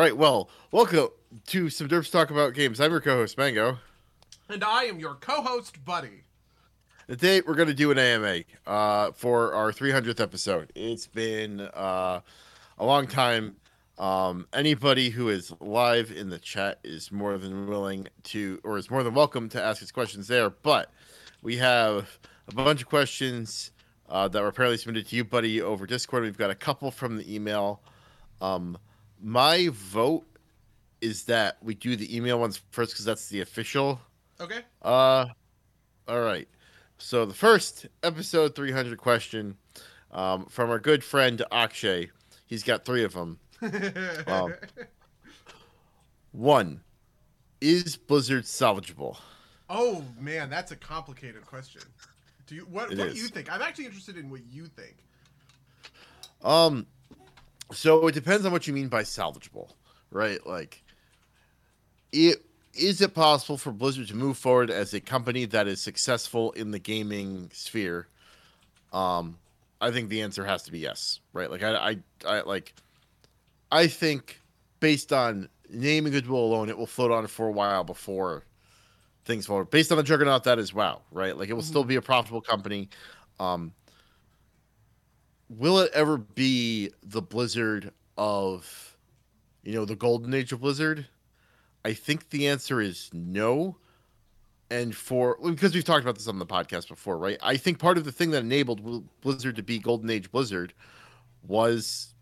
All right, well, welcome to some Derps Talk About Games. I'm your co-host, Mango. And I am your co-host, Buddy. Today we're going to do an AMA uh, for our 300th episode. It's been uh, a long time. Um, anybody who is live in the chat is more than willing to, or is more than welcome to ask us questions there. But we have a bunch of questions uh, that were apparently submitted to you, Buddy, over Discord. We've got a couple from the email. Um, my vote is that we do the email ones first because that's the official. Okay. Uh, all right. So the first episode 300 question um, from our good friend Akshay. He's got three of them. Um, one, is Blizzard salvageable? oh man, that's a complicated question. Do you what? It what do you think? I'm actually interested in what you think. Um, so it depends on what you mean by salvageable, right? Like, it is it possible for Blizzard to move forward as a company that is successful in the gaming sphere? Um, I think the answer has to be yes, right? Like, I, I, I like, I think based on name and goodwill alone, it will float on for a while before things fall. Based on the juggernaut that is WoW, right? Like, it will still be a profitable company. Um, will it ever be the Blizzard of, you know, the golden age of Blizzard? I think the answer is no. And for because we've talked about this on the podcast before, right? I think part of the thing that enabled Blizzard to be golden age Blizzard was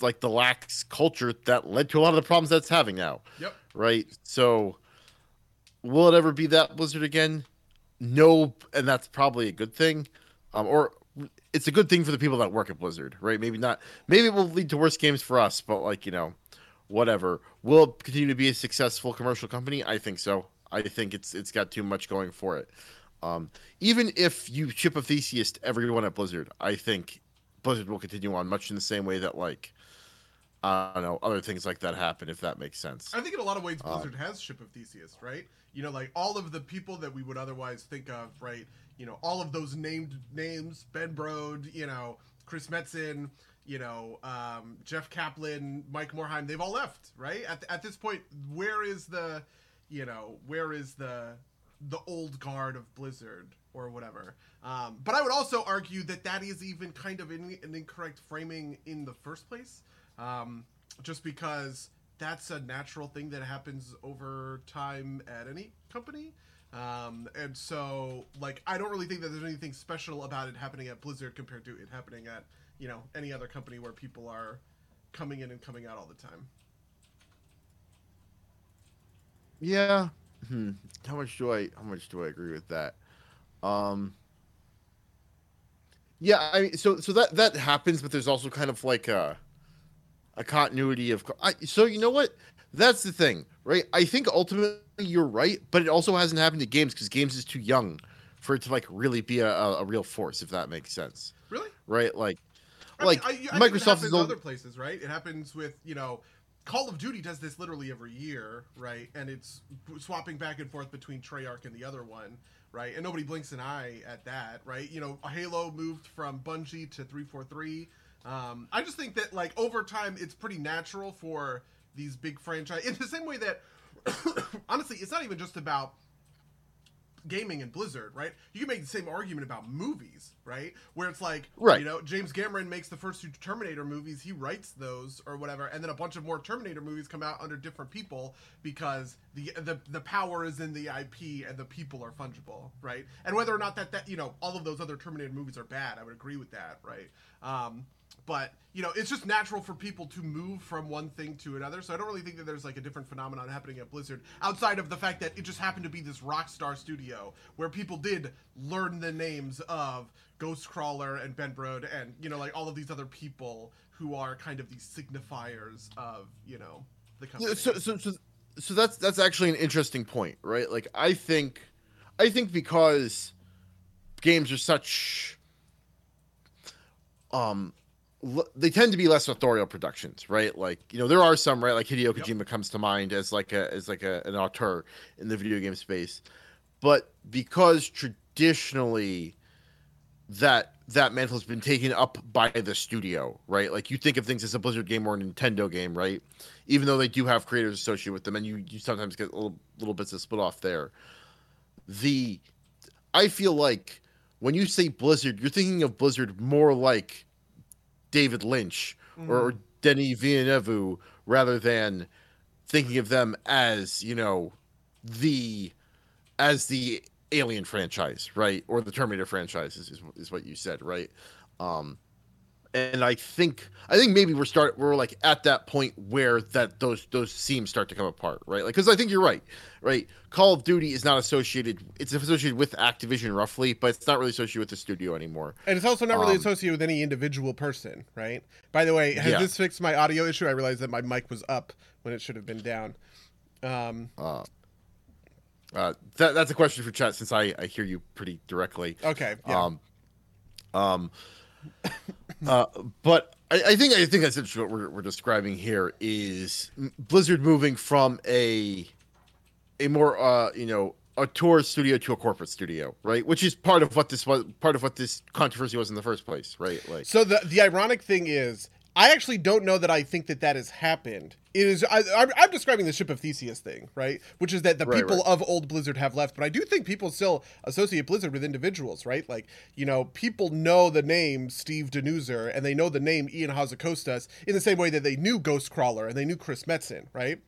like the lax culture that led to a lot of the problems that's having now, Yep. right? So, will it ever be that Blizzard again? No, and that's probably a good thing. Um, or it's a good thing for the people that work at Blizzard, right? Maybe not. Maybe it will lead to worse games for us, but like you know, whatever. Will it continue to be a successful commercial company? I think so. I think it's it's got too much going for it. Um, even if you ship a Theseus to everyone at Blizzard, I think Blizzard will continue on much in the same way that like I don't know other things like that happen. If that makes sense. I think in a lot of ways Um, Blizzard has Ship of Theseus, right? You know, like all of the people that we would otherwise think of, right? You know, all of those named names, Ben Brode, you know, Chris Metzen, you know, um, Jeff Kaplan, Mike Morhaime, they've all left, right? At, at this point, where is the, you know, where is the the old guard of Blizzard or whatever? Um, but I would also argue that that is even kind of in, an incorrect framing in the first place, um, just because that's a natural thing that happens over time at any company. Um, and so, like, I don't really think that there's anything special about it happening at Blizzard compared to it happening at, you know, any other company where people are coming in and coming out all the time. Yeah. Hmm. How much do I how much do I agree with that? Um Yeah, I mean so so that that happens but there's also kind of like a a continuity of I, so you know what? That's the thing, right? I think ultimately you're right, but it also hasn't happened to games cuz games is too young for it to like really be a, a, real force if that makes sense. Really? Right? Like I like mean, I, I Microsoft is other places, right? It happens with you know, Call of Duty does this literally every year, right? And it's swapping back and forth between Treyarch and the other one, right? And nobody blinks an eye at that, right? You know, Halo moved from Bungie to three four three. Um, I just think that like over time, it's pretty natural for these big franchise in the same way that honestly, it's not even just about gaming and Blizzard, right? You can make the same argument about movies, right? Where it's like, Right. you know, James Cameron makes the first two Terminator movies, he writes those or whatever, and then a bunch of more Terminator movies come out under different people because the the the power is in the IP and the people are fungible, right? And whether or not that that you know all of those other Terminator movies are bad, I would agree with that, right? Um, but you know, it's just natural for people to move from one thing to another. So I don't really think that there's like a different phenomenon happening at Blizzard outside of the fact that it just happened to be this Rockstar studio where people did learn the names of Ghostcrawler and Ben Brode and you know like all of these other people who are kind of these signifiers of you know the company. So so so so that's that's actually an interesting point, right? Like I think I think because games are such um they tend to be less authorial productions, right? Like, you know, there are some, right? Like Hideo Yep. Kojima comes to mind as like a as like a, an auteur in the video game space. But because traditionally that that mantle has been taken up by the studio, right? Like you think of things as a Blizzard game or a Nintendo game, right? Even though they do have creators associated with them, and you you sometimes get little little bits of split off there. The I feel like when you say Blizzard, you're thinking of Blizzard more like David Lynch mm-hmm. or Denis Villeneuve rather than thinking of them as you know the as the Alien franchise, right, or the Terminator franchise is, is, is what you said, right? Um, and I think I think maybe we're start we're like at that point where that those those seams start to come apart, right? Like because I think you're right, right? Call of Duty is not associated; it's associated with Activision roughly, but it's not really associated with the studio anymore. And it's also not really um, associated with any individual person, right? By the way, has yeah. this fixed my audio issue? I realized that my mic was up when it should have been down. Um, uh, uh, that, that's a question for chat since I, I hear you pretty directly. Okay. Yeah. Um, um, uh, but I, I, think I think that's what we're, we're describing here is Blizzard moving from a a more uh, you know auteur studio to a corporate studio, right? Which is part of what this was part of what this controversy was in the first place, right? Like So the the ironic thing is I actually don't know that I think that that has happened. It is I, am describing the ship of Theseus thing, right? Which is that the right, people right. of old Blizzard have left, but I do think people still associate Blizzard with individuals, right? Like you know, people know the name Steve Danuser and they know the name Ion Hazzikostas in the same way that they knew Ghostcrawler and they knew Chris Metzen, right?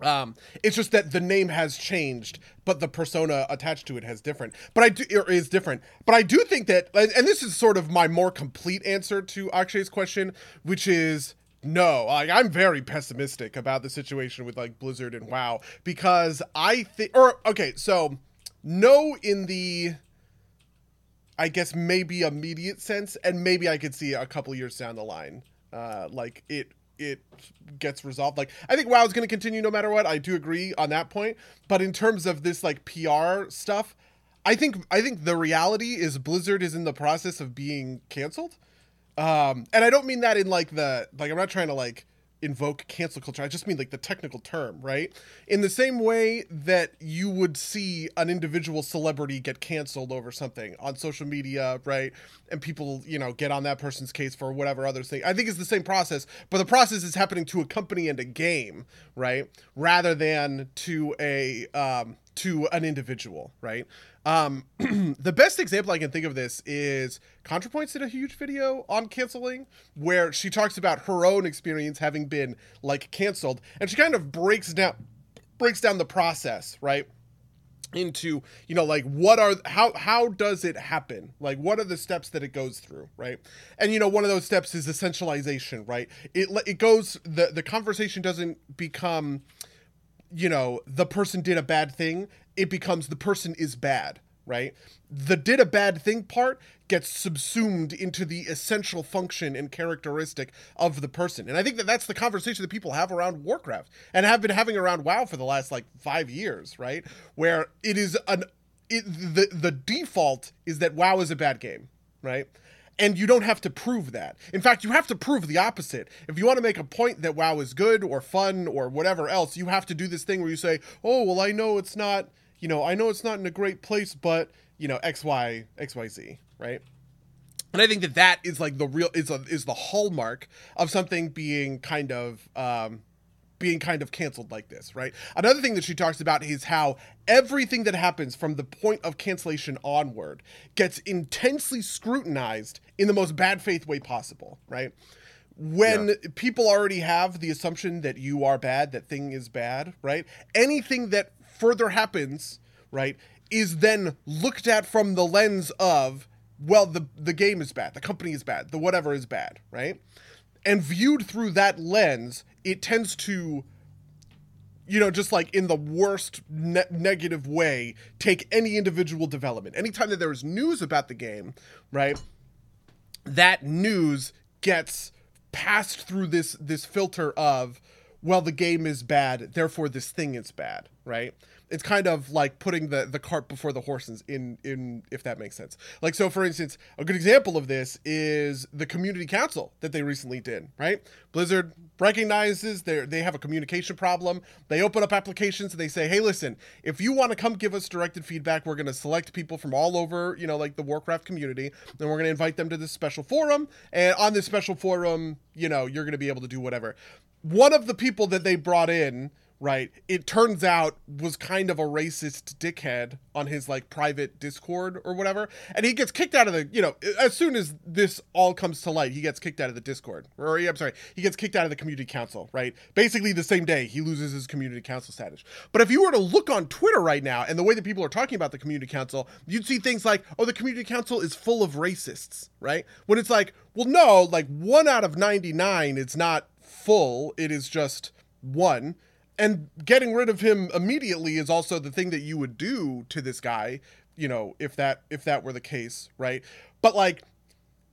Um, it's just that the name has changed, but the persona attached to it has different. But I do or is different. But I do think that, and this is sort of my more complete answer to Akshay's question, which is no. Like I'm very pessimistic about the situation with like Blizzard and WoW because I think, or okay, so no in the, I guess maybe immediate sense, and maybe I could see a couple years down the line, uh, like it it gets resolved. Like I think WoW is going to continue no matter what. I do agree on that point. But in terms of this like PR stuff, I think I think the reality is Blizzard is in the process of being canceled. Um, and I don't mean that in like the like I'm not trying to like invoke cancel culture. I just mean like the technical term, right? In the same way that you would see an individual celebrity get canceled over something on social media, right? And people, you know, get on that person's case for whatever other thing. I think it's the same process, but the process is happening to a company and a game, right? Rather than to a um to an individual, right? Um, the best example I can think of this is ContraPoints did a huge video on canceling where she talks about her own experience having been like canceled, and she kind of breaks down breaks down the process, right? into you know like what are how how does it happen like what are the steps that it goes through right and you know one of those steps is essentialization right it it goes the the conversation doesn't become you know the person did a bad thing it becomes the person is bad, right? The did a bad thing part gets subsumed into the essential function and characteristic of the person. And I think that that's the conversation that people have around Warcraft and have been having around WoW for the last like 5 years, right? Where it is an it, the the default is that WoW is a bad game, right? And you don't have to prove that. In fact, you have to prove the opposite. If you want to make a point that WoW is good or fun or whatever else, you have to do this thing where you say, "Oh, well, I know it's not you know, I know it's not in a great place, but you know, X Y X Y Z, right? And I think that that is like the real is a, is the hallmark of something being kind of um, being kind of canceled like this, right? Another thing that she talks about is how everything that happens from the point of cancellation onward gets intensely scrutinized in the most bad faith way possible, right? When yeah. people already have the assumption that you are bad, that thing is bad, right? Anything that further happens, right, is then looked at from the lens of, well, the the game is bad, the company is bad, the whatever is bad, right? And viewed through that lens, it tends to you know, just like in the worst ne- negative way, take any individual development. Anytime that there is news about the game, right, that news gets passed through this this filter of well, the game is bad, therefore this thing is bad, right? it's kind of like putting the the cart before the horses in in if that makes sense. Like so for instance, a good example of this is the community council that they recently did, right? Blizzard recognizes they they have a communication problem. They open up applications and they say, "Hey, listen, if you want to come give us directed feedback, we're going to select people from all over, you know, like the Warcraft community, and we're going to invite them to this special forum, and on this special forum, you know, you're going to be able to do whatever." One of the people that they brought in right it turns out was kind of a racist dickhead on his like private discord or whatever and he gets kicked out of the you know as soon as this all comes to light he gets kicked out of the discord. Or i'm sorry he gets kicked out of the community council right? Basically the same day he loses his community council status. But if you were to look on twitter right now and the way that people are talking about the community council you'd see things like oh the community council is full of racists right? When it's like well no like one out of 99 it's not full it is just one. And getting rid of him immediately is also the thing that you would do to this guy you know if that if that were the case right? But like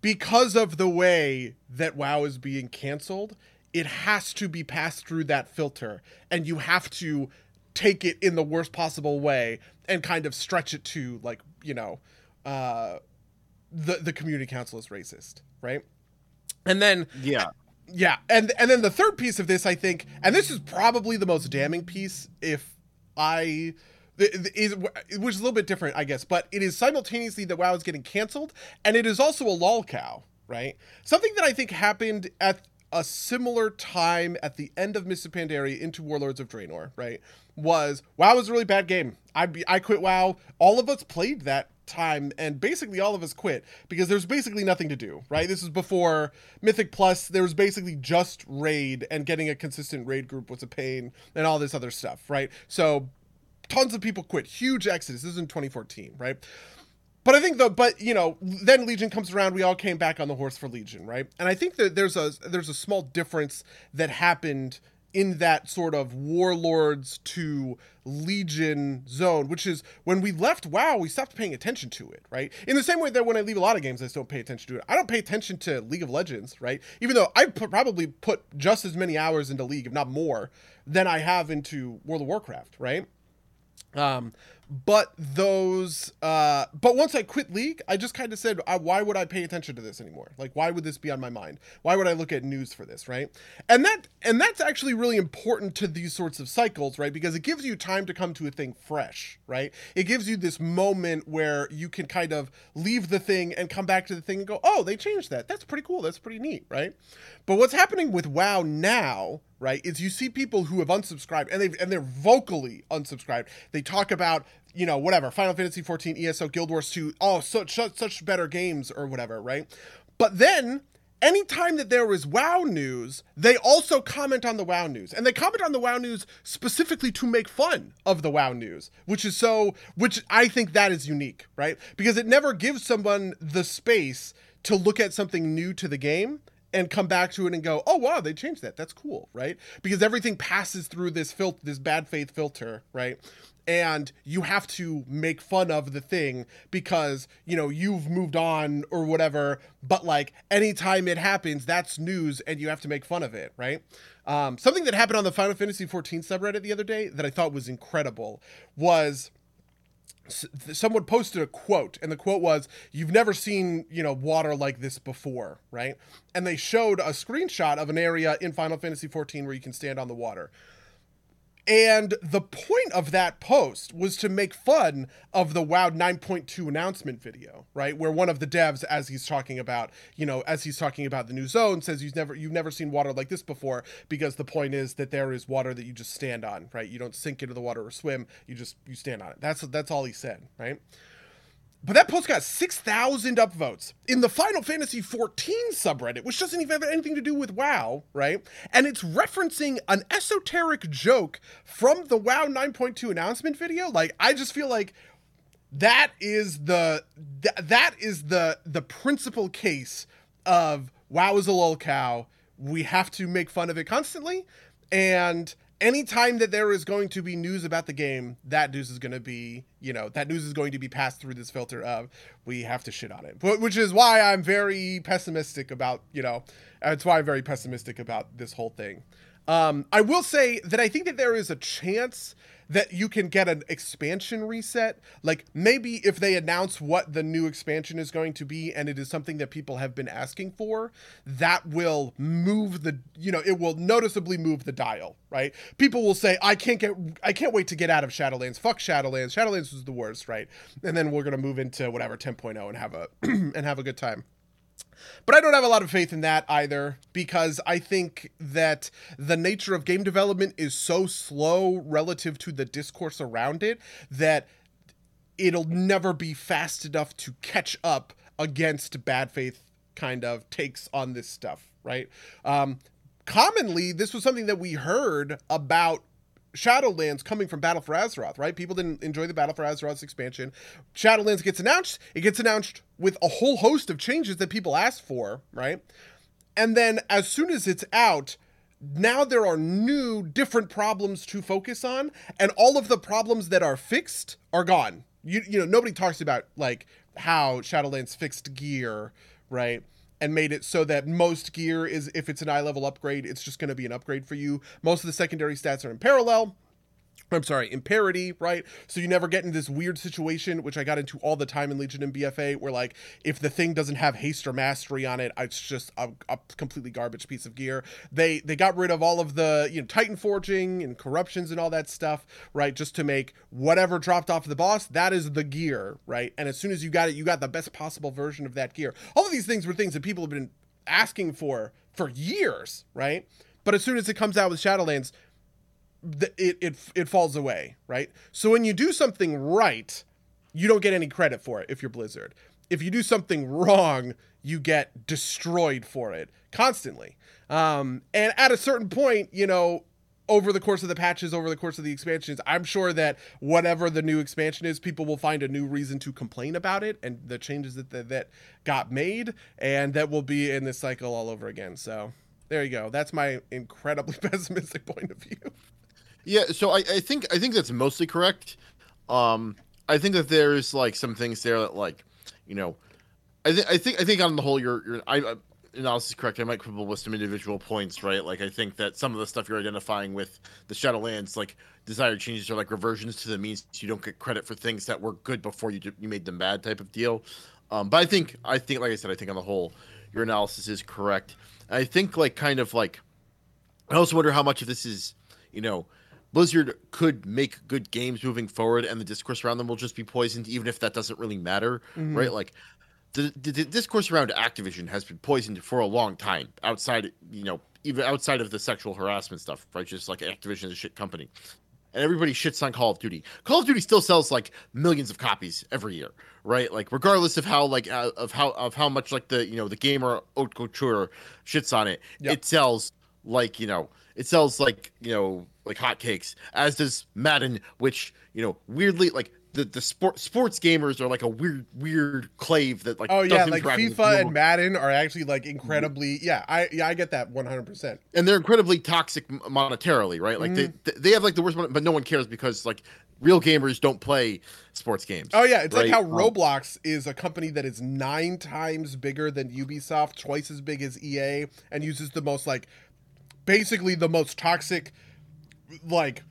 because of the way that wow is being canceled it has to be passed through that filter. And you have to take it in the worst possible way and kind of stretch it to like you know uh the the community council is racist right? And then Yeah. Yeah, and and then the third piece of this, I think, and this is probably the most damning piece, if I is which is a little bit different, I guess, but it is simultaneously that WoW is getting canceled, and it is also a lol cow, right? Something that I think happened at a similar time at the end of Mists of Pandaria into Warlords of Draenor, right? Was WoW was a really bad game. I I quit WoW. All of us played that time and basically all of us quit because there's basically nothing to do, right? This is before Mythic Plus. There was basically just raid and getting a consistent raid group was a pain and all this other stuff, right? So tons of people quit. Huge exodus. This is in 2014, right? But I think the but you know then Legion comes around. We all came back on the horse for Legion, right? And I think that there's a there's a small difference that happened in that sort of warlords to legion zone which is when we left wow we stopped paying attention to it right? In the same way that when i leave a lot of games i don't pay attention to it. I don't pay attention to league of legends right? Even though i probably put just as many hours into league if not more than i have into world of warcraft right? Um but those uh but once i quit league i just kind of said uh, why would i pay attention to this anymore? Like why would this be on my mind? Why would i look at news for this? Right? And that and that's actually really important to these sorts of cycles right? Because it gives you time to come to a thing fresh right? It gives you this moment where you can kind of leave the thing and come back to the thing and go oh they changed that. That's pretty cool. That's pretty neat. Right? But what's happening with wow now right? Is you see people who have unsubscribed and they and they're vocally unsubscribed. They talk about you know whatever final fantasy 14 eso guild wars 2 oh such such, such better games or whatever right? But then anytime that there is wow news they also comment on the wow news. And they comment on the wow news specifically to make fun of the wow news which is so which i think that is unique right? Because it never gives someone the space to look at something new to the game and come back to it and go, oh wow, they changed that. That's cool, right? Because everything passes through this filter, this bad faith filter, right? And you have to make fun of the thing because you know you've moved on or whatever. But like anytime it happens, that's news, and you have to make fun of it, right? Um, something that happened on the Final Fantasy 14 subreddit the other day that I thought was incredible was someone posted a quote and the quote was you've never seen you know water like this before right? And they showed a screenshot of an area in final fantasy 14 where you can stand on the water and the point of that post was to make fun of the WoW 9.2 announcement video, right? Where one of the devs, as he's talking about, you know, as he's talking about the new zone, says you've never you've never seen water like this before, because the point is that there is water that you just stand on, right? You don't sink into the water or swim, you just you stand on it. That's that's all he said, right? But that post got 6,000 upvotes in the Final Fantasy XIV subreddit, which doesn't even have anything to do with WoW, right? And it's referencing an esoteric joke from the WoW 9.2 announcement video. Like, I just feel like that is the th- that is the the principal case of WoW is a lol cow. We have to make fun of it constantly, and anytime that there is going to be news about the game, that news is going to be, you know, that news is going to be passed through this filter of we have to shit on it. Wh- Which is why I'm very pessimistic about, you know, that's why I'm very pessimistic about this whole thing. Um, I will say that I think that there is a chance that you can get an expansion reset. Like maybe if they announce what the new expansion is going to be and it is something that people have been asking for, that will move the you know, it will noticeably move the dial, right? People will say, I can't get I can't wait to get out of Shadowlands. Fuck Shadowlands. Shadowlands was the worst, right? And then we're gonna move into whatever 10.0 and have a and have a good time. But I don't have a lot of faith in that either because I think that the nature of game development is so slow relative to the discourse around it that it'll never be fast enough to catch up against bad faith kind of takes on this stuff, right? Um, commonly, this was something that we heard about Shadowlands coming from Battle for Azeroth, right? People didn't enjoy the Battle for Azeroth's expansion. Shadowlands gets announced. It gets announced with a whole host of changes that people asked for, right? And then as soon as it's out, now there are new, different problems to focus on, and all of the problems that are fixed are gone. You, you know, nobody talks about like how Shadowlands fixed gear, right? And made it so that most gear is if it's an eye level upgrade, it's just going to be an upgrade for you. Most of the secondary stats are in parallel. I'm sorry, in parity, right? So you never get in this weird situation, which I got into all the time in Legion and BFA, where like if the thing doesn't have haste or mastery on it, it's just a, a, completely garbage piece of gear. They they got rid of all of the you know Titan forging and corruptions and all that stuff, right? Just to make whatever dropped off the boss, that is the gear, right? And as soon as you got it, you got the best possible version of that gear. All of these things were things that people have been asking for for years, right? But as soon as it comes out with Shadowlands, it, it it falls away, right? So when you do something right, you don't get any credit for it if you're Blizzard. If you do something wrong, you get destroyed for it constantly. Um, and at a certain point, you know, over the course of the patches, over the course of the expansions, I'm sure that whatever the new expansion is, people will find a new reason to complain about it and the changes that that, that got made, and that will be in this cycle all over again. So there you go. That's my incredibly pessimistic point of view. Yeah, so I, I think I think that's mostly correct. Um, I think that there's like some things there that like, you know, I think I think I think on the whole your your analysis is correct. I might quibble with some individual points, right? Like I think that some of the stuff you're identifying with the Shadowlands, like desired changes are like reversions to the means you don't get credit for things that were good before you you made them bad type of deal. Um, but I think I think like I said, I think on the whole your analysis is correct. I think like kind of like I also wonder how much of this is you know Blizzard could make good games moving forward, and the discourse around them will just be poisoned, even if that doesn't really matter, mm-hmm. right? Like the, the, the discourse around Activision has been poisoned for a long time, outside, you know, even outside of the sexual harassment stuff, right? Just like Activision is a shit company, and everybody shits on Call of Duty. Call of Duty still sells like millions of copies every year, right? Like regardless of how like uh, of how of how much like the you know the gamer haute couture shits on it, yep. it sells like you know it sells like you know like hotcakes, as does Madden, which you know weirdly like the the sport sports gamers are like a weird weird clave that like oh yeah like FIFA and Madden are actually like incredibly yeah I yeah I get that one hundred percent and they're incredibly toxic monetarily right like mm. they they have like the worst but no one cares because like real gamers don't play sports games oh yeah it's right? like how um, Roblox is a company that is nine times bigger than Ubisoft twice as big as EA and uses the most like basically the most toxic like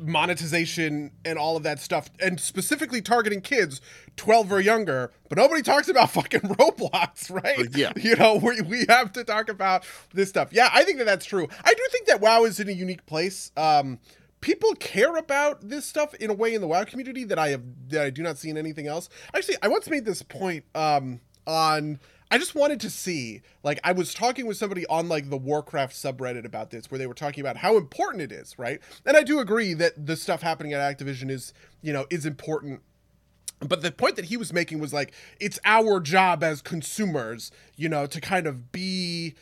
monetization and all of that stuff and specifically targeting kids 12 or younger but nobody talks about fucking roblox right? Yeah. You know we, we have to talk about this stuff. Yeah i think that that's true. I do think that wow is in a unique place. Um people care about this stuff in a way in the wow community that i have that i do not see in anything else. Actually i once made this point um on I just wanted to see, like, I was talking with somebody on like the Warcraft subreddit about this, where they were talking about how important it is, right? And I do agree that the stuff happening at Activision is, you know, is important. But the point that he was making was like, it's our job as consumers, you know, to kind of be,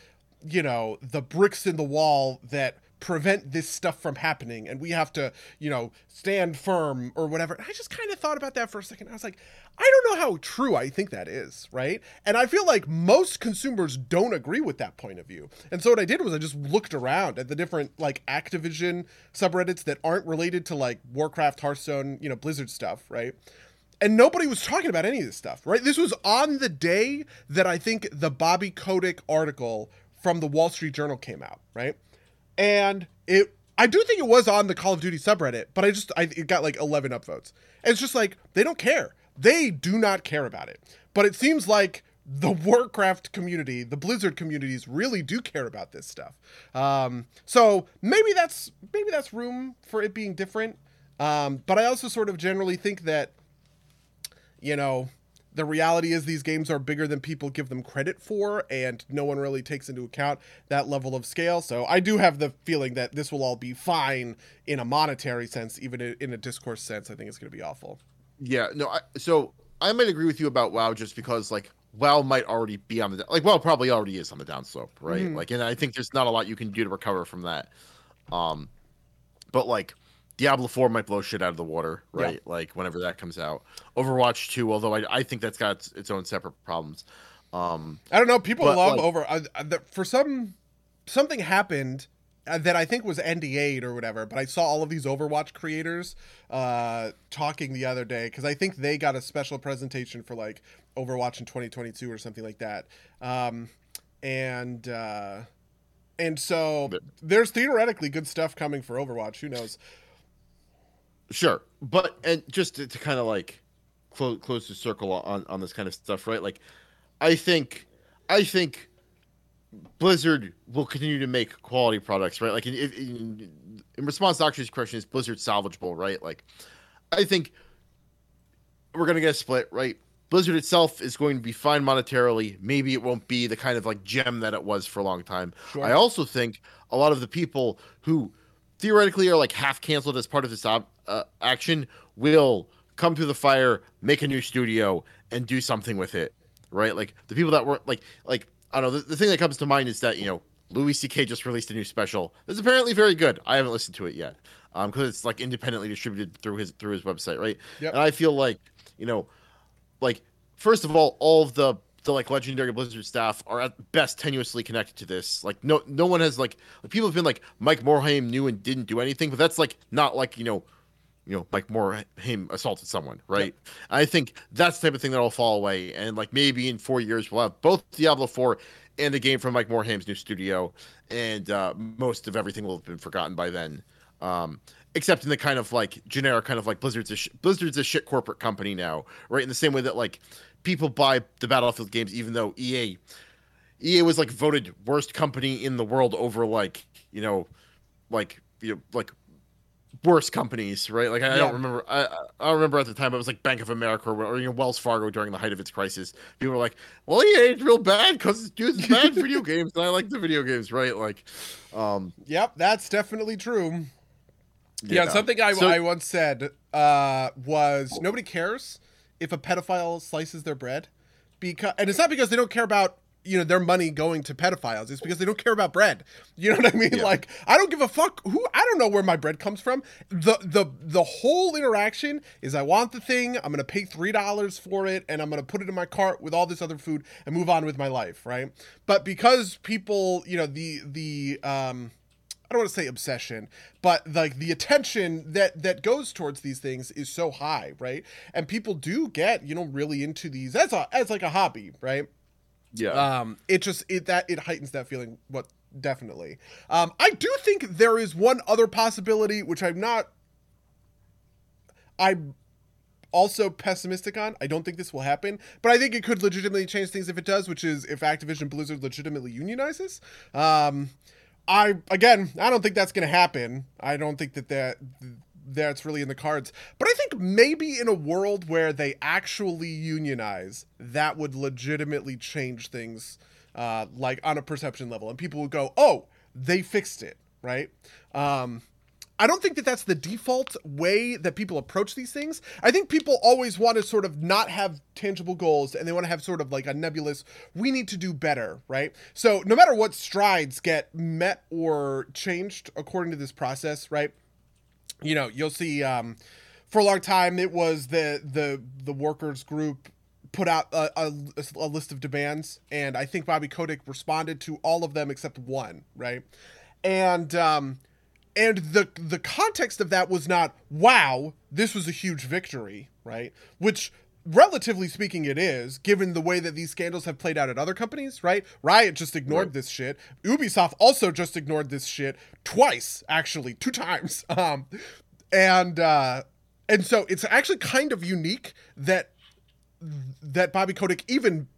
you know, the bricks in the wall that prevent this stuff from happening and we have to you know stand firm or whatever. And i just kind of thought about that for a second. I was like i don't know how true i think that is right? And i feel like most consumers don't agree with that point of view. And so what i did was i just looked around at the different like activision subreddits that aren't related to like warcraft hearthstone you know blizzard stuff right? And nobody was talking about any of this stuff, right? This was on the day that I think the Bobby Kotick article from the Wall Street Journal came out, right? And it I do think it was on the Call of Duty subreddit, but I just I it got like 11 upvotes. And it's just like they don't care. They do not care about it. But it seems like the Warcraft community, the Blizzard communities really do care about this stuff. Um, so maybe that's maybe that's room for it being different. Um, but I also sort of generally think that you know the reality is these games are bigger than people give them credit for and no one really takes into account that level of scale so i do have the feeling that this will all be fine in a monetary sense even in a discourse sense i think it's going to be awful Yeah, no. I, so I might agree with you about WoW just because like WoW might already be on the like WoW probably already is on the downslope, right? Mhm. Like, and I think there's not a lot you can do to recover from that. Um, but like Diablo Four might blow shit out of the water, Yeah. right? Like whenever that comes out. Overwatch Two, although I I think that's got its, its own separate problems. Um, i don't know people But, love like- over uh, uh, the, for some something happened uh, that I think was NDA'd or whatever, but I saw all of these Overwatch creators uh, talking the other day because I think they got a special presentation for like Overwatch in 2022 or something like that. Um, and uh, and so there's theoretically good stuff coming for Overwatch. Who knows? Sure, but and just to, to kind of like close close the circle on on this kind of stuff, right? Like, I think, I think Blizzard will continue to make quality products, right? Like, in, in, in response to Akshay's question, is Blizzard salvageable, right? Like, I think we're gonna get a split, right? Blizzard itself is going to be fine monetarily. Maybe it won't be the kind of like gem that it was for a long time. Sure. I also think a lot of the people who theoretically are like half canceled as part of this ob- uh, action will come through the fire, make a new studio, and do something with it, right? Like the people that were like, like I don't know. The, the thing that comes to mind is that you know Louis C.K. just released a new special. That's apparently very good. I haven't listened to it yet, um, because it's like independently distributed through his through his website, right? Yep. And I feel like you know, like first of all, all of the the like legendary Blizzard staff are at best tenuously connected to this. Like no no one has like, like people have been like Mike Morhaime knew and didn't do anything, but that's like not like you know, you know like Mike Morhaime assaulted someone, right? I think that's the type of thing that'll fall away, and like maybe in four years we'll have both Diablo four and the game from Mike Morhaime's new studio, and uh, most of everything will have been forgotten by then. Um, except in the kind of like generic kind of like Blizzard's a sh- Blizzard's a shit corporate company now, right? In the same way that like people buy the Battlefield games, even though EA EA was like voted worst company in the world over like you know, like you know, like worst companies, right? Like I, I Yeah. don't remember. I I- don't remember at the time it was like Bank of America or, or you know Wells Fargo during the height of its crisis. People were like, "Well, EA is real bad because it's using bad video games, and I like the video games, right?" Like, um, Yep, that's definitely true. Yeah, something I, So- I once said uh, was nobody cares if a pedophile slices their bread, because and it's not because they don't care about you know their money going to pedophiles. It's because they don't care about bread. You know what I mean? Yeah. Like I don't give a fuck who. I don't know where my bread comes from. the the The whole interaction is I want the thing. I'm gonna pay three dollars for it, and I'm gonna put it in my cart with all this other food and move on with my life. Right? But because people, you know, the the um I don't want to say obsession, but like the attention that that goes towards these things is so high, right? And people do get you know really into these as a as like a hobby, right? Yeah, Um, it just it that it heightens that feeling. What definitely. Um, I do think there is one other possibility which I'm not. I'm also pessimistic on. I don't think this will happen, but I think it could legitimately change things if it does, which is if Activision Blizzard legitimately unionizes. Um, I again, I don't think that's going to happen. I don't think that that that's really in the cards. But I think maybe in a world where they actually unionize, that would legitimately change things, uh, like on a perception level, and people would go, "Oh, they fixed it," right? Um, I don't think that that's the default way that people approach these things. I think people always want to sort of not have tangible goals and they want to have sort of like a nebulous, we need to do better, right? So no matter what strides get met or changed according to this process, right? You know, you'll see um, for a long time it was the the the workers group put out a, a, a list of demands and I think Bobby Kotick responded to all of them except one, right? And um and the the context of that was not wow this was a huge victory right which relatively speaking, it is, given the way that these scandals have played out at other companies, right? Riot just ignored Right. this shit. Ubisoft also just ignored this shit twice, actually, two times. Um, and uh, and so it's actually kind of unique that that Bobby Kotick even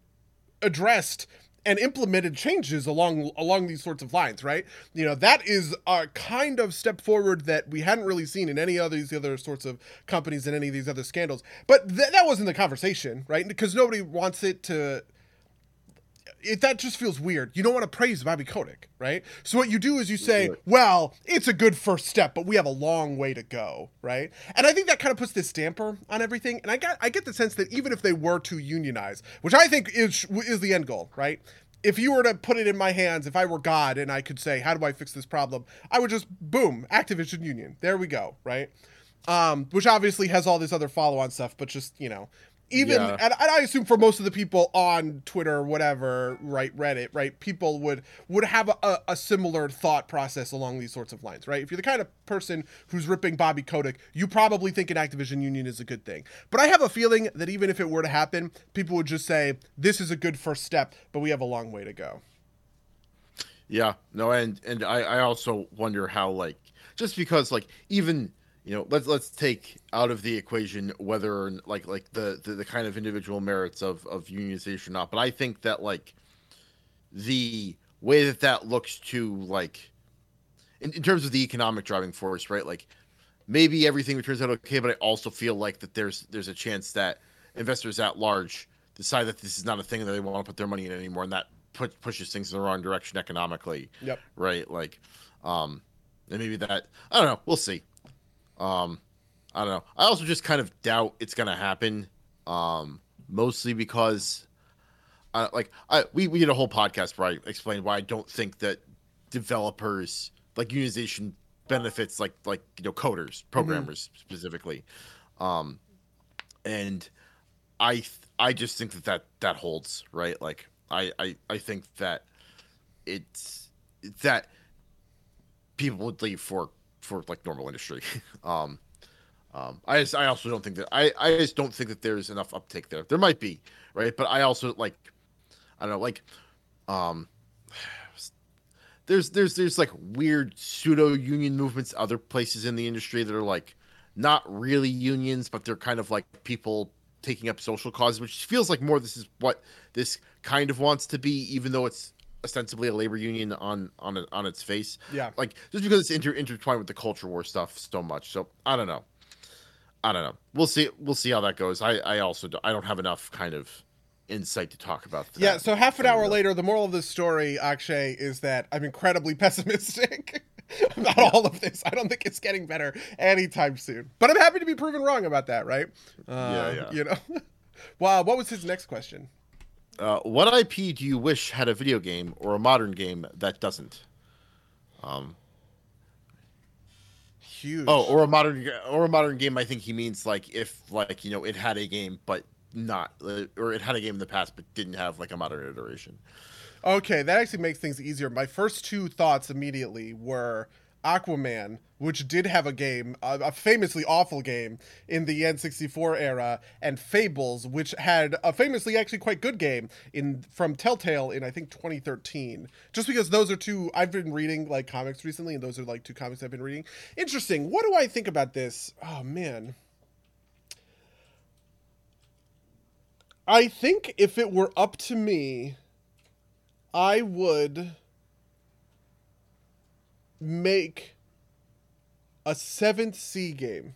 addressed and implemented changes along along these sorts of lines, right? You know, that is a kind of step forward that we hadn't really seen in any of these other sorts of companies and any of these other scandals. But th- that wasn't the conversation, right? Because nobody wants it to it, that just feels weird. You don't want to praise Bobby Kotick, right? So what you do is you say, well, it's a good first step, but we have a long way to go, right? And I think that kind of puts this damper on everything. And I got I get the sense that even if they were to unionize, which I think is is the end goal, right? If you were to put it in my hands, if I were God and I could say, how do I fix this problem? I would just boom, Activision Union. There we go, right? Um, which obviously has all this other follow-on stuff, but just you know, even Yeah. and, I assume for most of the people on Twitter, or whatever, right, Reddit, right, people would would have a, a similar thought process along these sorts of lines, right? If you're the kind of person who's ripping Bobby Kotick, you probably think an Activision Union is a good thing. But I have a feeling that even if it were to happen, people would just say this is a good first step, but we have a long way to go. Yeah, no, and and I I also wonder how like just because like even you know let's let's take out of the equation whether or like like the the, the kind of individual merits of of unionization or not, but I think that like the way that that looks to like in, in terms of the economic driving force, right? Like maybe everything turns out okay, but I also feel like that there's there's a chance that investors at large decide that this is not a thing that they want to put their money in anymore, and that pu- pushes things in the wrong direction economically, Yep. right? Like, um, and maybe that I don't know. We'll see. Um, I don't know. I also just kind of doubt it's gonna happen, um, mostly because, uh, like, I we we did a whole podcast where I explained why I don't think that developers like unionization benefits like like you know coders programmers specifically. Um and i th- i just think that that that holds right? Like i i i think that it's that people would leave for for like normal industry. Um um i just i also don't think that i i just don't think that there's enough uptake there. There might be right? But i also like i don't know like um there's there's there's like weird pseudo union movements other places in the industry that are like not really unions but they're kind of like people taking up social causes which feels like more this is what this kind of wants to be even though it's ostensibly a labor union on on it, on its face Yeah. like just because it's inter- intertwined with the culture war stuff so much so i don't know i don't know we'll see we'll see how that goes i i also do, i don't have enough kind of insight to talk about that Yeah, so half an hour later, the moral of this story, Akshay, is that I'm incredibly pessimistic about all of this. I don't think it's getting better anytime soon. But I'm happy to be proven wrong about that, right? Uh, Yeah, yeah. You know? wow, what was his next question? Uh, what IP do you wish had a video game or a modern game that doesn't? Um, Huge. oh, or a modern or a modern game. I think he means like if like you know it had a game but not uh, or it had a game in the past but didn't have like a modern iteration. Okay, that actually makes things easier. My first two thoughts immediately were Aquaman, which did have a game, a, famously awful game in the N64 era, and Fables, which had a famously actually quite good game in from Telltale in I think 2013. Just because those are two I've been reading like comics recently, and those are like two comics I've been reading. Interesting. What do I think about this? Oh man. I think if it were up to me, I would make a Seventh Sea game,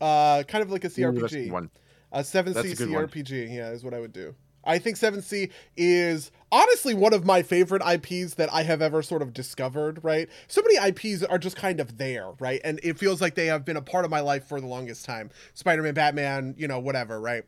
uh, kind of like a Ooh, that's a CRPG. A Seventh Sea C a good one. CRPG, yeah, is what I would do. I think Seventh Sea is honestly one of my favorite IPs that I have ever sort of discovered. Right, so many IPs are just kind of there, right, and it feels like they have been a part of my life for the longest time. Spider-Man, Batman, you know, whatever, right?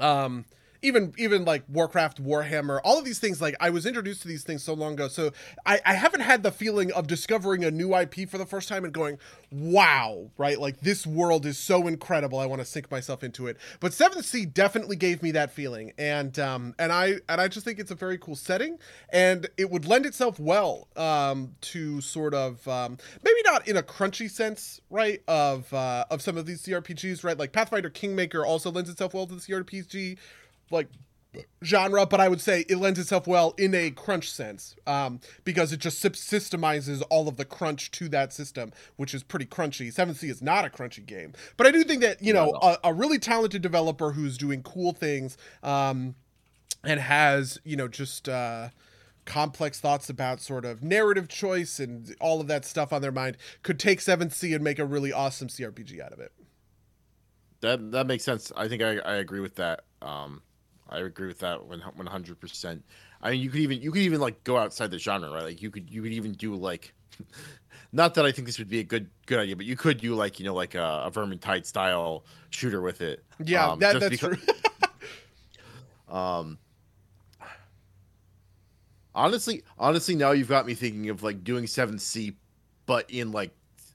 Um, even even like Warcraft, Warhammer, all of these things. Like I was introduced to these things so long ago, so I, I haven't had the feeling of discovering a new IP for the first time and going, wow, right? Like this world is so incredible. I want to sink myself into it. But Seventh Sea definitely gave me that feeling, and um, and I and I just think it's a very cool setting, and it would lend itself well um, to sort of um, maybe not in a crunchy sense, right? Of uh, of some of these CRPGs, right? Like Pathfinder Kingmaker also lends itself well to the CRPG, like genre, but I would say it lends itself well in a crunch sense um, because it just systemizes all of the crunch to that system, which is pretty crunchy. Seven Sea is not a crunchy game, but I do think that you know a, a, really talented developer who's doing cool things um, and has you know just. Uh, complex thoughts about sort of narrative choice and all of that stuff on their mind could take Seventh Sea and make a really awesome CRPG out of it. That that makes sense. I think I, I agree with that. Um, I agree with that one hundred percent. I mean, you could even you could even like go outside the genre, right? Like you could you could even do like, not that I think this would be a good good idea, but you could do like you know like a, a Vermintide style shooter with it. Yeah, um, that, that's because, true. um, honestly, honestly, now you've got me thinking of like doing Seven Sea, but in like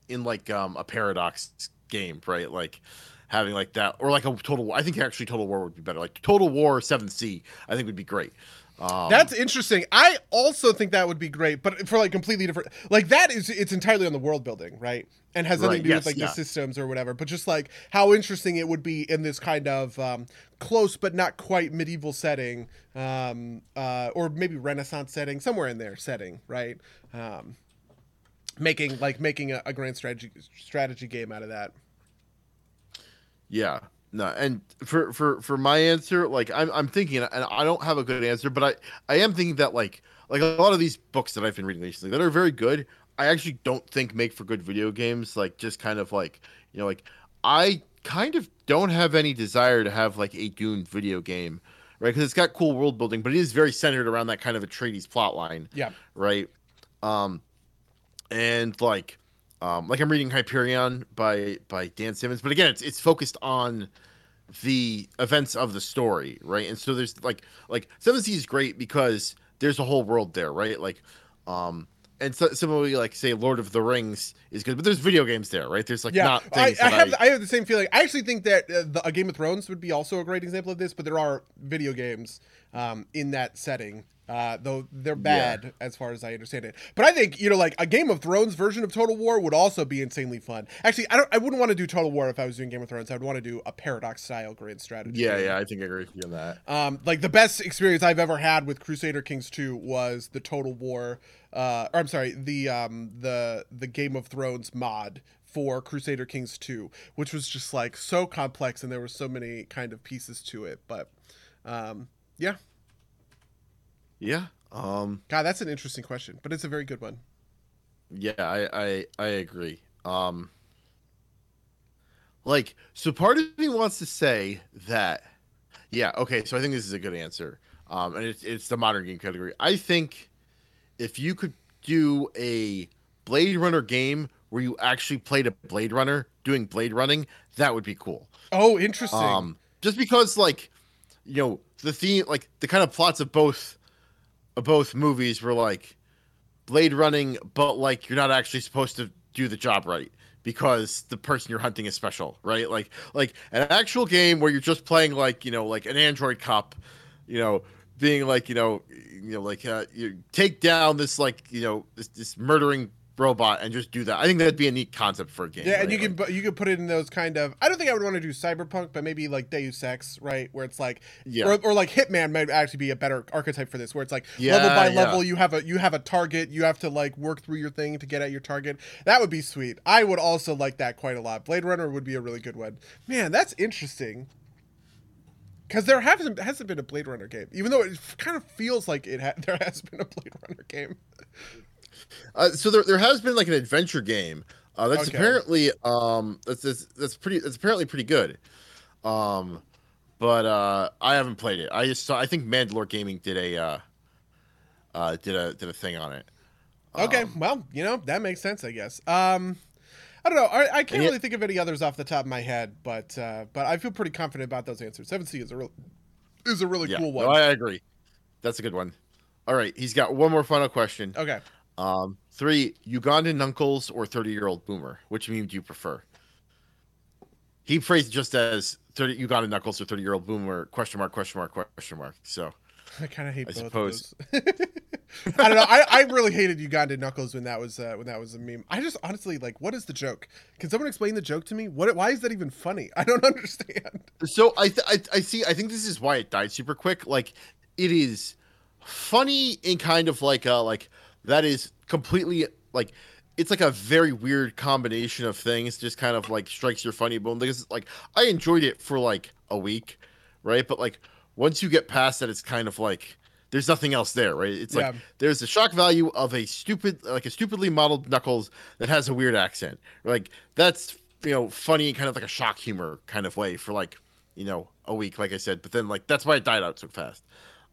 in like um a paradox game, right? Like having like that or like a total war. I think actually total war would be better. Like total war 7 Sea, I think would be great. Um, That's interesting. I also think that would be great, but for like completely different. Like that is it's entirely on the world building, right? And has nothing right, to do yes, with like yeah. the systems or whatever. But just like how interesting it would be in this kind of um, close but not quite medieval setting, um, uh, or maybe Renaissance setting, somewhere in there setting, right? Um, making like making a, a grand strategy strategy game out of that. Yeah. No, and for for for my answer, like I'm I'm thinking, and I don't have a good answer, but I I am thinking that like like a lot of these books that I've been reading recently that are very good, I actually don't think make for good video games. Like just kind of like you know like I kind of don't have any desire to have like a Dune video game, right? Because it's got cool world building, but it is very centered around that kind of a Atreides plot line. Yeah. Right. Um, and like um, like I'm reading Hyperion by by Dan Simmons, but again, it's it's focused on the events of the story, right? And so there's like like Seven Sea is great because there's a whole world there, right? Like, um, and so, similarly, like say Lord of the Rings is good, but there's video games there, right? There's like yeah, not. I, I have I... I... have the same feeling. I actually think that uh, the, a Game of Thrones would be also a great example of this, but there are video games um, in that setting uh, though they're bad yeah. as far as I understand it. But I think you know, like a Game of Thrones version of Total War would also be insanely fun. Actually, I don't. I wouldn't want to do Total War if I was doing Game of Thrones. I would want to do a Paradox style grand strategy. Yeah, yeah, I think I agree with you on that. Um, like the best experience I've ever had with Crusader Kings two was the Total War. Uh, or I'm sorry, the um the the Game of Thrones mod for Crusader Kings 2, which was just like so complex and there were so many kind of pieces to it. But um, yeah. Yeah, um, God, that's an interesting question, but it's a very good one. Yeah, I I, I agree. Um, like, so part of me wants to say that, yeah, okay. So I think this is a good answer. Um, and it's it's the modern game category. I think if you could do a Blade Runner game where you actually played a Blade Runner doing Blade running, that would be cool. Oh, interesting. Um, just because like, you know, the theme, like the kind of plots of both of both movies were like blade running, but like you're not actually supposed to do the job right because the person you're hunting is special, right? Like like an actual game where you're just playing like you know like an android cop, you know, being like you know you know like uh, you take down this like you know this this murdering robot and just do that. I think that'd be a neat concept for a game. Yeah, right? and you can you can put it in those kind of. I don't think I would want to do cyberpunk, but maybe like Deus Ex, right? Where it's like, yeah, or, or like Hitman might actually be a better archetype for this, where it's like yeah, level by yeah. level, you have a you have a target, you have to like work through your thing to get at your target. That would be sweet. I would also like that quite a lot. Blade Runner would be a really good one. Man, that's interesting. Because there hasn't hasn't been a Blade Runner game, even though it kind of feels like it ha- there has been a Blade Runner game. Uh, so there, there has been like an adventure game uh, that's okay. apparently um that's, that's that's pretty that's apparently pretty good. Um, but uh, I haven't played it. I just saw. I think Mandalore Gaming did a uh, uh did a did a thing on it. Okay, um, well, you know that makes sense, I guess. Um, I don't know. I, I can't really think of any others off the top of my head, but uh, but I feel pretty confident about those answers. Seven Sea is a real is a really yeah, cool one. no, I agree. That's a good one. All right, he's got one more final question. okay. Um, three, Ugandan Knuckles or 30 year old boomer? Which meme do you prefer? He phrased it just as 30 Ugandan knuckles or 30 year old boomer, question mark, question mark, question mark. So, I kind of hate I both suppose. of those. I don't know. I, I really hated Ugandan Knuckles when that was uh, when that was a meme. I just honestly like, what is the joke? Can someone explain the joke to me? What? Why is that even funny? I don't understand. so I, th- I, I see, I think this is why it died super quick. Like, it is funny in kind of like a, like, that is completely like, it's like a very weird combination of things, just kind of like strikes your funny bone. Because, like, I enjoyed it for like a week, right? But, like, once you get past that, it's kind of like, there's nothing else there, right? It's like there's the shock value of a stupid, like a stupidly modeled Knuckles that has a weird accent. Like that's you know funny, kind of like a shock humor kind of way for like you know a week, like I said. But then like that's why it died out so fast.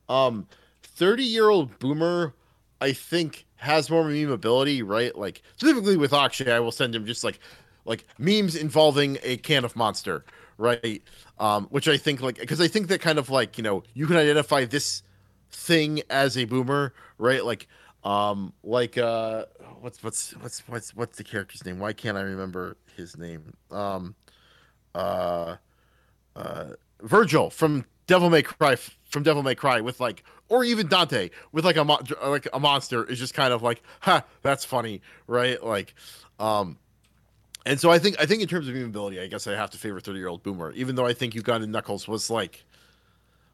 Um, thirty year old boomer, I think has more meme ability, right? Like specifically with Akshay, I will send him just like like memes involving a can of monster, right? Um, which I think like because I think that kind of like you know you can identify this thing as a boomer, right? Like um like uh what's what's what's what's what's the character's name? Why can't I remember his name? Um uh uh Vergil from Devil May Cry from Devil May Cry with like or even Dante with like a mo- like a monster is just kind of like ha that's funny right? Like um and so I think I think in terms of meme ability I guess I have to favor 30 year old boomer even though I think Uganda Knuckles was like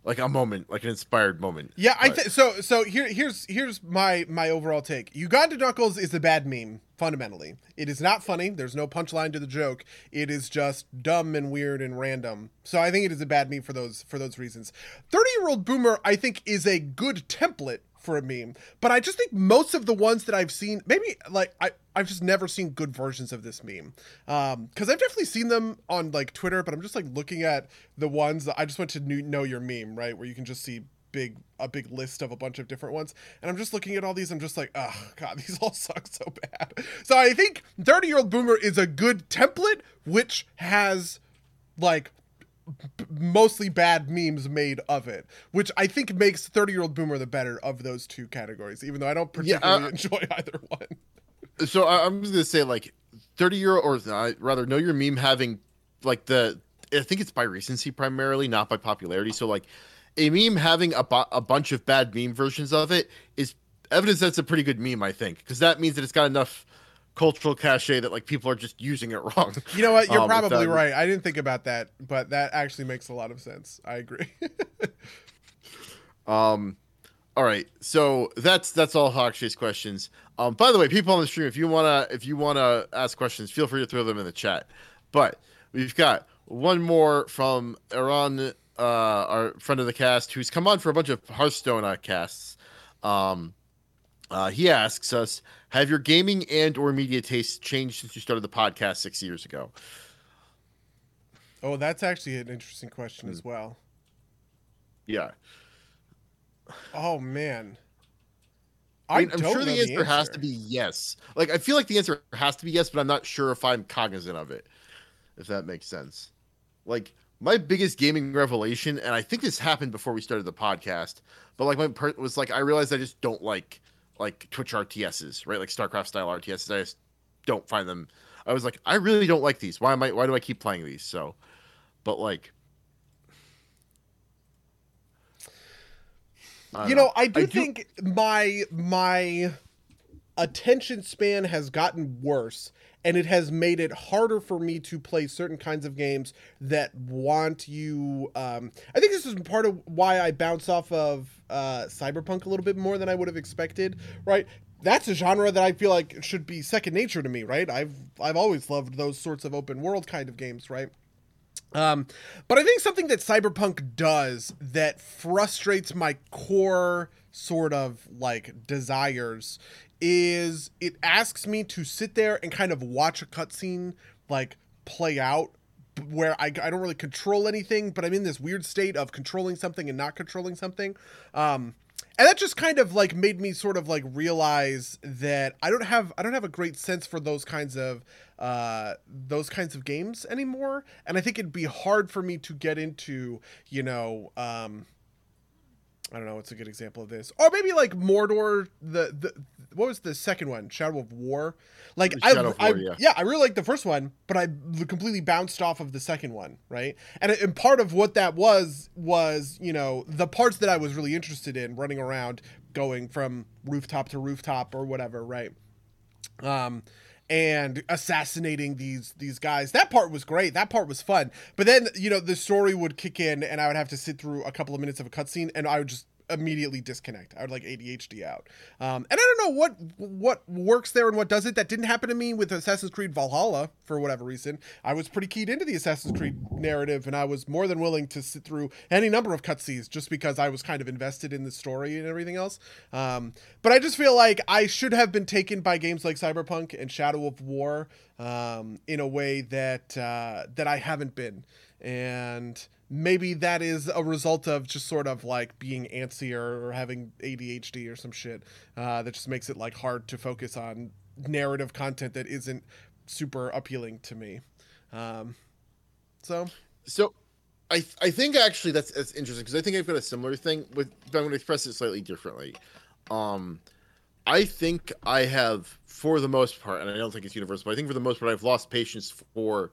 like a moment like an inspired moment Yeah, I But- th- so so here here's here's my my overall take. Uganda Knuckles is a bad meme fundamentally. It is not funny. There's no punchline to the joke. It is just dumb and weird and random. So I think it is a bad meme for those for those reasons. 30-year-old boomer I think is a good template for a meme, but I just think most of the ones that I've seen, maybe like I I've just never seen good versions of this meme. Um, because I've definitely seen them on like Twitter, but I'm just like looking at the ones that I just went to kn- know your meme, right, where you can just see big a big list of a bunch of different ones. And i'm just looking at all these i'm just like oh god these all suck so bad. So i think 30 year old boomer is a good template which has like b- mostly bad memes made of it which i think makes 30 year old boomer the better of those two categories even though i don't Yeah, particularly uh, enjoy either one so I, I'm just gonna say like 30 year old, or uh, rather know your meme having like the I think it's by recency primarily, not by popularity. So like a meme having a, a bunch of bad meme versions of it is evidence that's a pretty good meme, I think, because that means that it's got enough cultural cachet that like people are just using it wrong. you know what you're Um, probably that- right i didn't think about that but that actually makes a lot of sense i agree Um, all right, so that's that's all Akshay's questions. Um, by the way, people on the stream, if you wanna if you wanna ask questions, feel free to throw them in the chat. But we've got one more from Iran, uh, our friend of the cast, who's come on for a bunch of Hearthstone uh, casts. Um, uh, he asks us, "Have your gaming and or media tastes changed since you started the podcast six years ago?" oh that's actually an interesting question Hmm. as well Yeah, oh man I mean, don't sure the know answer, has to be yes. Like I feel like the answer has to be yes, but I'm not sure if I'm cognizant of it. If that makes sense. Like my biggest gaming revelation, and I think this happened before we started the podcast, but like my per- was like I realized I just don't like like Twitch RTSs, right? Like StarCraft style RTSs. I just don't find them. I was like, I really don't like these. Why am I? Why do I keep playing these? So, but like, I you don't know, I do think my my attention span has gotten worse and it has made it harder for me to play certain kinds of games that want you um I think this is part of why I bounce off of uh cyberpunk a little bit more than I would have expected, right? That's a genre that I feel like should be second nature to me, right? I've I've always loved those sorts of open world kind of games, right? Um, but I think something that Cyberpunk does that frustrates my core sort of like desires is it asks me to sit there and kind of watch a cutscene like play out where I, I don't really control anything, but I'm in this weird state of controlling something and not controlling something. Um, and that just kind of like made me sort of like realize that I don't have I don't have a great sense for those kinds of uh those kinds of games anymore and I think it'd be hard for me to get into, you know, um I don't know what's a good example of this, or maybe like Mordor. The the what was the second one? Shadow of War. Like I, War, I yeah. yeah, I really liked the first one, but I completely bounced off of the second one, right? And and part of what that was was you know the parts that I was really interested in, running around, going from rooftop to rooftop or whatever, right? um and assassinating these these guys. That part was great. That part was fun. But then you know the story would kick in and i would have to sit through a couple of minutes of a cutscene and i would just immediately disconnect. I would like adhd out. Um, and i don't know what what works there and what doesn't. That didn't happen to me with assassin's creed valhalla for whatever reason. I was pretty keyed into the assassin's creed narrative and i was more than willing to sit through any number of cutscenes just because i was kind of invested in the story and everything else. Um, but i just feel like i should have been taken by games like cyberpunk and shadow of war um, in a way that uh, that i haven't been and maybe that is a result of just sort of like being antsy or having ADHD or some shit uh, that just makes it like hard to focus on narrative content that isn't super appealing to me. Um, so So, I I think actually that's that's interesting because I think I've got a similar thing with. But I'm going to express it slightly differently. Um, I think I have, for the most part, and I don't think it's universal, but I think for the most part, I've lost patience for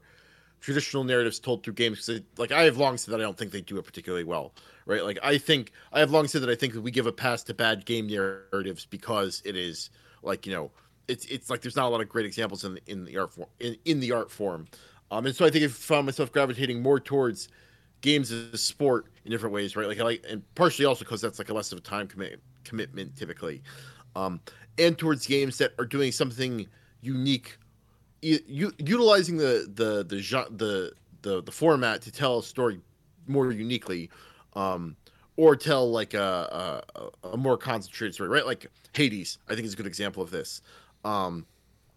traditional narratives told through games because, like, I have long said that I don't think they do it particularly well, right? Like, I think I have long said that I think that we give a pass to bad game narratives because it is like you know, it's it's like there's not a lot of great examples in in the art form in, in the art form, um, and so I think I found myself gravitating more towards games as a sport in different ways, right? Like I like, and partially also because that's like a less of a time commit, commitment typically, um, and towards games that are doing something unique, u- u- utilizing the the the the the the format to tell a story more uniquely, um, or tell like a, a a more concentrated story, right? Like Hades, I think is a good example of this. Um,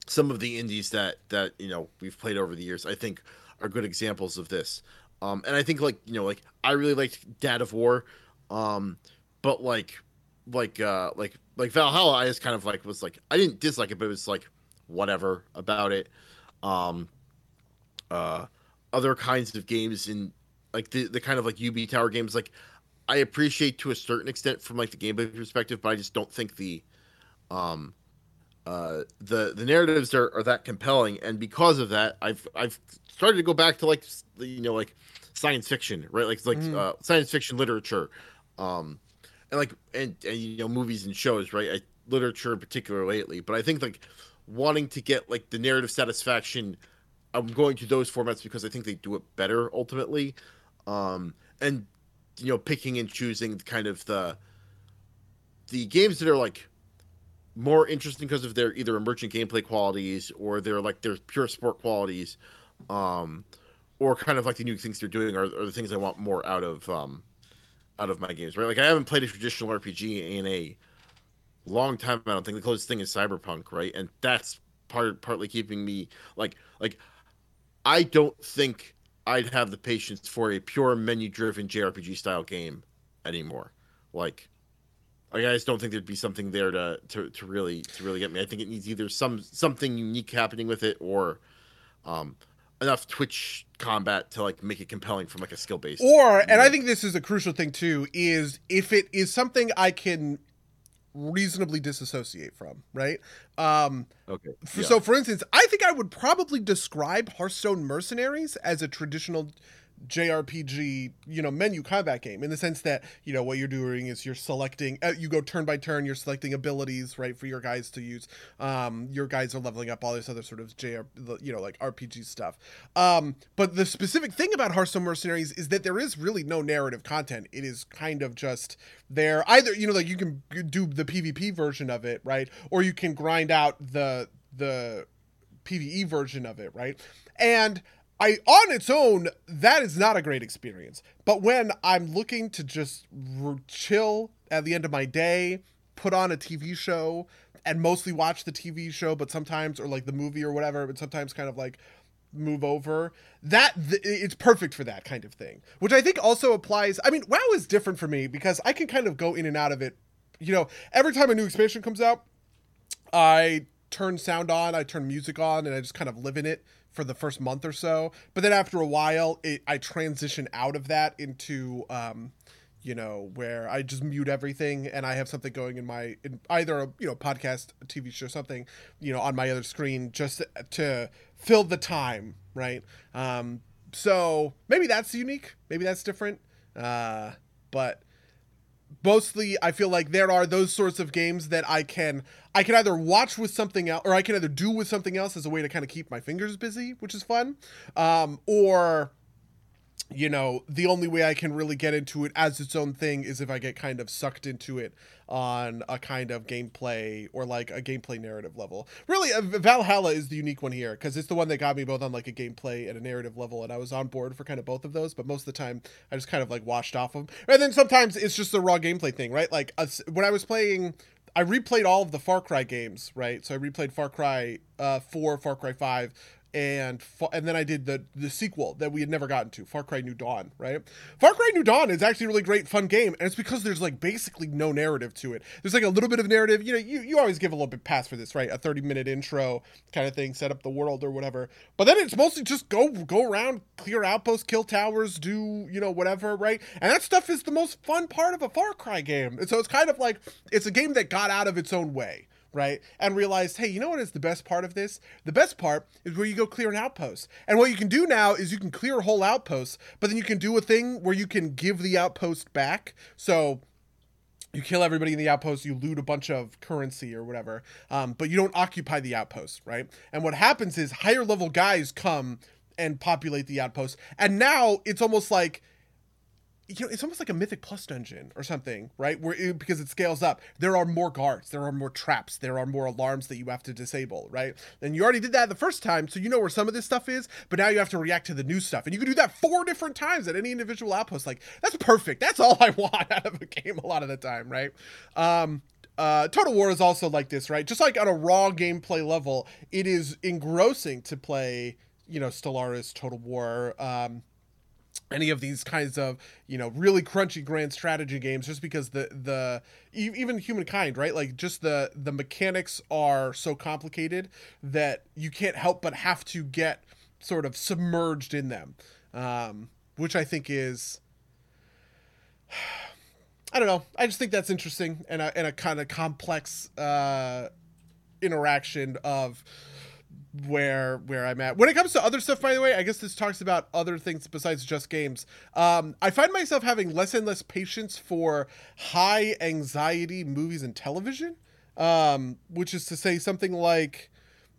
some of the indies that that you know we've played over the years, I think, are good examples of this. Um, and I think like you know like I really liked Dad of War, um, but like like uh like like Valhalla, I just kind of like was like I didn't dislike it, but it was like whatever about it. Um, uh, other kinds of games in like the the kind of like Ubi Tower games, like I appreciate to a certain extent from like the gameplay perspective, but I just don't think the um uh the the narratives are, are that compelling. And because of that i've i've started to go back to like you know like science fiction right? Like like Mhm. uh, science fiction literature. Um and like and, and you know movies and shows right? I, literature in particular lately. But i think like wanting to get like the narrative satisfaction i'm going to those formats because i think they do it better ultimately. Um and you know picking and choosing kind of the the games that are like more interesting because of their either emergent gameplay qualities or their like their pure sport qualities um or kind of like the new things they're doing are, are the things i want more out of um out of my games right? Like i haven't played a traditional rpg in a long time i don't think the closest thing is cyberpunk right and that's part partly keeping me like like i don't think i'd have the patience for a pure menu driven jrpg style game anymore like I just don't think there'd be something there to, to to really to really get me. I think it needs either some something unique happening with it or um enough Twitch combat to like make it compelling from like a skill based. Or, and I think this is a crucial thing too, is if it is something I can reasonably disassociate from, right? Um, okay. for, yeah. So, for instance, I think I would probably describe Hearthstone Mercenaries as a traditional JRPG, you know, menu combat game in the sense that, you know, what you're doing is you're selecting, uh, you go turn by turn, you're selecting abilities, right, for your guys to use. Um, your guys are leveling up all this other sort of JR, you know, like RPG stuff. Um, but the specific thing about Hearthstone Mercenaries is that there is really no narrative content. It is kind of just there. Either, you know, like you can do the PvP version of it, right? Or you can grind out the, the, PvE version of it, right? And I on its own that is not a great experience. But when I'm looking to just chill at the end of my day, put on a TV show and mostly watch the TV show, but sometimes or like the movie or whatever, but sometimes kind of like move over that th- it's perfect for that kind of thing. Which i think also applies i mean wow is different for me because i can kind of go in and out of it. You know every time a new expansion comes out I turn sound on, I turn music on, and I just kind of live in it for the first month or so. But then after a while, it, I transition out of that into um, you know, where I just mute everything and I have something going in my in either a you know podcast, a TV show, something you know on my other screen just to fill the time, right? Um, so maybe that's unique, maybe that's different, uh, but mostly I feel like there are those sorts of games that I can I can either watch with something else or I can either do with something else as a way to kind of keep my fingers busy, which is fun, um, or you know, the only way I can really get into it as its own thing is if I get kind of sucked into it on a kind of gameplay or like a gameplay narrative level. Really, uh, Valhalla is the unique one here because it's the one that got me both on like a gameplay and a narrative level, and I was on board for kind of both of those. But most of the time, I just kind of like washed off of them. And then sometimes it's just the raw gameplay thing, right? Like when I was playing. I replayed all of the Far Cry games, right? So I replayed Far Cry uh, 4, Far Cry 5, and and then I did the the sequel that we had never gotten to, Far Cry New Dawn, right? Far Cry New Dawn is actually a really great fun game, and it's because there's like basically no narrative to it. There's like a little bit of narrative, you know, you, you always give a little bit pass for this, right? A 30 minute intro kind of thing, set up the world or whatever. But then it's mostly just go go around, clear outposts, kill towers, do, you know, whatever, right? And that stuff is the most fun part of a Far Cry game. And so it's kind of like it's a game that got out of its own way right? And realized, hey, you know what is the best part of this? The best part is where you go clear an outpost. And what you can do now is you can clear whole outpost, but then you can do a thing where you can give the outpost back. So you kill everybody in the outpost, you loot a bunch of currency or whatever, um, but you don't occupy the outpost, right? And what happens is higher level guys come and populate the outpost. And now it's almost like you know, it's almost like a Mythic Plus dungeon or something, right? Where it, because it scales up, there are more guards, there are more traps, there are more alarms that you have to disable, right? And you already did that the first time, so you know where some of this stuff is. But now you have to react to the new stuff, and you can do that four different times at any individual outpost. Like that's perfect. That's all I want out of a game a lot of the time, right? Um, uh, Total War is also like this, right? Just like on a raw gameplay level, it is engrossing to play, you know, Stellaris, Total War. Um, any of these kinds of you know really crunchy grand strategy games just because the the even humankind right? Like just the the mechanics are so complicated that you can't help but have to get sort of submerged in them um, which i think is i don't know. I just think that's interesting and a, and a kind of complex uh, interaction of where where I'm at. When it comes to other stuff, by the way, I guess this talks about other things besides just games. Um, I find myself having less and less patience for high anxiety movies and television, um, which is to say something like,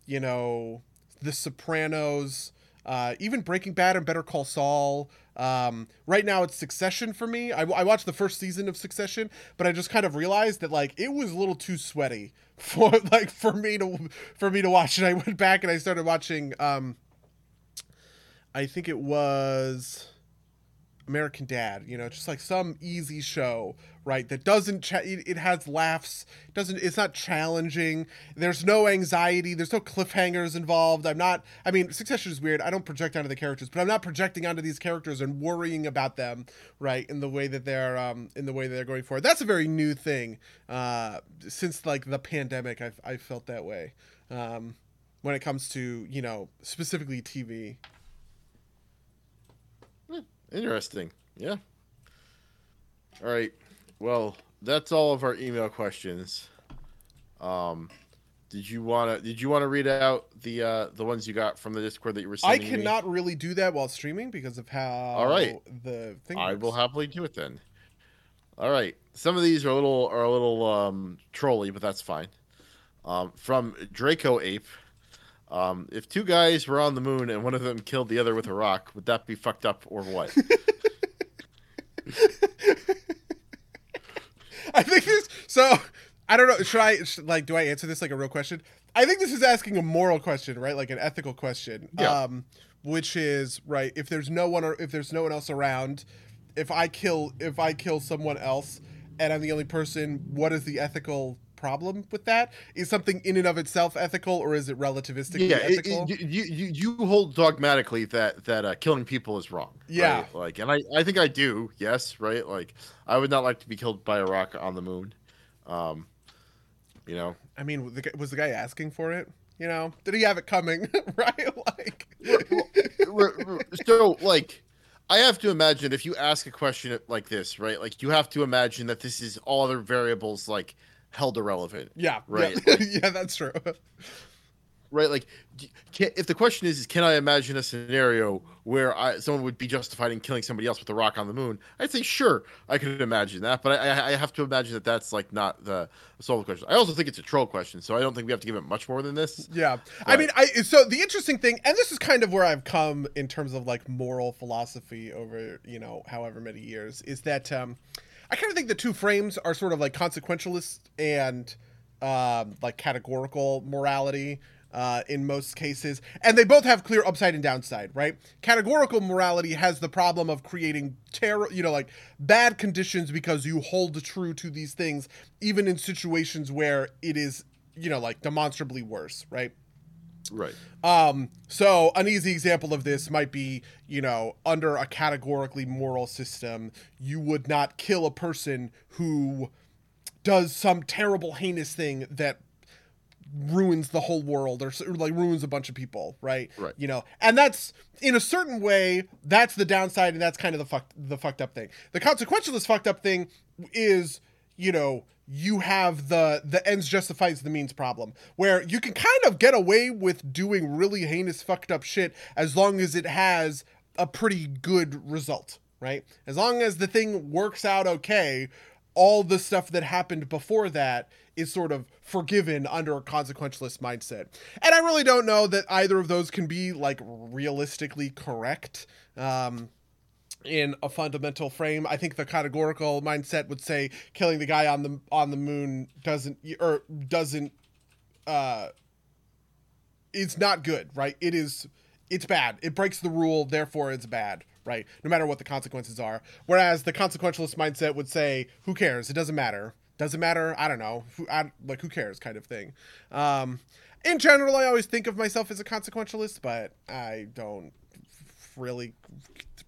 you know, The Sopranos, uh, even Breaking Bad and Better Call Saul. Um, right now, it's Succession for me. I, I watched the first season of Succession, but I just kind of realized that like it was a little too sweaty for like for me to for me to watch. And I went back and I started watching. Um, I think it was American Dad, you know, just like some easy show, right? That doesn't cha- it, it, has laughs, doesn't it's not challenging. There's no anxiety, there's no cliffhangers involved. I'm not I mean, Succession is weird. I don't project onto the characters, but I'm not projecting onto these characters and worrying about them, right? In the way that they're um in the way that they're going for. That's a very new thing. Uh since like the pandemic, I've I felt that way. Um when it comes to, you know, specifically TV. Interesting. Yeah. All right. Well, that's all of our email questions. Um, did you want to? Did you want to read out the uh, the ones you got from the Discord that you were sending? I cannot me? really do that while streaming because of how. All right. The thing. I works. will happily do it then. All right. Some of these are a little are a little um, trolly, but that's fine. Um, from Draco Ape. Um, if two guys were on the moon and one of them killed the other with a rock, would that be fucked up or what? I think this. So I don't know. Should I like? Do I answer this like a real question? I think this is asking a moral question, right? Like an ethical question. Yeah. Um, which is right. If there's no one or if there's no one else around, if I kill if I kill someone else and I'm the only person, what is the ethical problem with that? Is something in and of itself ethical, or is it relativistically yeah, ethical? It, it, you, you you hold dogmatically that that uh, killing people is wrong. Yeah, right? like, and I I think I do. Yes, right. Like, I would not like to be killed by a rock on the moon. Um, you know. I mean, was the guy asking for it? You know, did he have it coming? right, like. so like. I have to imagine if you ask a question like this, right? Like you have to imagine that this is all other variables like held irrelevant, Yeah. Right. Yeah, yeah that's true. right? Like, can, if the question is, is can I imagine a scenario where I, someone would be justified in killing somebody else with a rock on the moon? I'd say sure, I could imagine that, but I, I, I have to imagine that that's like not the solve question. I also think it's a troll question, so I don't think we have to give it much more than this. Yeah. I mean, I so the interesting thing, and this is kind of where I've come in terms of like moral philosophy over, you know, however many years, is that um I kind of think the two frames are sort of like consequentialist and um like categorical morality uh, in most cases, and they both have clear upside and downside, right? Categorical morality has the problem of creating terror, you know, like bad conditions because you hold true to these things, even in situations where it is, you know, like demonstrably worse, right? Right. Um, so an easy example of this might be, you know, under a categorically moral system, you would not kill a person who does some terrible heinous thing that ruins the whole world or, like ruins a bunch of people, right? Right. You know, and that's in a certain way that's the downside, and that's kind of the fucked the fucked up thing. The consequentialist fucked up thing is, you know, you have the the ends justifies the means problem, where you can kind of get away with doing really heinous fucked up shit as long as it has a pretty good result, right? As long as the thing works out okay, all the stuff that happened before that is sort of forgiven under a consequentialist mindset. And I really don't know that either of those can be like realistically correct. Um, in a fundamental frame, I think the categorical mindset would say killing the guy on the on the moon doesn't or doesn't uh it's not good, right? It is it's bad. It breaks the rule, therefore it's bad, right? No matter what the consequences are. Whereas the consequentialist mindset would say, who cares? It doesn't matter. Doesn't matter. I don't know. Who, I, like who cares kind of thing. Um in general, I always think of myself as a consequentialist, but I don't really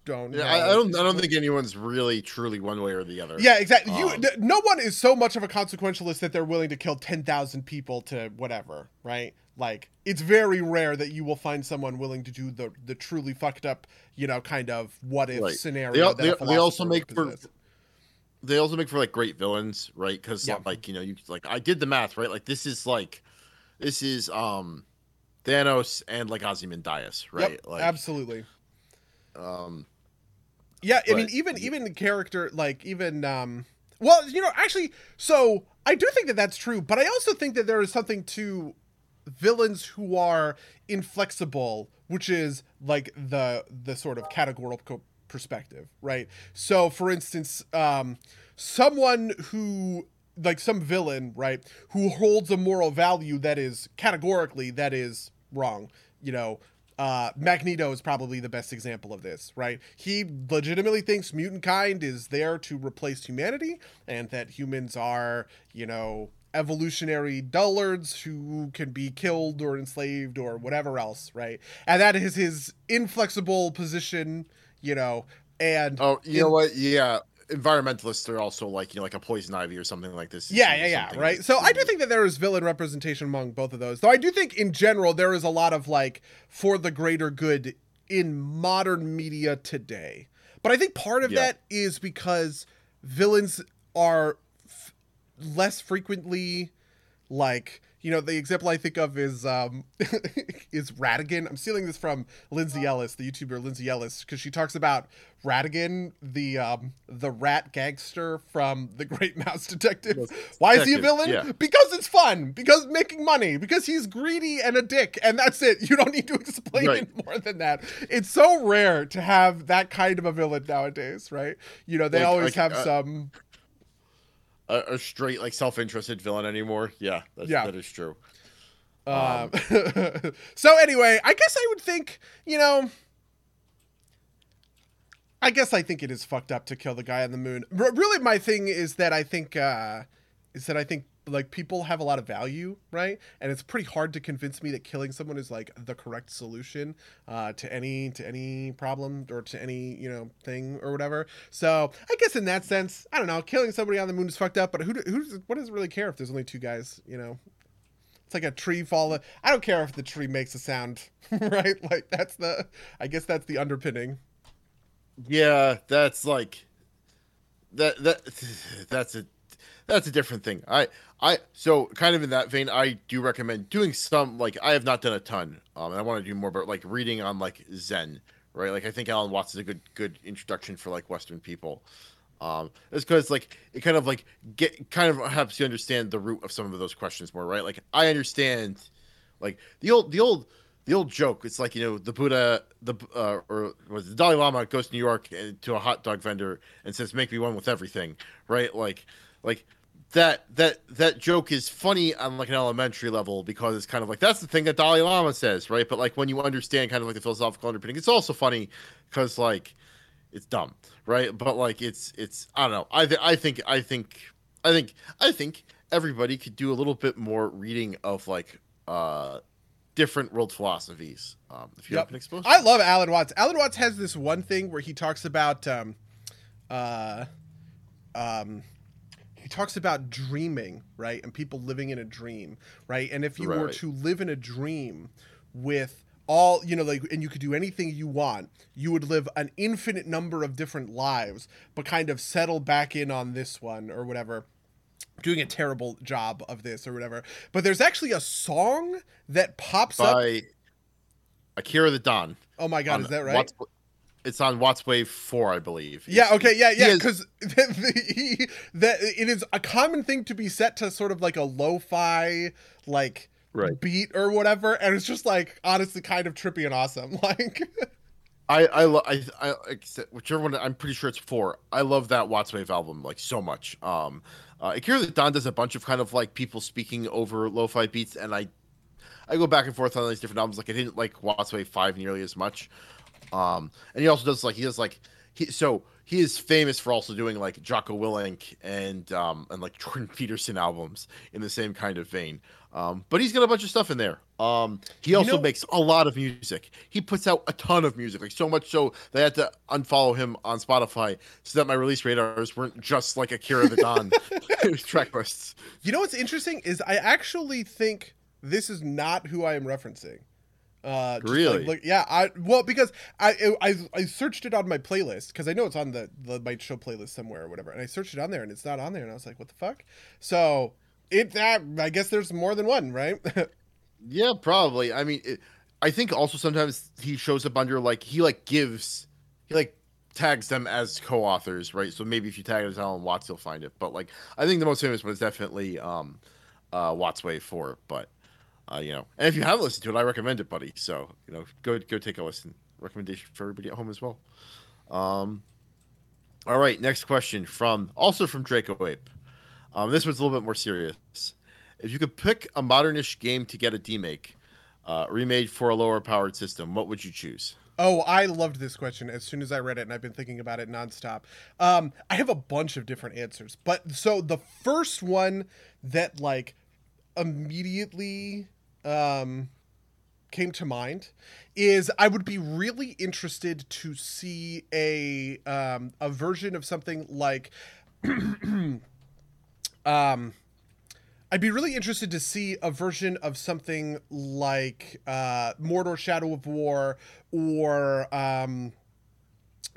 don't Yeah. I, I don't. I don't think anyone's really truly one way or the other. Yeah, exactly. Um, th- no one is so much of a consequentialist that they're willing to kill ten thousand people to whatever, right? Like it's very rare that you will find someone willing to do the the truly fucked up, you know, kind of what if Right. scenario. They, that they, they also make for they also make for like great villains, right? Because Yeah. like you know you like I did the math, right? Like this is like this is um Thanos and like Ozymandias, right? Yep, like absolutely. Um Yeah, I mean, even even the character, like even um, well, you know, actually, so I do think that that's true, but I also think that there is something to villains who are inflexible, which is like the the sort of categorical perspective, right? So, for instance, um, someone who like some villain, right, who holds a moral value that is categorically that is wrong, you know. Uh, Magneto is probably the best example of this, right? He legitimately thinks mutant kind is there to replace humanity, and that humans are, you know, evolutionary dullards who can be killed or enslaved or whatever else, right? And that is his inflexible position, you know. And oh you in- know what? Yeah, environmentalists are also like you know like a poison ivy or something like this. Yeah, yeah, yeah, right. So I do think that there is villain representation among both of those. Though I do think in general there is a lot of like for the greater good in modern media today. But I think part of Yeah. that is because villains are f- less frequently like you know the example I think of is um is Ratigan. I'm stealing this from Lindsay Ellis, the YouTuber Lindsay Ellis, because she talks about Ratigan, the um the rat gangster from The Great Mouse Detective. Yes, Why is he a villain? yeah. Because it's fun. Because making money. Because he's greedy and a dick, and that's it. You don't need to explain Right. it more than that. It's so rare to have that kind of a villain nowadays, right? You know they Like- always like, have uh, some. A, a straight like self-interested villain anymore. Yeah, that's, Yeah. that is true. Um, so anyway, I guess I would think, you know, I guess I think it is fucked up to kill the guy on the moon. R- really, my thing is that I think uh, is that I think like people have a lot of value, right? And it's pretty hard to convince me that killing someone is like the correct solution uh, to any to any problem or to any you know thing or whatever. So I guess in that sense, I don't know, killing somebody on the moon is fucked up. But who who's what does it really care if there's only two guys? You know, it's like a tree fall. I don't care if the tree makes a sound, right? Like that's the. I guess that's the underpinning. Yeah, that's like that that that's a that's a different thing. I I so kind of in that vein, I do recommend doing some like I have not done a ton. Um, and I want to do more, but like reading on like Zen, right? Like I think Alan Watts is a good good introduction for like Western people. Um, it's because like it kind of like get kind of helps you understand the root of some of those questions more, right? Like I understand, like the old the old the old joke. It's like you know the Buddha, the uh, or was the Dalai Lama goes to New York to a hot dog vendor and says, "Make me one with everything," right? Like, like that that that joke is funny on like an elementary level because it's kind of like that's the thing that Dalai Lama says, right? But like when you understand kind of like the philosophical underpinning, it's also funny because like it's dumb, right? But like it's it's I don't know. I th- I think I think I think I think everybody could do a little bit more reading of like uh different world philosophies. Um, if you Yep. have been exposed, I love Alan Watts. Alan Watts has this one thing where he talks about um uh um he talks about dreaming, right? And people living in a dream, right? And if you were to live in a dream with all, you know, like and you could do anything you want, you would live an infinite number of different lives, but kind of settle back in on this one or whatever doing a terrible job of this or whatever. But there's actually a song that pops up. Akira the Don. Oh my god, on is that right? Watts- it's on Watts Wave Four, I believe. Yeah. It's- Okay. Yeah. Yeah. Because the, that it is a common thing to be set to sort of like a lo-fi like Right. beat or whatever, and it's just like honestly kind of trippy and awesome. Like, I I lo- I, I except- whichever one I'm pretty sure it's four. I love that Watts Wave album like so much. Um, uh, Akira the Don does a bunch of kind of like people speaking over lo-fi beats, and I I go back and forth on these different albums. Like I didn't like Watts Wave Five nearly as much. Um, and he also does like he does like he so he is famous for also doing like Jocko Willink and um and like Jordan Peterson albums in the same kind of vein. Um, but he's got a bunch of stuff in there. Um, he also know- makes a lot of music. He puts out a ton of music, like so much so that I had to unfollow him on Spotify so that my release radars weren't just like Akira the Don track lists. you know what's interesting is I actually think this is not who I am referencing. Uh, just like- Really? like- yeah. I well because I I I searched it on my playlist because I know it's on the the my show playlist somewhere or whatever, and I searched it on there and it's not on there, and I was like, what the fuck? So it that I guess there's more than one, right? Yeah, probably. I mean, it, I think also sometimes he shows up under like he like gives he like tags them as co-authors, right? So maybe if you tag it as Alan Watts, you'll find it. But like, I think the most famous one is definitely um, uh, Watts Wave Four. But uh, you know, and if you haven't listened to it, I recommend it, buddy. So you know, go go take a listen. Recommendation for everybody at home as well. Um, all right, next question from also from Draco Ape. Um, this one's a little bit more serious. If you could pick a modernish game to get a demake, uh, remade for a lower powered system, what would you choose? Oh, I loved this question as soon as I read it, and I've been thinking about it nonstop. Um, I have a bunch of different answers, but so the first one that like immediately um, came to mind is I would be really interested to see a um, a version of something like um I'd be really interested to see a version of something like uh, Mordor: Shadow of War, or um,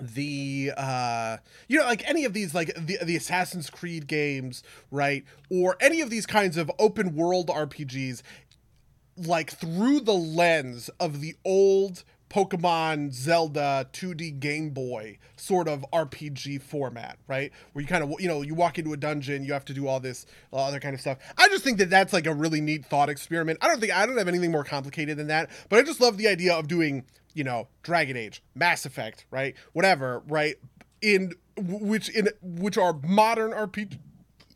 the uh, you know, like any of these, like the the Assassin's Creed games, right? Or any of these kinds of open world RPGs, like through the lens of the old Pokemon Zelda 2D Game Boy sort of RPG format, right? Where you kind of, you know, you walk into a dungeon, you have to do all this uh, other kind of stuff. I just think that that's like a really neat thought experiment. I don't think, I don't have anything more complicated than that, but I just love the idea of doing, you know, Dragon Age, Mass Effect, right? Whatever, right? In which, in which are modern RPG,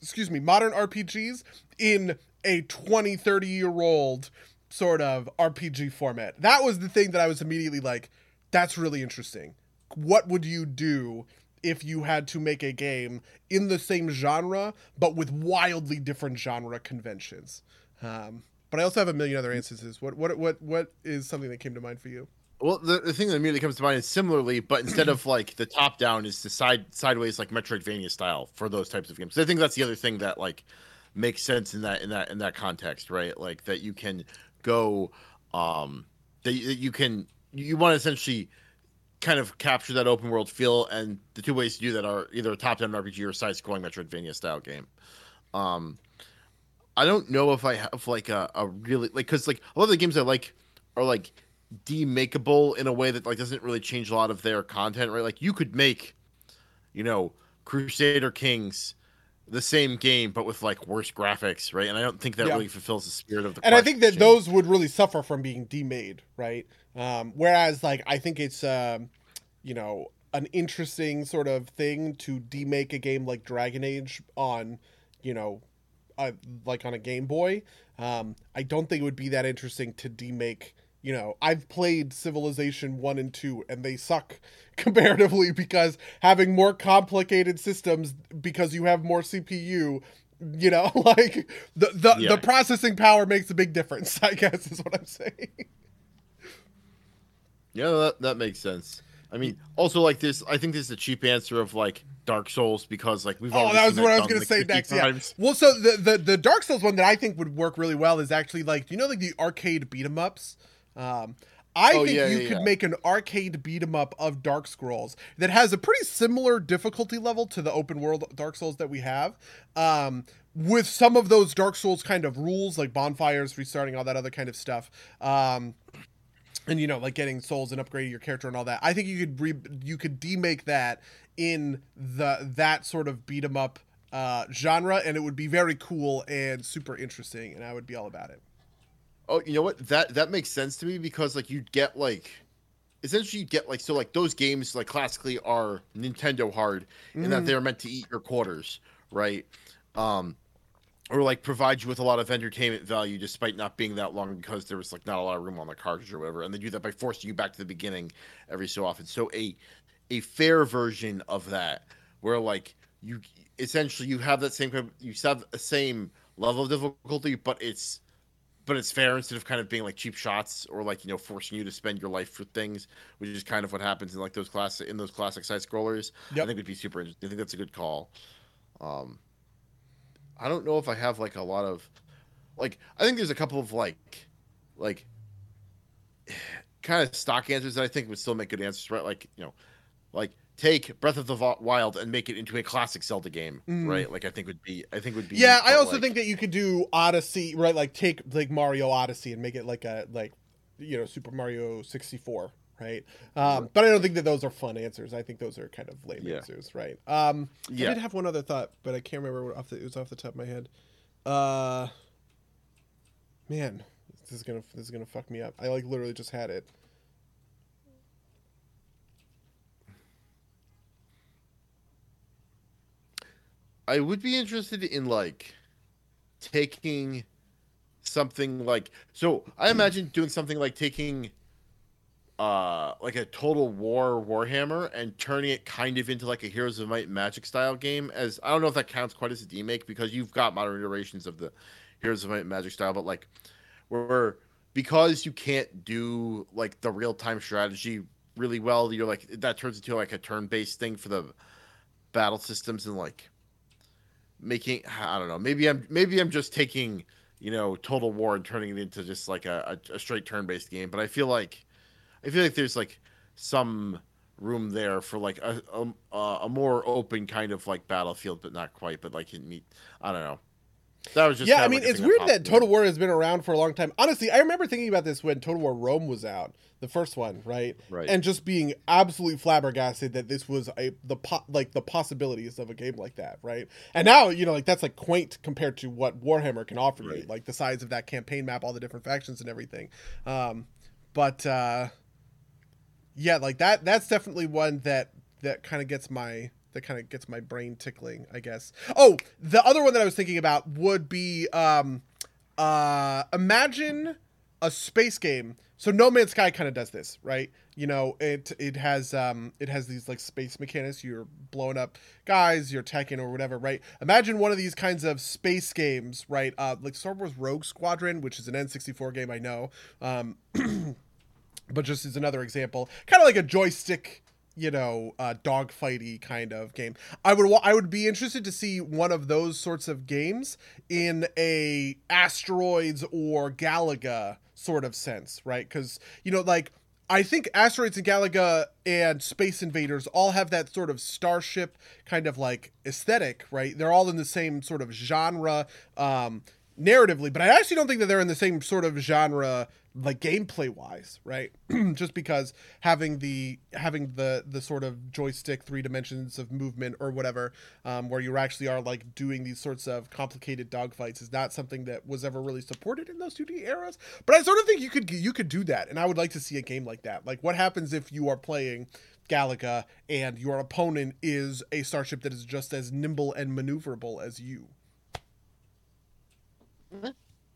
excuse me, modern RPGs in a 20, 30 year old sort of RPG format. That was the thing that I was immediately like, that's really interesting. What would you do if you had to make a game in the same genre, but with wildly different genre conventions? Um, but I also have a million other instances. What what what what is something that came to mind for you? Well, the, the thing that immediately comes to mind is similarly, but instead of like the top down, is the side sideways like Metroidvania style for those types of games. I think that's the other thing that like makes sense in that in that in that context, right? Like that you can go, um, that you, can you want to essentially kind of capture that open world feel. And the two ways to do that are either a top down RPG or side scrolling Metroidvania style game. Um, I don't know if I have like a, a really like because like a lot of the games I like are like demakeable in a way that like doesn't really change a lot of their content, right? Like you could make, you know, Crusader Kings the same game but with like worse graphics, right? And I don't think that Yeah. really fulfills the spirit of the. and I think that those would really suffer from being demade, right? Um, whereas, like, I think it's, um, you know, an interesting sort of thing to demake a game like Dragon Age on, you know, uh, like on a Game Boy. Um, I don't think it would be that interesting to demake. You know, I've played Civilization 1 and 2, and they suck comparatively because having more complicated systems because you have more CPU you know like the the, Yeah. the processing power makes a big difference i guess is what i'm saying Yeah, that, that makes sense. I mean, also like this, I think this is a cheap answer of like Dark Souls because like we've oh that was what i was done, gonna say 50 next yeah well so the, the the dark souls one that i think would work really well is actually like you know like the arcade beat 'em ups um I Oh, think yeah, you yeah, could yeah. make an arcade beat 'em up of Dark Scrolls that has a pretty similar difficulty level to the open world Dark Souls that we have, um, with some of those Dark Souls kind of rules like bonfires, restarting, all that other kind of stuff. Um, and you know like getting souls and upgrading your character and all that i think you could re- you could demake that in the that sort of beat 'em up uh, genre and it would be very cool and super interesting and i would be all about it Oh, you know what? That that makes sense to me because like you'd get like essentially you get like so like those games like classically are Nintendo hard in that Mhm. they're meant to eat your quarters, right? Um or like provide you with a lot of entertainment value despite not being that long because there was like not a lot of room on the cartridge or whatever. And they do that by forcing you back to the beginning every so often. So a a fair version of that where like you essentially you have that same you have the same level of difficulty, but it's but it's fair instead of kind of being like cheap shots or like you know forcing you to spend your life for things, which is kind of what happens in like those classic in those classic side scrollers. Yep. I think would be super interesting. I think that's a good call. Um, I don't know if I have like a lot of like I think there's a couple of like like kind of stock answers that I think would still make good answers, right? Like you know, like take Breath of the Wild and make it into a classic Zelda game, Mm. right? Like I think would be I think would be yeah i also like- think that you could do odyssey right like take like mario odyssey and make it like a like you know super mario 64 right um but i don't think that those are fun answers i think those are kind of lame Yeah. answers right um Yeah. i did have one other thought but i can't remember what off the, it was off the top of my head uh man this is gonna this is gonna fuck me up i like literally just had it I would be interested in like taking something like so I imagine doing something like taking uh like a total war warhammer and turning it kind of into like a heroes of might magic style game as i don't know if that counts quite as a demake because you've got modern iterations of the heroes of might magic style but like where because you can't do like the real-time strategy really well you're like that turns into like a turn-based thing for the battle systems and like making I don't know. Maybe I'm maybe I'm just taking you know Total War and turning it into just like a, a, a straight turn-based game. But I feel like I feel like there's like some room there for like a a, a more open kind of like battlefield, but not quite. But like it meet I don't know. That was just yeah, I mean, it's weird that Total. War has been around for a long time. Honestly, I remember thinking about this when Total War Rome was out, the first one, right? Right. And just being absolutely flabbergasted that this was a the po- like the possibilities of a game like that, right? And now, you know, like that's like quaint compared to what Warhammer can offer you, like the size of that campaign map, all the different factions and everything. Um, but uh, yeah, like that that's definitely one that that kind of gets my that kind of gets my brain tickling, I guess. Oh, the other one that I was thinking about would be um uh imagine a space game. So No Man's Sky kind of does this, right? You know, it it has um it has these like space mechanics. You're blowing up guys, you're attacking or whatever, right? Imagine one of these kinds of space games, right? Uh, like Star Wars Rogue Squadron, which is an N64 game, I know. Um, but just as another example, kind of like a joystick, you know, uh, dogfighty kind of game. I would I would be interested to see one of those sorts of games in a asteroids or Galaga sort of sense, right? Because you know, like I think Asteroids and Galaga and Space Invaders all have that sort of starship kind of like aesthetic, right? They're all in the same sort of genre um, narratively, but I actually don't think that they're in the same sort of genre like gameplay wise, right? Just because having the having the the sort of joystick three dimensions of movement or whatever, um, where you actually are like doing these sorts of complicated dogfights, is not something that was ever really supported in those 2D eras. But I sort of think you could you could do that, and I would like to see a game like that. Like, what happens if you are playing Galaga and your opponent is a starship that is just as nimble and maneuverable as you?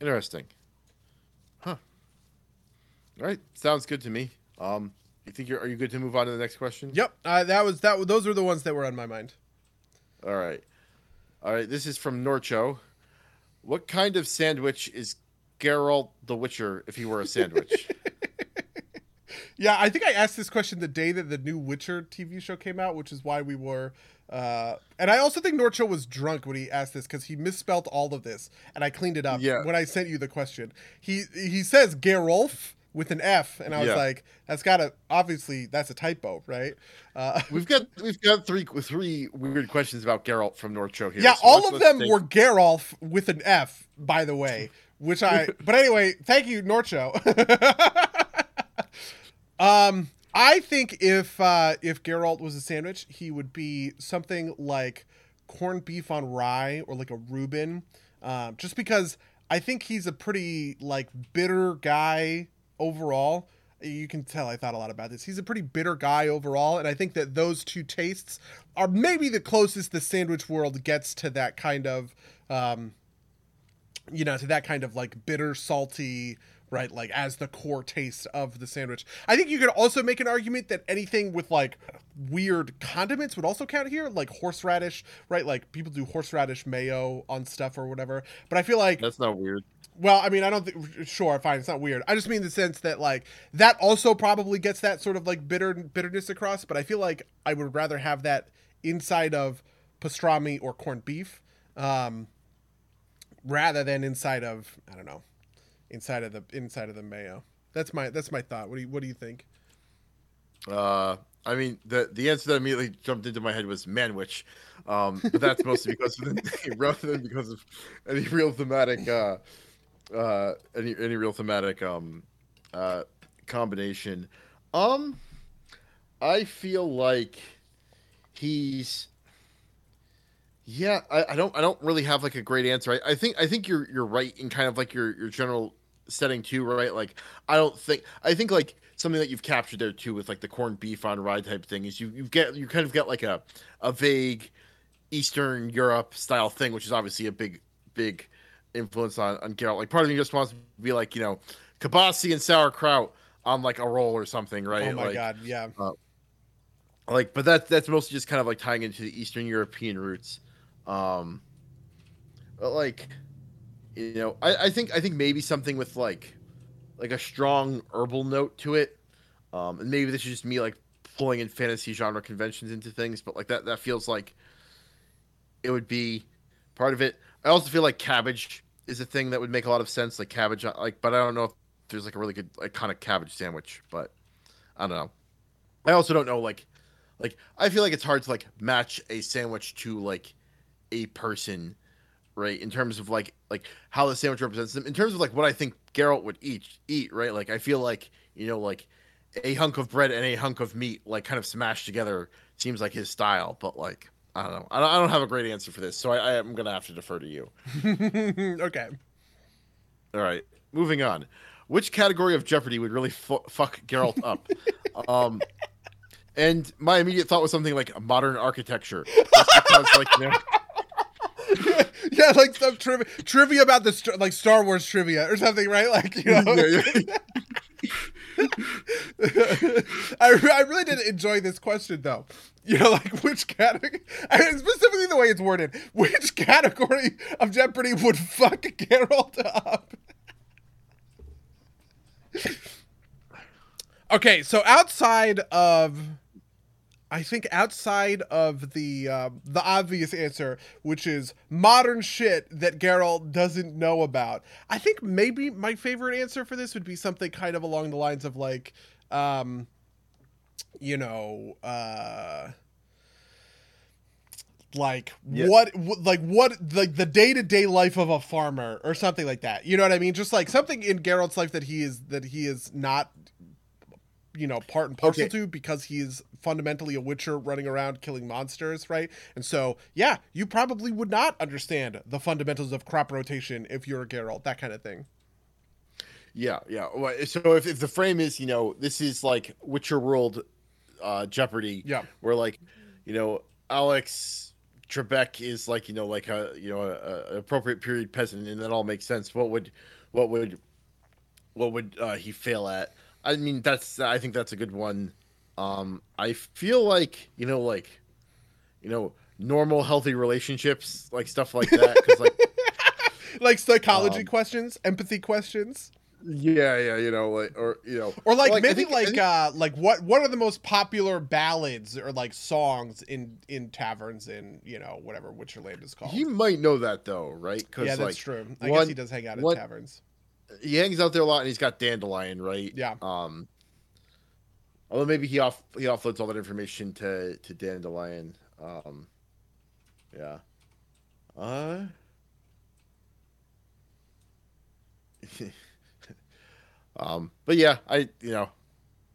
Interesting. Huh. All right, sounds good to me. Um, you think you're are you good to move on to the next question? Yep, uh, that was that. Those were the ones that were on my mind. All right. All right, this is from Norcho. What kind of sandwich is Geralt the Witcher if he were a sandwich? Yeah, I think I asked this question the day that the new Witcher TV show came out, which is why we were. Uh, and I also think Norcho was drunk when he asked this because he misspelled all of this, and I cleaned it up Yeah. when I sent you the question. He he says Gerolf with an F, and I was Yeah. like, that's gotta obviously that's a typo, right? Uh, we've got we've got three three weird questions about Geralt from Norcho here. yeah, so all of them take- were Gerolf with an F, by the way. Which I, but anyway, thank you, Norcho. um, I think if uh, if Geralt was a sandwich, he would be something like corned beef on rye or like a Reuben, um, just because I think he's a pretty like bitter guy overall. You can tell I thought a lot about this. He's a pretty bitter guy overall, and I think that those two tastes are maybe the closest the sandwich world gets to that kind of, um, you know, to that kind of like bitter, salty, right? Like as the core taste of the sandwich. I think you could also make an argument that anything with like weird condiments would also count here, like horseradish, right? Like people do horseradish mayo on stuff or whatever. But I feel like That's not weird. well, I mean, I don't think. Sure, fine. It's not weird. I just mean the sense that like that also probably gets that sort of like bitter bitterness across. But I feel like I would rather have that inside of pastrami or corned beef, um, rather than inside of I don't know, inside of the inside of the mayo. That's my that's my thought. What do you what do you think? Uh, I mean, the the answer that immediately jumped into my head was manwich, um, but that's mostly because of the name rather than because of any real thematic, uh, uh, any any real thematic um, uh, combination. Um, I feel like he's. Yeah, I, I don't I don't really have like a great answer. I, I think I think you're you're right in kind of like your your general setting too, right? Like I don't think I think like something that you've captured there too with like the corned beef on rye type thing is you you get you kind of get like a a vague Eastern Europe style thing, which is obviously a big big influence on on Geralt. Like part of me just wants to be like you know kielbasi and sauerkraut on like a roll or something, right? Oh my like, god, yeah. Uh, like but that that's mostly just kind of like tying into the eastern european roots um but like you know I, I think i think maybe something with like like a strong herbal note to it. Um and maybe this is just me like pulling in fantasy genre conventions into things but like that that feels like it would be part of it. I also feel like cabbage is a thing that would make a lot of sense like cabbage like but i don't know if there's like a really good of cabbage sandwich but i don't know. I also don't know like like I feel like it's hard to like match a sandwich to like a person, right? In terms of like like how the sandwich represents them. In terms of like what I think Geralt would eat eat, right? Like I feel like you know like a hunk of bread and a hunk of meat like kind of smashed together seems like his style. But like I don't know. I don't, I don't have a great answer for this, so I, I am gonna have to defer to you. okay. All right, moving on. Which category of Jeopardy would really fu- fuck Geralt up? um, and my immediate thought was something like modern architecture, because, like, you know, yeah, like some trivia trivia about the st- like Star Wars trivia or something, right? Like you know. Yeah, yeah. I, I really did enjoy this question though. You know, like which category, and specifically the way it's worded, which category of Jeopardy would fuck Geralt up? okay, so outside of, I think outside of the um, the obvious answer, which is modern shit that Geralt doesn't know about, I think maybe my favorite answer for this would be something kind of along the lines of like, um, you know, uh, like what wh- like what like the day-to-day life of a farmer or something like that. You know what i mean? Just like something in Geralt's life that he is that he is not you know part and parcel Okay. to because he is fundamentally a witcher running around killing monsters right and so yeah you probably would not understand the fundamentals of crop rotation if you're a Geralt that kind of thing Yeah, yeah. So if, if the frame is, you know, this is like Witcher World uh, Jeopardy, Yeah. where like, you know, Alex Trebek is like, you know, like a you know a, a an appropriate period peasant, and that all makes sense. What would, what would, what would uh, he fail at? I mean, that's I think that's a good one. Um, I feel like you know, like, you know, normal healthy relationships, like stuff like that, because like. like psychology Um, questions empathy questions Yeah, yeah, you know, like or you know, or like, I maybe think- like think- uh like what what are the most popular ballads or like songs in in taverns in you know whatever Witcherland is called He might know that though, right? Because yeah that's like true i one- guess he does hang out in taverns he hangs out there a lot, and he's got Dandelion, right? Yeah. Um. Although maybe he off he offloads all that information to to Dandelion. Um. Yeah. Uh. um. But yeah, I you know,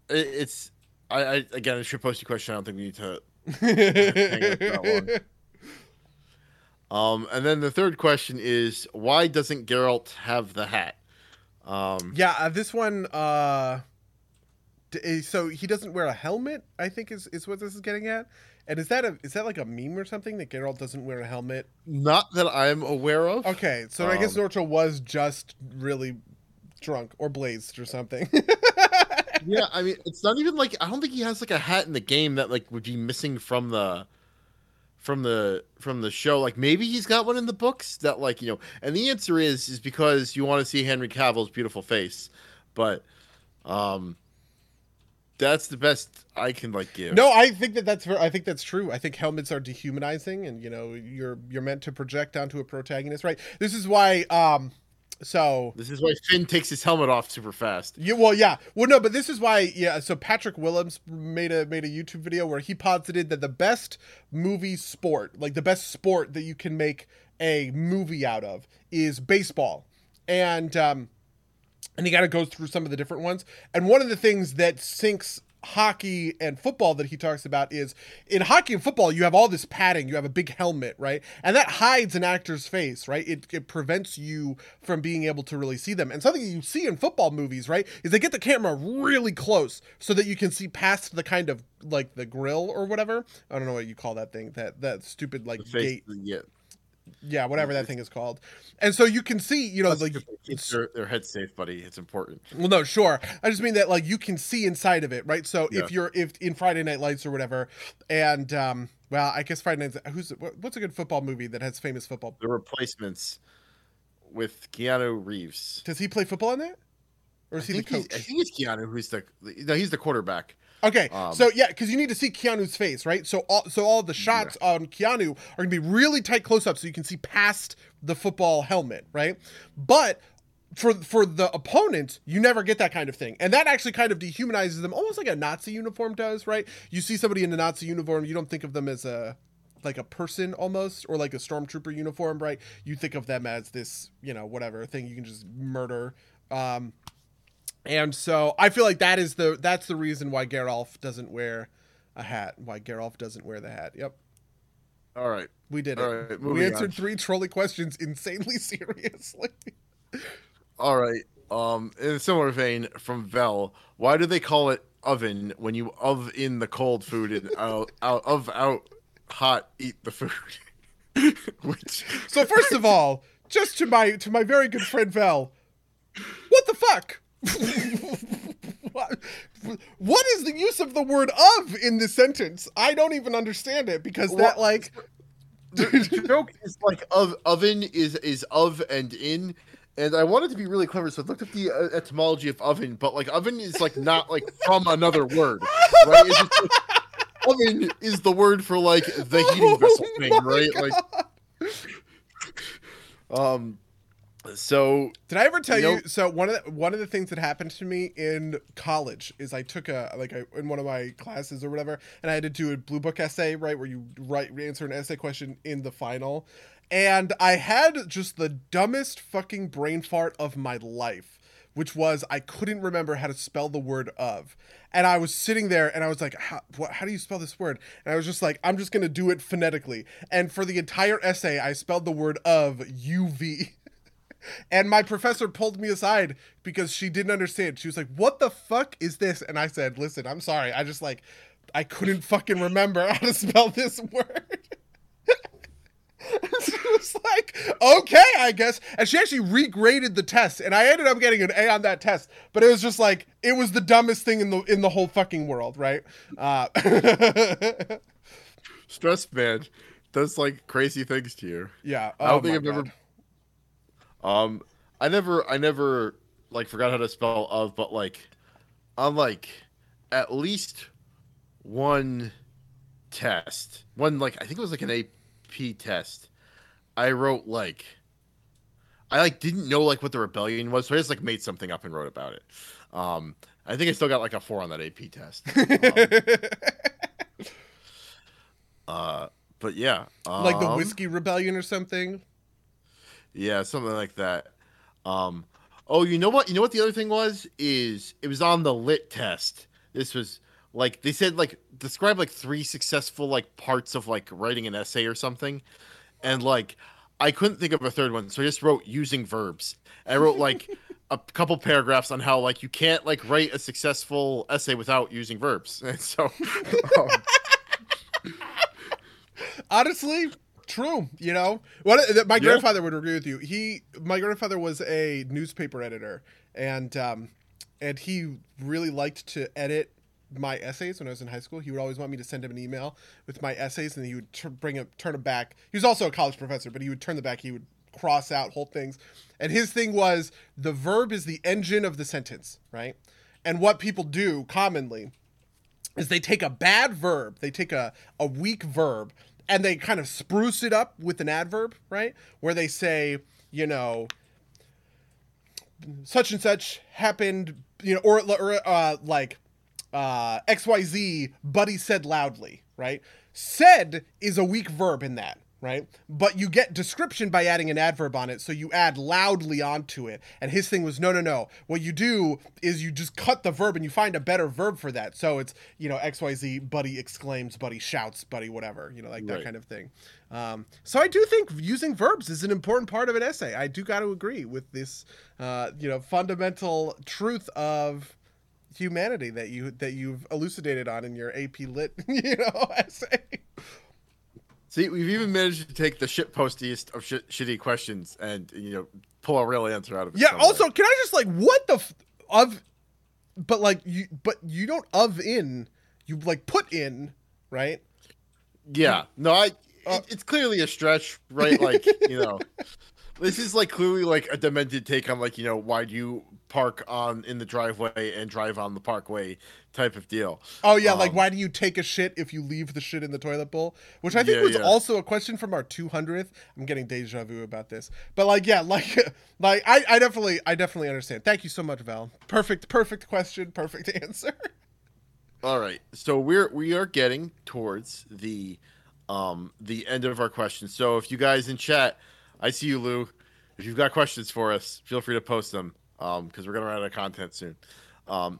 it, it's I, I again I should post a question. I don't think we need to Um, and then the third question is why doesn't Geralt have the hat? Um, yeah uh, this one uh d- eh, so he doesn't wear a helmet i think is is what this is getting at. And is that a is that like a meme or something that Geralt doesn't wear a helmet? Not that I'm aware of. okay so i guess Um, was just really drunk or blazed or something. Yeah, I mean, it's not even like I don't think he has like a hat in the game that like would be missing from the from the from the show. Like maybe he's got one in the books that like you know. And the answer is is because you want to see Henry Cavill's beautiful face, but um, that's the best I can like give. No, I think that that's I think that's true. I think helmets are dehumanizing, and you know you're you're meant to project onto a protagonist, right? This is why. Um, so This is why Finn takes his helmet off super fast. you well, yeah, well, no, but this is why. Yeah, so Patrick Willems made a made a YouTube video where he posited that the best movie sport, like the best sport that you can make a movie out of, is baseball, and um, and he kind of goes through some of the different ones. And one of the things that sinks hockey and football that he talks about is in hockey and football you have all this padding you have a big helmet right? And that hides an actor's face right? It, it prevents you from being able to really see them. And something you see in football movies right is they get the camera really close so that you can see past the kind of like the grill or whatever. I don't know what you call that thing that that stupid like gate. yeah, yeah whatever that thing is called and so you can see you know like keep their, their head safe, buddy. It's important. well, no, sure. I just mean that like you can see inside of it, right? So Yeah. if you're if in Friday Night Lights or whatever, and um, well, I guess Friday Night. Who's what's a good football movie that has famous football? The replacements with Keanu Reeves. Does he play football in that, or is I he the coach? I think it's Keanu who's the no, he's the quarterback. Okay, Um, so yeah, because you need to see Keanu's face, right? So all so all the shots on Keanu are gonna be really tight close up, so you can see past the football helmet, right? But for for the opponent, you never get that kind of thing, and that actually kind of dehumanizes them, almost like a Nazi uniform does, right? You see somebody in a Nazi uniform, you don't think of them as a like a person almost, or like a stormtrooper uniform, right? You think of them as this, you know, whatever thing you can just murder. Um, and so I feel like that is the that's the reason why Geralf doesn't wear a hat. Why Geralf doesn't wear the hat. Yep. All right. We did it. Right, we answered on. three trolley questions insanely seriously. All right. Um, in a similar vein, from Vel, why do they call it oven when you of in the cold food and out, out of out hot eat the food? Which so first of all, just to my to my very good friend Val, what the fuck? What, what is the use of the word of in this sentence? I don't even understand it because that What- like the, the joke is like of oven is is of and in. And I wanted to be really clever, so I looked up the uh, etymology of oven. But like oven is like not like from another word, right? Just, like, oven is the word for like the heating vessel Oh thing, right? Like, um, so Did I ever tell You know- so one of the, one of the things that happened to me in college is I took a like a, in one of my classes or whatever, and I had to do a blue book essay, right, where you write answer an essay question in the final, and I had just the dumbest fucking brain fart of my life. Which was I couldn't remember how to spell the word of, and I was sitting there and I was like, how, what, how do you spell this word? And I was just like, I'm just gonna do it phonetically. And for the entire essay, I spelled the word of UV. And my professor pulled me aside because she didn't understand. She was like, "What the fuck is this?" And I said, "Listen, I'm sorry. I just like I couldn't fucking remember how to spell this word." she was like, "Okay, I guess." And she actually regraded the test, and I ended up getting an A on that test. But it was just like it was the dumbest thing in the in the whole fucking world, right? Uh, stress man does like crazy things to you. yeah. I don't oh think I've ever God. Um, I never, I never like forgot how to spell of, but like, on like at least one test, one like I think it was like an AP test. I wrote like, I like didn't know like what the rebellion was, so I just like made something up and wrote about it. Um, I think I still got like a four on that AP test. Um, uh, but yeah, like the um, whiskey rebellion or something. Yeah, something like that. Um, oh, you know what? You know what the other thing was is it was on the lit test. This was like they said like describe like three successful like parts of like writing an essay or something, and like I couldn't think of a third one, so I just wrote using verbs. I wrote like a couple paragraphs on how like you can't like write a successful essay without using verbs, and so. um, honestly true you know what my Yeah. grandfather would agree with you he my grandfather was a newspaper editor and um and he really liked to edit my essays when I was in high school. He would always want me to send him an email with my essays, and he would tur bring them, turn them back. He was also a college professor, but he would turn them back. He would cross out whole things, and his thing was the verb is the engine of the sentence, right? And what people do commonly is they take a bad verb, they take a, a weak verb, and they kind of spruce it up with an adverb, right? Where they say, you know, such and such happened, you know, or, or uh, like uh, XYZ, Buddy said loudly, right? Said is a weak verb in that, right? But you get description by adding an adverb on it, so you add loudly onto it. And his thing was, no, no, no. What you do is you just cut the verb and you find a better verb for that. So it's, you know, XYZ, Buddy exclaims, Buddy shouts, Buddy whatever, you know, like that Right. kind of thing. Um, so I do think using verbs is an important part of an essay. I do got to agree with this, uh, you know, fundamental truth of humanity that you that you've elucidated on in your AP Lit, you know, essay. See, we've even managed to take the shit postiest of shit, shitty questions and you know pull a real answer out of it. Yeah. somewhere. Also, can I just like what the f- of, but like you, but you don't of in, you like put in, right? yeah, no, I. Uh, it, it's clearly a stretch, right? Like you know, this is like clearly like a demented take on like you know why do you park on in the driveway and drive on the parkway type of deal. Oh yeah, like Um, why do you take a shit if you leave the shit in the toilet bowl? Which I think Yeah, was yeah. also a question from our 200th. I'm getting deja vu about this, but like yeah, like like I, I definitely I definitely understand. Thank you so much, Val. Perfect perfect question, perfect answer. All right, so we're we are getting towards the um the end of our questions. So if you guys in chat, I see you, Lou. If you've got questions for us, feel free to post them um because we're gonna run out of content soon. Um,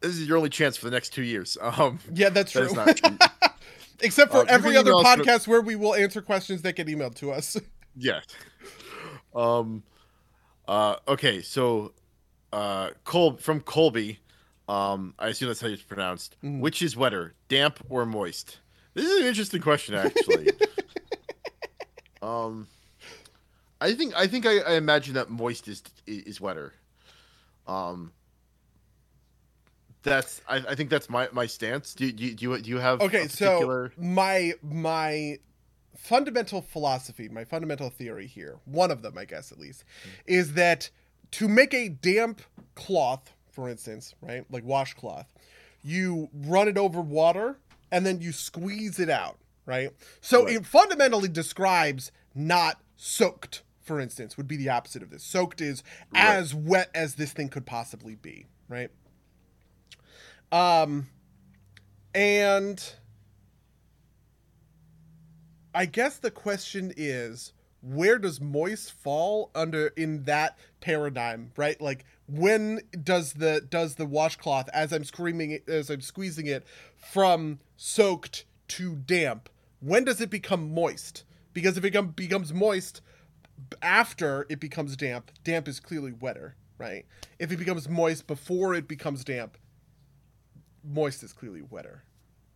this is your only chance for the next two years. Um, Yeah, that's that true. not true. Except for Uh, every other email us for- podcast where we will answer questions that get emailed to us. Yeah. Um. Uh. Okay. So, uh, Col from Colby. Um. I assume that's how it's pronounced. Mm. Which is wetter, damp or moist? This is an interesting question, actually. um. I think I think I, I imagine that moist is is wetter. Um. That's I, I think that's my, my stance. Do, do, do you do you have okay, particular... so my my fundamental philosophy, my fundamental theory here, one of them, I guess at least, is that to make a damp cloth, for instance, right, like washcloth, you run it over water and then you squeeze it out, right? So Right. it fundamentally describes not soaked, for instance, would be the opposite of this. Soaked is Right. as wet as this thing could possibly be, right? Um and I guess the question is where does moist fall under in that paradigm, right? Like when does the does the washcloth as I'm screaming it as I'm squeezing it from soaked to damp, when does it become moist? Because if it become, becomes moist after it becomes damp, damp is clearly wetter, right? If it becomes moist before it becomes damp, moist is clearly wetter.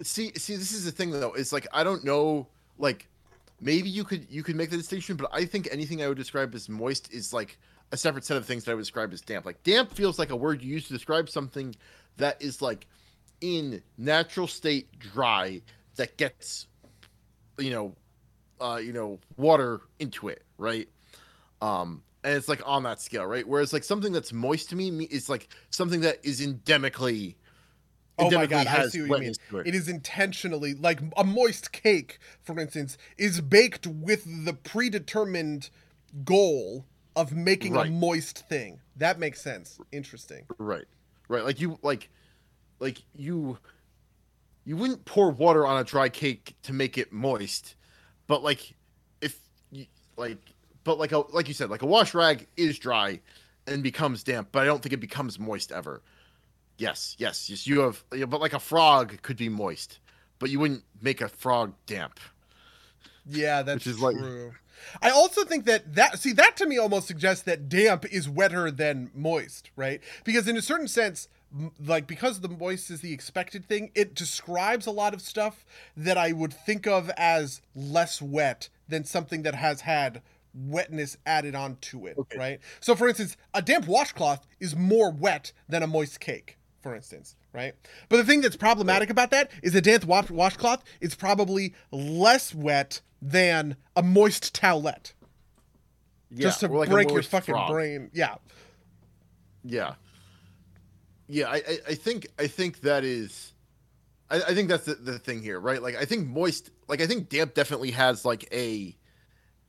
See, see, this is the thing though. It's like I don't know. Like, maybe you could you could make the distinction, but I think anything I would describe as moist is like a separate set of things that I would describe as damp. Like damp feels like a word you use to describe something that is like in natural state dry that gets, you know, uh, you know, water into it, right? Um, and it's like on that scale, right? Whereas like something that's moist to me is like something that is endemically. Oh my god, I see what you mean. It is intentionally like a moist cake, for instance, is baked with the predetermined goal of making Right. a moist thing. That makes sense. Interesting. Right. Right. Like you like like you you wouldn't pour water on a dry cake to make it moist. But like if you like but like a like you said, like a wash rag is dry and becomes damp, but I don't think it becomes moist ever. Yes, yes, yes. You have yeah, but like a frog could be moist, but you wouldn't make a frog damp. Yeah, that's Which is like- true. I also think that that see that to me almost suggests that damp is wetter than moist, right? Because in a certain sense, like because the moist is the expected thing, it describes a lot of stuff that I would think of as less wet than something that has had wetness added onto it, Okay. right? So for instance, a damp washcloth is more wet than a moist cake, for instance, right? But the thing that's problematic about that is a damp wash- washcloth is probably less wet than a moist towelette. Yeah, just to like break your fucking frog. brain. Yeah. Yeah. Yeah, I, I, I think I think that is I, I think that's the, the thing here, right? Like I think moist like I think damp definitely has like a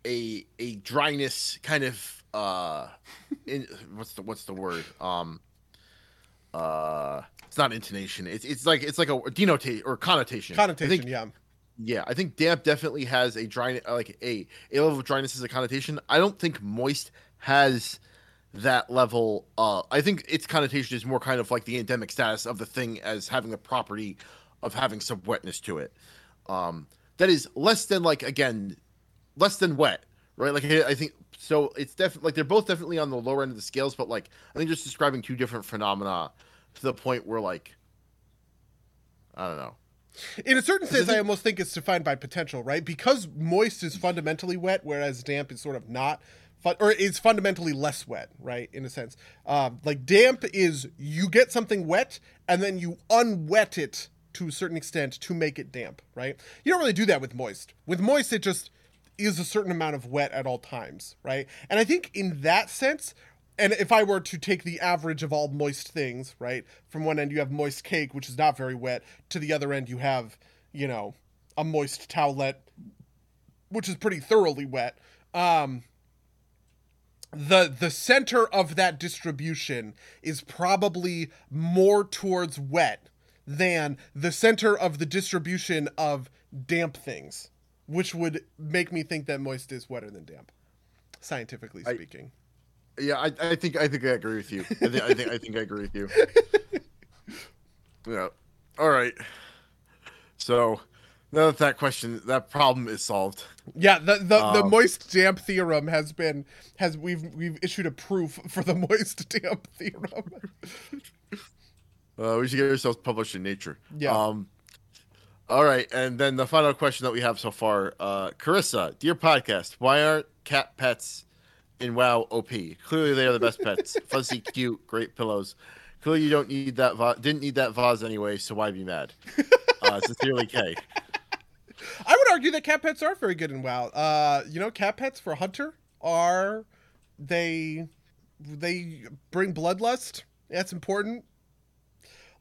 a a dryness kind of uh in what's the what's the word? Um uh it's not intonation. It's it's like it's like a denotate or connotation. Connotation, think- yeah. yeah, I think damp definitely has a dry like a a level of dryness is a connotation. I don't think moist has that level. Uh, I think its connotation is more kind of like the endemic status of the thing as having the property of having some wetness to it. Um, that is less than like again, less than wet, right? Like I think so. It's definitely like they're both definitely on the lower end of the scales, but like I think just describing two different phenomena to the point where like I don't know. In a certain sense, I almost think it's defined by potential, right? Because moist is fundamentally wet, whereas damp is sort of not, or it's fundamentally less wet, right? In a sense, um, like damp is you get something wet and then you unwet it to a certain extent to make it damp, right? You don't really do that with moist. With moist, it just is a certain amount of wet at all times, right? And I think in that sense, and if I were to take the average of all moist things, right, from one end you have moist cake, which is not very wet, to the other end you have, you know, a moist towelette, which is pretty thoroughly wet. Um, the the center of that distribution is probably more towards wet than the center of the distribution of damp things, which would make me think that moist is wetter than damp, scientifically I- speaking. Yeah, I, I think I think I agree with you. I think I think I think I agree with you. Yeah. All right. So now that that question, that problem is solved. Yeah, the the, the Um, moist damp theorem has been has we've we've issued a proof for the moist damp theorem. Uh, we should get ourselves published in Nature. Yeah. Um. All right, and then the final question that we have so far, uh, Carissa, dear podcast, why aren't cat pets in WoW OP? Clearly, they are the best pets. Fuzzy, cute, great pillows. Clearly, you don't need that. Va- didn't need that vase anyway, so why be mad? Uh, sincerely, K. I would argue that cat pets are very good in WoW. Uh, you know, cat pets for hunter are they they bring bloodlust. That's important.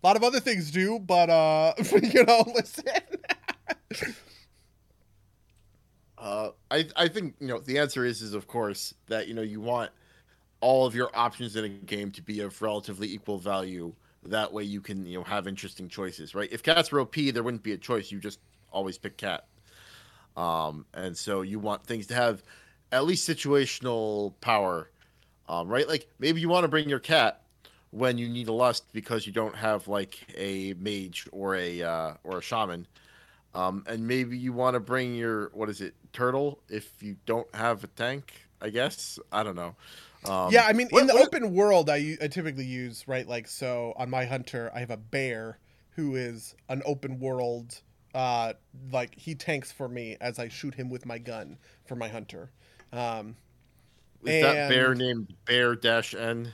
A lot of other things do, but uh, you know, listen. Uh, I I think you know the answer is is of course that you know you want all of your options in a game to be of relatively equal value. That way you can you know have interesting choices, right? If cats were OP, there wouldn't be a choice. You just always pick cat. Um, and so you want things to have at least situational power, um, right? Like maybe you want to bring your cat when you need a lust because you don't have like a mage or a uh, or a shaman. Um, and maybe you want to bring your what is it turtle if you don't have a tank. I guess I don't know. Um, yeah, I mean, what- in the what- open world, I, I typically use right, like so on my hunter, I have a bear who is an open world. Uh, like he tanks for me as I shoot him with my gun for my hunter. Um, is that bear and- named Bear Dash N?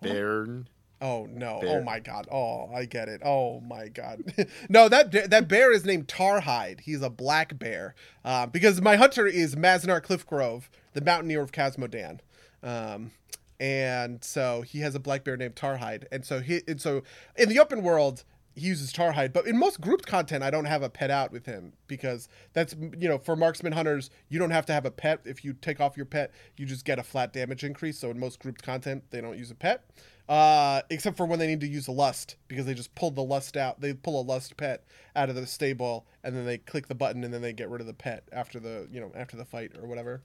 Bairn. Oh no! Bear. Oh my god! Oh, I get it. Oh my god! no, that that bear is named Tarhide. He's a black bear. Uh, because my hunter is Maznar Cliffgrove, the mountaineer of Khaz Modan, um, and so he has a black bear named Tarhide. And so he and so in the open world he uses Tarhide, but in most grouped content I don't have a pet out with him because that's you know for marksman hunters you don't have to have a pet. If you take off your pet, you just get a flat damage increase. So in most grouped content they don't use a pet uh, except for when they need to use a lust because they just pull the lust out. They pull a lust pet out of the stable and then they click the button and then they get rid of the pet after the you know after the fight or whatever.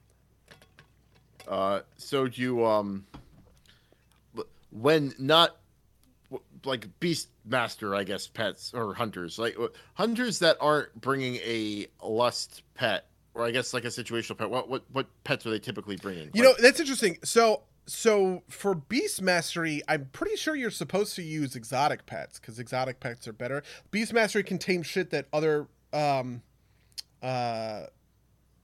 Uh, so you um, when not like beast master, I guess pets or hunters, like hunters that aren't bringing a lust pet, or I guess like a situational pet. What what what pets are they typically bringing? You know that's interesting. So so for beast mastery, I'm pretty sure you're supposed to use exotic pets because exotic pets are better. Beast mastery can tame shit that other um, uh,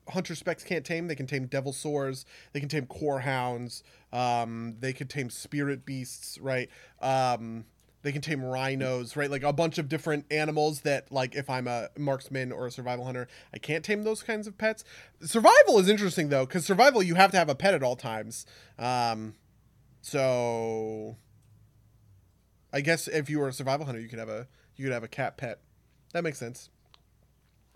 hunter specs can't tame. They can tame devilsaurs. They can tame core hounds. Um, they can tame spirit beasts. Right. Um, they can tame rhinos. Right. Like a bunch of different animals that, like, if I'm a marksman or a survival hunter, I can't tame those kinds of pets. Survival is interesting though, because survival you have to have a pet at all times. Um, so I guess if you were a survival hunter, you could have a you could have a cat pet. That makes sense.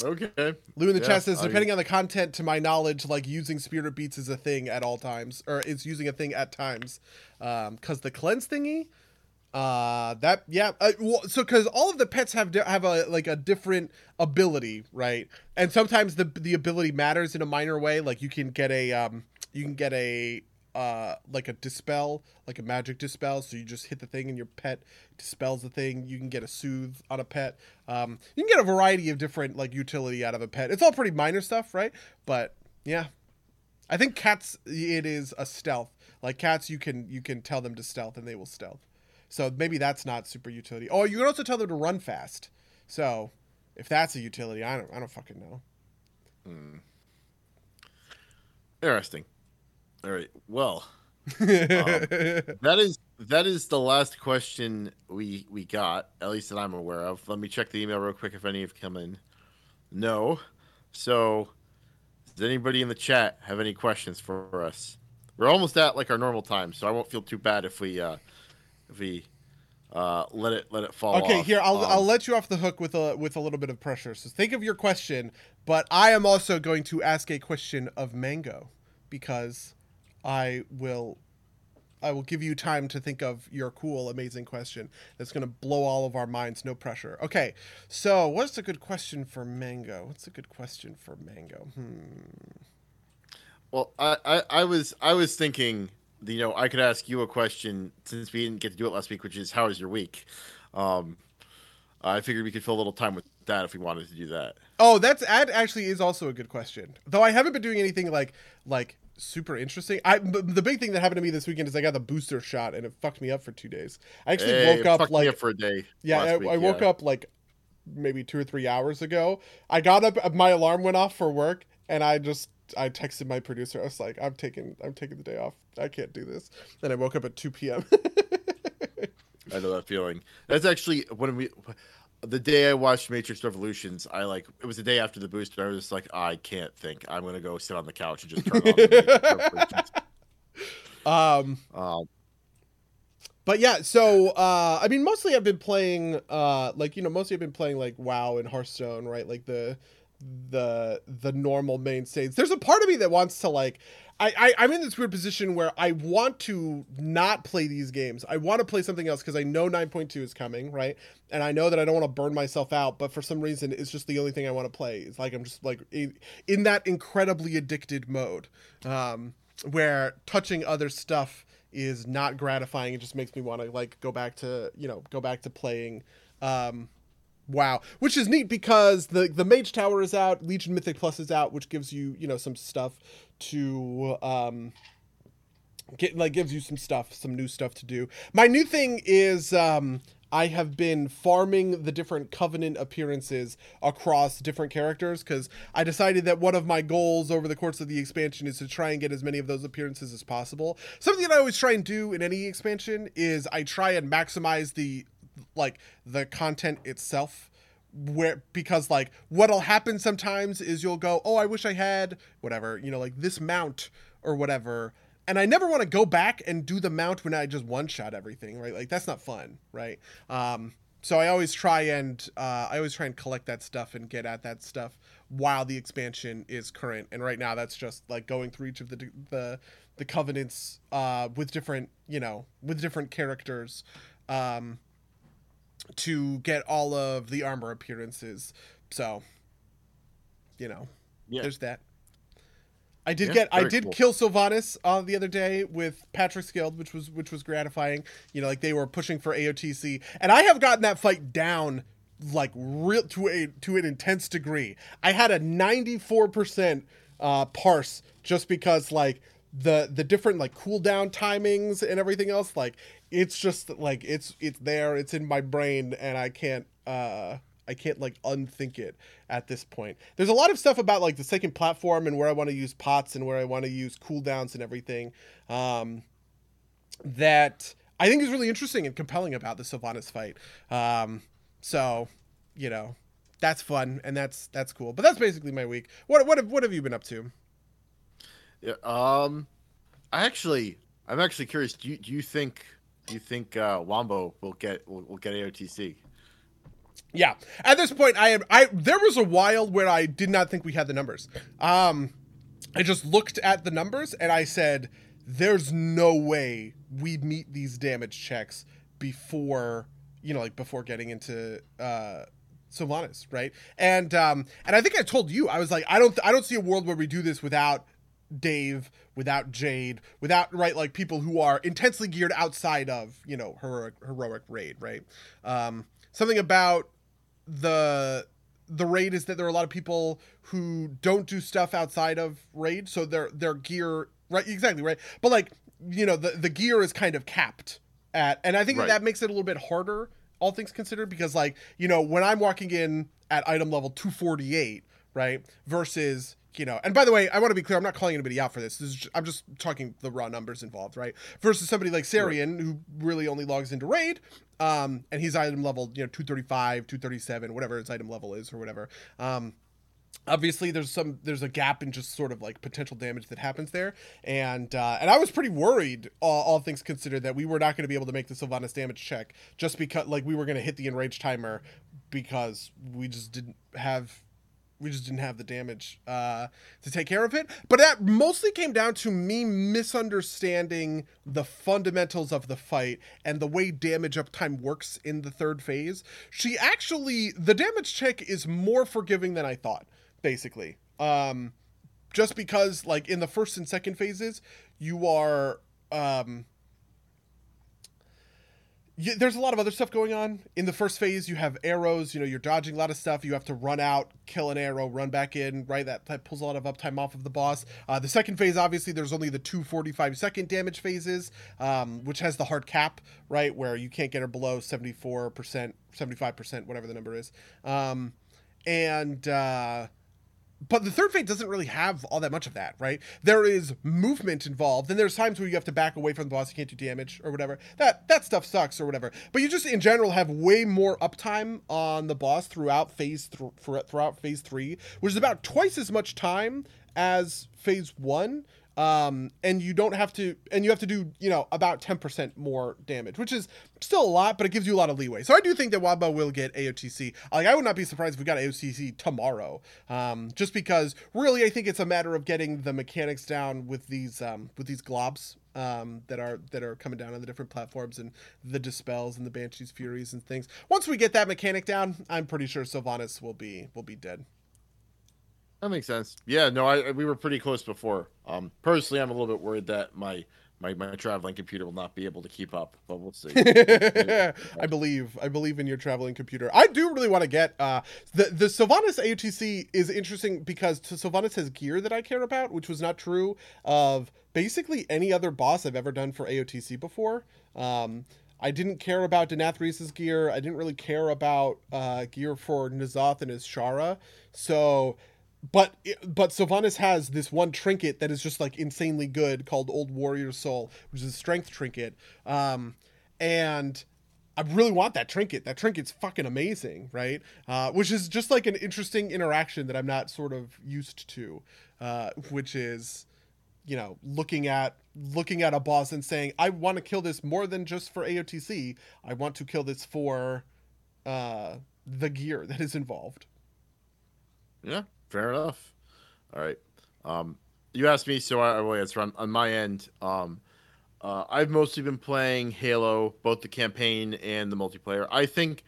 okay. Lou in the Yeah, chat says, I- depending on the content, to my knowledge, like using spirit beats is a thing at all times, or it's using a thing at times. Um, cause the cleanse thingy, uh, that yeah, uh, well, so cause all of the pets have di- have a like a different ability, right? And sometimes the the ability matters in a minor way. Like you can get a um, you can get a uh like a dispel like a magic dispel so you just hit the thing and your pet dispels the thing. You can get a soothe on a pet. Um you can get a variety of different like utility out of a pet. It's all pretty minor stuff right? But yeah. I think cats it is a stealth. Like cats you can you can tell them to stealth and they will stealth so maybe that's not super utility oh you can also tell them to run fast so if that's a utility i don't i don't fucking know Interesting. All right. Well, that is that is the last question we we got, at least that I'm aware of. Let me check the email real quick if any have come in. No. So, does anybody in the chat have any questions for us? We're almost at like our normal time, so I won't feel too bad if we uh we uh let it let it fall Okay, off. here I'll Um, I'll let you off the hook with a with a little bit of pressure. So think of your question, but I am also going to ask a question of Mango because I will I will give you time to think of your cool amazing question that's going to blow all of our minds no pressure. Okay. So, what's a good question for Mango? What's a good question for Mango? Hmm. Well, I, I, I was I was thinking, you know, I could ask you a question since we didn't get to do it last week, which is how was your week? Um, I figured we could fill a little time with that if we wanted to do that. Oh, that's that actually is also a good question. Though I haven't been doing anything like like super interesting. I the big thing that happened to me this weekend is I got the booster shot and it fucked me up for two days. I actually Hey, woke it up fucked me like up for a day. yeah, I, week, I woke yeah. up like maybe two or three hours ago. I got up, my alarm went off for work, and I just I texted my producer. I was like, I'm taking I'm taking the day off. I can't do this. Then I woke up at two p.m. I know that feeling. That's actually when we, the day I watched Matrix Revolutions. I like it was the day after the booster. I was just like, I can't think. I'm gonna go sit on the couch and just turn on. the um, Um, but yeah, so uh, I mean, mostly I've been playing, uh, like you know, mostly I've been playing like WoW and Hearthstone, right? Like the the the normal mainstays. There's a part of me that wants to like. I, I I'm in this weird position where I want to not play these games. I want to play something else because I know 9.2 is coming, right? And I know that I don't want to burn myself out, but for some reason, it's just the only thing I want to play. It's like I'm just like in, in that incredibly addicted mode, um, where touching other stuff is not gratifying. It just makes me want to like go back to you know go back to playing. Um, wow, which is neat because the the Mage Tower is out, Legion Mythic Plus is out, which gives you you know some stuff to um get like gives you some stuff, some new stuff to do. My new thing is um I have been farming the different covenant appearances across different characters because I decided that one of my goals over the course of the expansion is to try and get as many of those appearances as possible. Something that I always try and do in any expansion is I try and maximize the like the content itself where because like what'll happen sometimes is you'll go oh i wish i had whatever you know like this mount or whatever and I never want to go back and do the mount when I just one shot everything, right? Like that's not fun, right? Um, so I always try and uh, I always try and collect that stuff and get at that stuff while the expansion is current. And right now, that's just like going through each of the the the covenants uh, with different you know with different characters um, to get all of the armor appearances. So you know, Yeah. there's that. I did Yeah, get I did cool. kill Sylvanas uh, the other day with Patrick's Guild, which was which was gratifying. You know, like they were pushing for AOTC, and I have gotten that fight down like real to a to an intense degree. I had a ninety four percent uh parse just because like the the different like cooldown timings and everything else like it's just like it's it's there it's in my brain and I can't uh I can't like unthink it at this point. There's a lot of stuff about like the second platform and where I want to use pots and where I want to use cooldowns and everything um, that I think is really interesting and compelling about the Sylvanas fight. Um, so, you know, that's fun and that's that's cool. But that's basically my week. What what have, what have you been up to? Yeah, um, I actually, I'm actually curious. Do you do you think you think uh, Wombo will get will, will get AOTC? Yeah. At this point, I am. I there was a while where I did not think we had the numbers. Um, I just looked at the numbers and I said, "There's no way we meet these damage checks before you know, like before getting into uh, Sylvanas, right?" And um, and I think I told you I was like, I don't, I don't see a world where we do this without Dave, without Jade, without right like people who are intensely geared outside of you know heroic heroic raid, right? Um, something about the the raid is that there are a lot of people who don't do stuff outside of raid, so their their gear right exactly right, but like you know the the gear is kind of capped at, and I think Right. that, that makes it a little bit harder, all things considered, because like you know when I'm walking in at item level 248, right, versus you know, and by the way, I want to be clear. I'm not calling anybody out for this. This is ju- I'm just talking the raw numbers involved, right? Versus somebody like Sarian, who really only logs into raid, um, and he's item level, you know, 235, 237, whatever his item level is, or whatever. Um, obviously there's some there's a gap in just sort of like potential damage that happens there and uh and i was pretty worried all, all things considered that we were not going to be able to make the sylvanas damage check just because like we were going to hit the enrage timer because we just didn't have we just didn't have the damage uh, to take care of it. But that mostly came down to me misunderstanding the fundamentals of the fight and the way damage uptime works in the third phase. She actually, the damage check is more forgiving than I thought, basically. Um, just because, like, in the first and second phases, you are. Um, you, there's a lot of other stuff going on. In the first phase, you have arrows. You know, you're dodging a lot of stuff. You have to run out, kill an arrow, run back in. Right, that, that pulls a lot of uptime off of the boss. Uh, the second phase, obviously, there's only the two 45 second damage phases, um, which has the hard cap, right, where you can't get her below 74 percent, 75 percent, whatever the number is. Um, and uh, but the third phase doesn't really have all that much of that, right? There is movement involved, and there's times where you have to back away from the boss, you can't do damage or whatever. That that stuff sucks or whatever. But you just in general have way more uptime on the boss throughout phase th- throughout phase three, which is about twice as much time as phase one. Um, and you don't have to, and you have to do, you know, about 10% more damage, which is still a lot, but it gives you a lot of leeway. So I do think that Wildbow will get AOTC. Like, I would not be surprised if we got AOTC tomorrow, um, just because really I think it's a matter of getting the mechanics down with these, um, with these globs. Um, that are that are coming down on the different platforms and the dispels and the banshees furies and things. Once we get that mechanic down, I'm pretty sure Sylvanas will be will be dead. That makes sense. Yeah, no, I we were pretty close before. Um, personally, I'm a little bit worried that my my, my traveling computer will not be able to keep up, but we'll see. I believe I believe in your traveling computer. I do really want to get uh the the Sylvanas AOTC is interesting because Sylvanas has gear that I care about, which was not true of basically any other boss I've ever done for AOTC before. Um I didn't care about Denathrius's gear. I didn't really care about uh, gear for N'Zoth and Azshara. So but but Sylvanas has this one trinket that is just like insanely good called Old Warrior Soul, which is a strength trinket. Um, and I really want that trinket. That trinket's fucking amazing, right? Uh, which is just like an interesting interaction that I'm not sort of used to, uh, which is, you know, looking at looking at a boss and saying, I want to kill this more than just for AOTC. I want to kill this for uh, the gear that is involved. Yeah, Fair enough. All right. Um, you asked me, so I will answer on, on my end. Um, uh, I've mostly been playing Halo, both the campaign and the multiplayer. I think,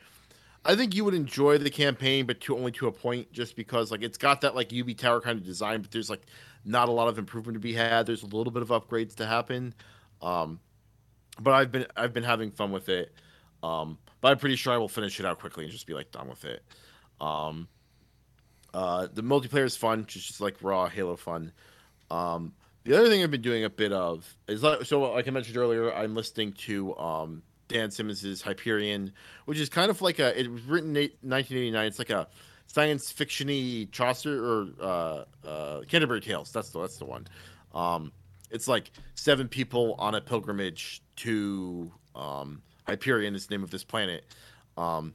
I think you would enjoy the campaign, but to only to a point, just because like it's got that like Ubi Tower kind of design, but there's like not a lot of improvement to be had. There's a little bit of upgrades to happen. Um, but I've been I've been having fun with it. Um, but I'm pretty sure I will finish it out quickly and just be like done with it. Um, uh, the multiplayer is fun, just, just like raw Halo fun. Um, the other thing I've been doing a bit of is like, so, like I mentioned earlier, I'm listening to um, Dan Simmons's Hyperion, which is kind of like a. It was written in 1989. It's like a science fictiony Chaucer or uh, uh, Canterbury Tales. That's the that's the one. Um, it's like seven people on a pilgrimage to um, Hyperion, is the name of this planet. Um,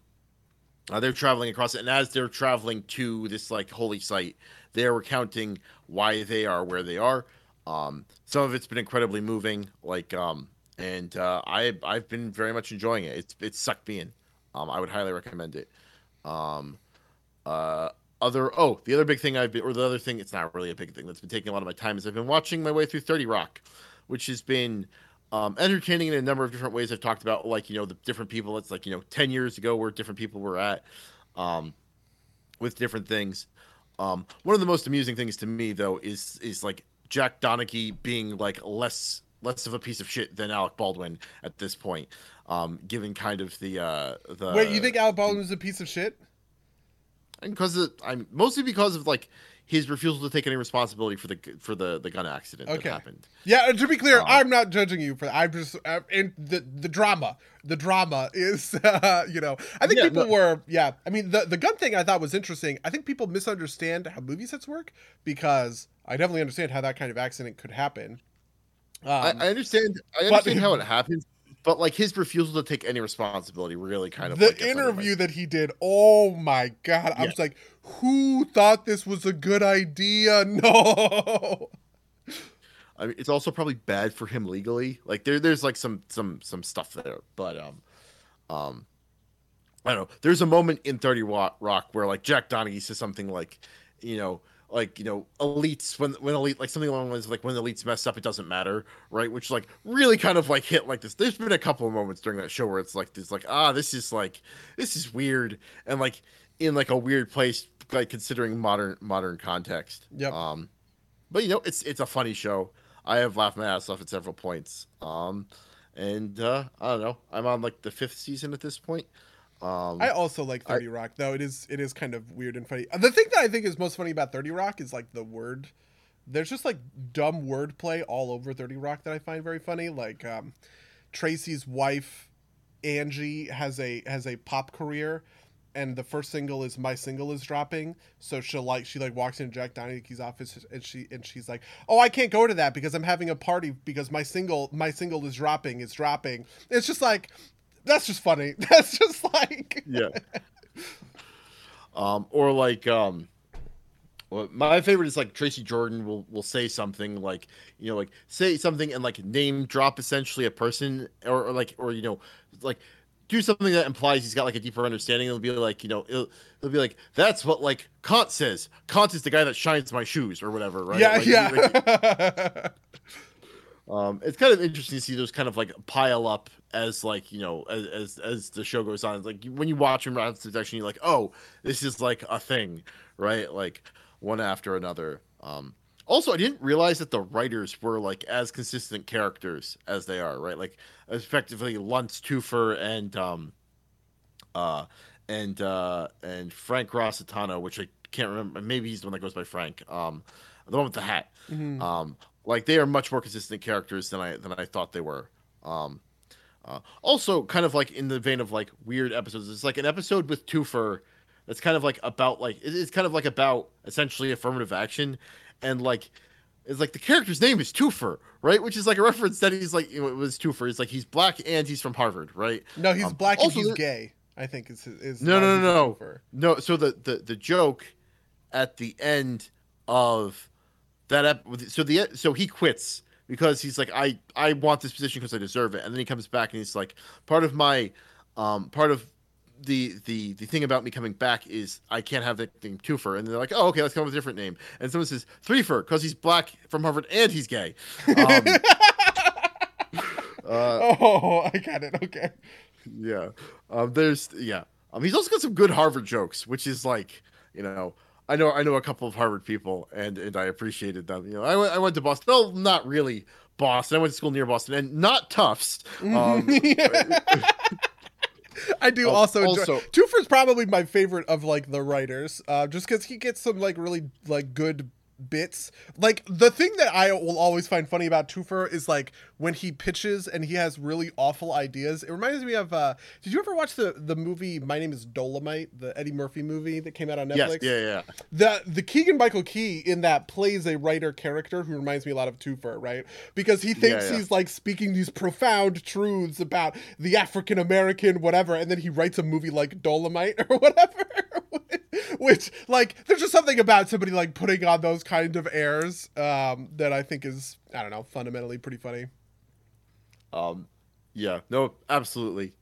uh, they're traveling across it, and as they're traveling to this like holy site, they're recounting why they are where they are. Um, some of it's been incredibly moving, like, um, and uh, I I've been very much enjoying it. It's it's sucked me in. Um, I would highly recommend it. Um, uh, other oh, the other big thing I've been, or the other thing, it's not really a big thing that's been taking a lot of my time is I've been watching my way through Thirty Rock, which has been um, entertaining in a number of different ways. I've talked about like you know the different people. It's like you know ten years ago where different people were at, um, with different things. Um, one of the most amusing things to me though is is like Jack Donaghy being like less less of a piece of shit than Alec Baldwin at this point, um, given kind of the uh, the. Wait, you think Alec Baldwin is a piece of shit? And because I'm mostly because of like his refusal to take any responsibility for the for the the gun accident okay. that happened. Yeah, to be clear, um, I'm not judging you for that. I'm just uh, in the the drama. The drama is, uh, you know, I think yeah, people no. were, yeah. I mean, the the gun thing I thought was interesting. I think people misunderstand how movie sets work because I definitely understand how that kind of accident could happen. Um, I, I, understand. I understand but, how it happens, but like his refusal to take any responsibility really kind of the like interview that he did. Oh my god! I was like, who thought this was a good idea? No. I mean, it's also probably bad for him legally. Like there, there's like some some some stuff there, but um, um, I don't know. There's a moment in Thirty watt Rock where like Jack Donaghy says something like, you know, like you know elites when when elite like something along the lines of like when the elites mess up it doesn't matter right? Which like really kind of like hit like this. There's been a couple of moments during that show where it's like this like ah this is like this is weird and like in like a weird place like considering modern modern context. Yeah um but you know it's it's a funny show. I have laughed my ass off at several points. Um and uh i don't know. I'm on like the fifth season at this point um, I also like Thirty I, Rock, though it is it is kind of weird and funny. The thing that I think is most funny about Thirty Rock is like the word. There's just like dumb wordplay all over Thirty Rock that I find very funny. Like um, Tracy's wife, Angie, has a has a pop career, and the first single is "My Single Is Dropping." So she'll like she like walks into Jack Donaghy's office and she and she's like, "Oh, I can't go to that because I'm having a party because my single my single is dropping. It's dropping." It's just like that's just funny. That's just like yeah. Um, or like um, Well, my favorite is like Tracy Jordan will will say something like you know like say something and like name drop essentially a person or, or like or you know like do something that implies he's got like a deeper understanding. It'll be like you know it'll, it'll be like that's what like Kant says. Kant is the guy that shines my shoes or whatever, right? Yeah, Like, yeah. like, um, it's kind of interesting to see those kind of like pile up as like you know as as, as the show goes on. It's like when you watch him Round Detection, you're like, oh, this is like a thing, right? Like one after another. Um, also, I didn't realize that the writers were like as consistent characters as they are, right? Like effectively Lutz, Toofer, and um, uh, and uh, and Frank Rossitano, which I can't remember. Maybe he's the one that goes by Frank. Um, the one with the hat. Mhm. Um, like they are much more consistent characters than I than I thought they were. Um, uh, also, kind of like in the vein of like weird episodes, it's like an episode with Toofer that's kind of like about like it's kind of like about essentially affirmative action, and like it's like the character's name is Toofer, right? Which is like a reference that he's like you know, it was Toofer. He's like he's black and he's from Harvard, right? no, he's Um, black also and he's gay. I think is is No, no, no, no. twofer. No, so the the the joke at the end of that ep- so the so he quits because he's like I I want this position because I deserve it, and then he comes back and he's like part of my um part of the the the thing about me coming back is I can't have the name Toofer, and they're like, oh okay, let's come up with a different name, and someone says Threefer because he's black from Harvard and he's gay. Um, uh, oh, I got it. Okay. yeah. Um, there's yeah. Um, he's also got some good Harvard jokes, which is like, you know, I know I know a couple of Harvard people, and and I appreciated them. You know, I went I went to Boston. No, not really Boston. I went to school near Boston, and not Tufts. Um, I do also enjoy. also- Toofer's probably my favorite of like the writers, uh, just because he gets some like really like good bits. Like the thing that I will always find funny about Twofer is like when he pitches and he has really awful ideas. It reminds me of. Uh, did you ever watch the the movie My Name Is Dolemite, the Eddie Murphy movie that came out on Netflix? yes, yeah, yeah. the the Keegan Michael Key in that plays a writer character who reminds me a lot of Toofer, right? Because he thinks Yeah, yeah. he's like speaking these profound truths about the African American whatever, and then he writes a movie like Dolemite or whatever. Which like there's just something about somebody like putting on those kind of airs um, that I think is I don't know fundamentally pretty funny. Um, yeah, no, absolutely.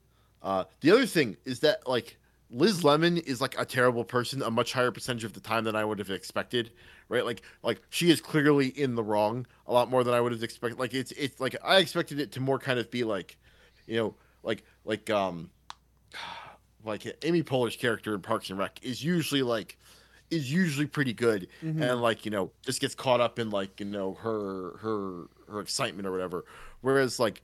Uh, the other thing is that like Liz Lemon is like a terrible person a much higher percentage of the time than I would have expected. Right, like like she is clearly in the wrong a lot more than I would have expected. Like it's it's like I expected it to more kind of be like, you know, like like um, like Amy Poehler's character in Parks and Rec is usually like is usually pretty good and like you know just gets caught up in like you know her her her excitement or whatever whereas like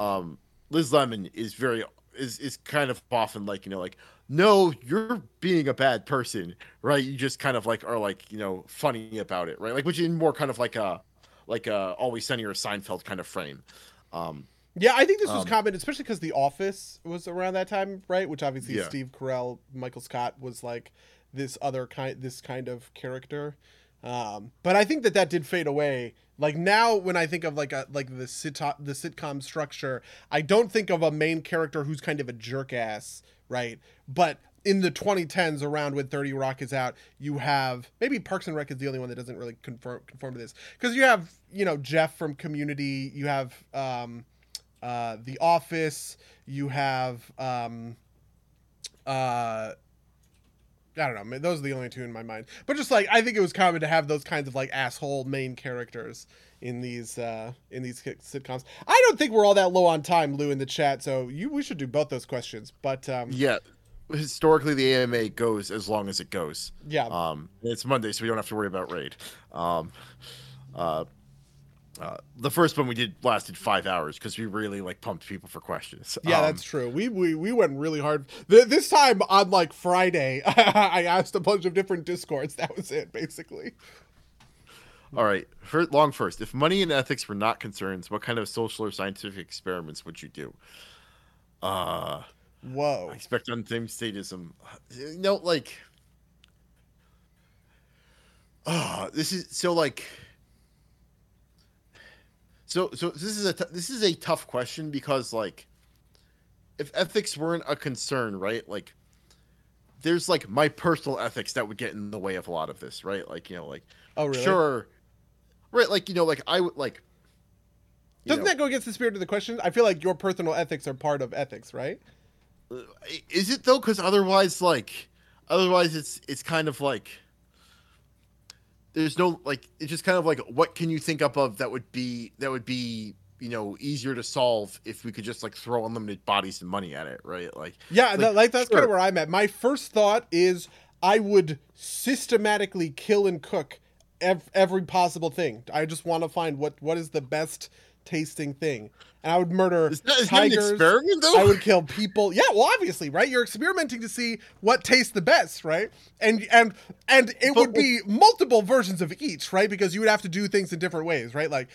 um liz lemon is very is is kind of often like you know like no you're being a bad person right you just kind of like are like you know funny about it right like which in more kind of like a like a always sunny or seinfeld kind of frame um Yeah, I think this was Um, common, especially because The Office was around that time, right? Which obviously Yeah. Steve Carell, Michael Scott was like this other kind, this kind of character. Um, but I think that that did fade away. Like now, when I think of like a like the sitcom the sitcom structure, I don't think of a main character who's kind of a jerk ass, right? But in the 2010s, around when 30 Rock is out, you have maybe Parks and Rec is the only one that doesn't really conform conform to this because you have you know Jeff from Community, you have um, uh, The Office, you have um, uh, I don't know. I mean, Those are the only two in my mind. But just like I think it was common to have those kinds of like asshole main characters in these uh in these sitcoms. I don't think we're all that low on time, Lou, in the chat. So you we should do both those questions. But um, yeah historically the ama goes as long as it goes yeah, Um, it's Monday, so we don't have to worry about raid. Um, uh, uh, the first one we did lasted five hours because we really like pumped people for questions. yeah, Um, that's true. We, we we went really hard. Th- this time on like Friday, I asked a bunch of different discords. That was it, basically. all right. For, long first, if money and ethics were not concerns, what kind of social or scientific experiments would you do? Uh, Whoa. I expect untamed statism. No, like, ah, this is so like. So so this is a t- this is a tough question because like, if ethics weren't a concern, right? Like, there's like my personal ethics that would get in the way of a lot of this, right? Like you know, like Oh, really? sure, right? Like you know, like I would like. Doesn't know, that go against the spirit of the question? I feel like your personal ethics are part of ethics, right? Uh, is it though? Because otherwise, like, otherwise it's it's kind of like there's no like it's just kind of like what can you think up of that would be that would be you know easier to solve if we could just like throw unlimited bodies and money at it, right? Like Yeah, Like, that, like that's kind of where I'm at. My first thought is I would systematically kill and cook ev- every possible thing. I just want to find what what is the best tasting thing, and I would murder is that, is tigers. experiment though? I would kill people. Yeah, well, obviously, right? You're experimenting to see what tastes the best, right? And and and it But would be multiple versions of each, right? Because you would have to do things in different ways, right? Like,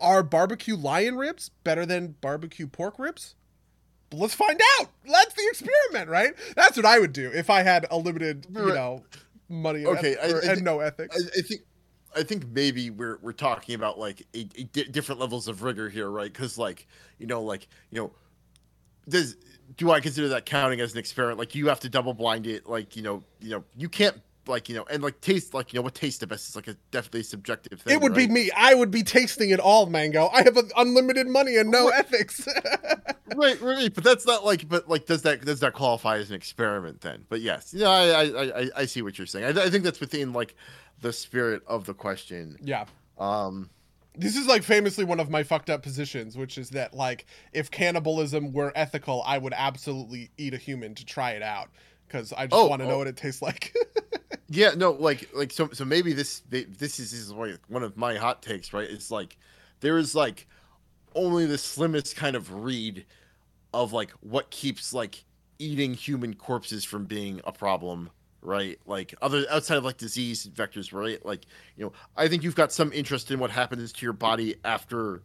are barbecue lion ribs better than barbecue pork ribs? Let's find out. Let's the experiment, right? That's what I would do if I had a limited, you know, money and, Okay, eth- I- I and no ethics. I, I think I think maybe we're we're talking about like a, a di- different levels of rigor here, right? Because like you know, like you know, does do I consider that counting as an experiment? Like you have to double blind it, like you know, you know, you can't like you know, and like taste like you know what tastes the best is like a definitely subjective thing. it would be me. I would be tasting it all, mango. I have unlimited money and no ethics. right, right, but that's not like, but like, does that does that qualify as an experiment then? But yes, yeah, I I I, I see what you're saying. I, I think that's within like the spirit of the question. yeah. Um, This is like famously one of my fucked up positions, which is that like if cannibalism were ethical, I would absolutely eat a human to try it out because I just Oh, want to know oh. what it tastes like. Yeah, no, like like so so maybe this this is, this is like one of my hot takes, right? It's like there is like only the slimmest kind of read of like what keeps like eating human corpses from being a problem, right? Like other outside of like disease vectors, right? Like, you know, I think you've got some interest in what happens to your body after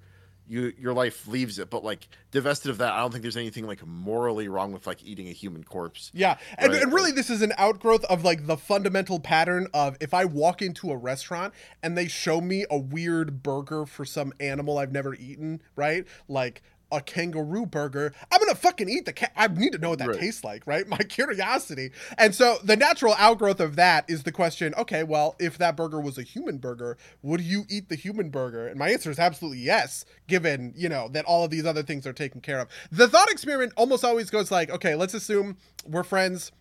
you your life leaves it, but like divested of that, I don't think there's anything like morally wrong with like eating a human corpse. Yeah, and, Right, and really, this is an outgrowth of like the fundamental pattern of if I walk into a restaurant and they show me a weird burger for some animal I've never eaten, right? Like a kangaroo burger, I'm gonna fucking eat the cat. I need to know what that Right. tastes like, right? My curiosity. And so the natural outgrowth of that is the question okay, well, if that burger was a human burger, would you eat the human burger? And my answer is absolutely yes, given, you know, that all of these other things are taken care of. The thought experiment almost always goes like, okay, let's assume we're friends.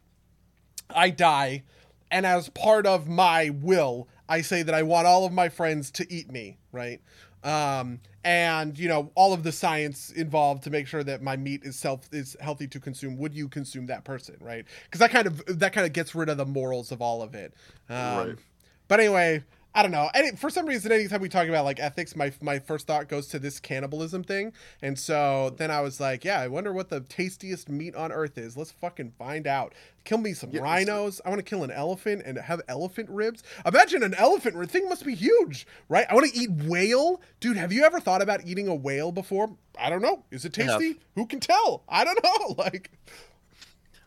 I die, and as part of my will, I say that I want all of my friends to eat me, right? Um, and you know all of the science involved to make sure that my meat is self is healthy to consume. Would you consume that person, right? Because that kind of that kind of gets rid of the morals of all of it. Um, Right. But anyway, I don't know. And for some reason, anytime we talk about like ethics, my my first thought goes to this cannibalism thing. And so then I was like, yeah, I wonder what the tastiest meat on earth is. Let's fucking find out. Kill me some Yeah, rhinos. I want to kill an elephant and have elephant ribs. Imagine an elephant rib thing must be huge, right? I want to eat whale, dude. Have you ever thought about eating a whale before? I don't know. Is it tasty? Who can tell? I don't know. Like.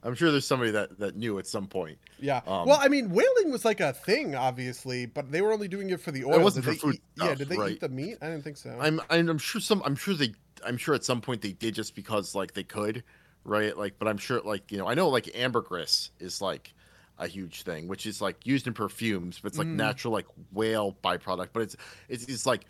I'm sure there's somebody that that knew at some point. Yeah. Um, well, I mean, whaling was like a thing, obviously, but they were only doing it for the oil. It wasn't Did for food eat- yeah. Did they right. eat the meat? I didn't think so. I'm I'm sure some I'm sure they I'm sure at some point they did just because like they could, right? Like, but I'm sure like you know I know like ambergris is like a huge thing, which is like used in perfumes, but it's like Mm. natural like whale byproduct. But it's it's it's like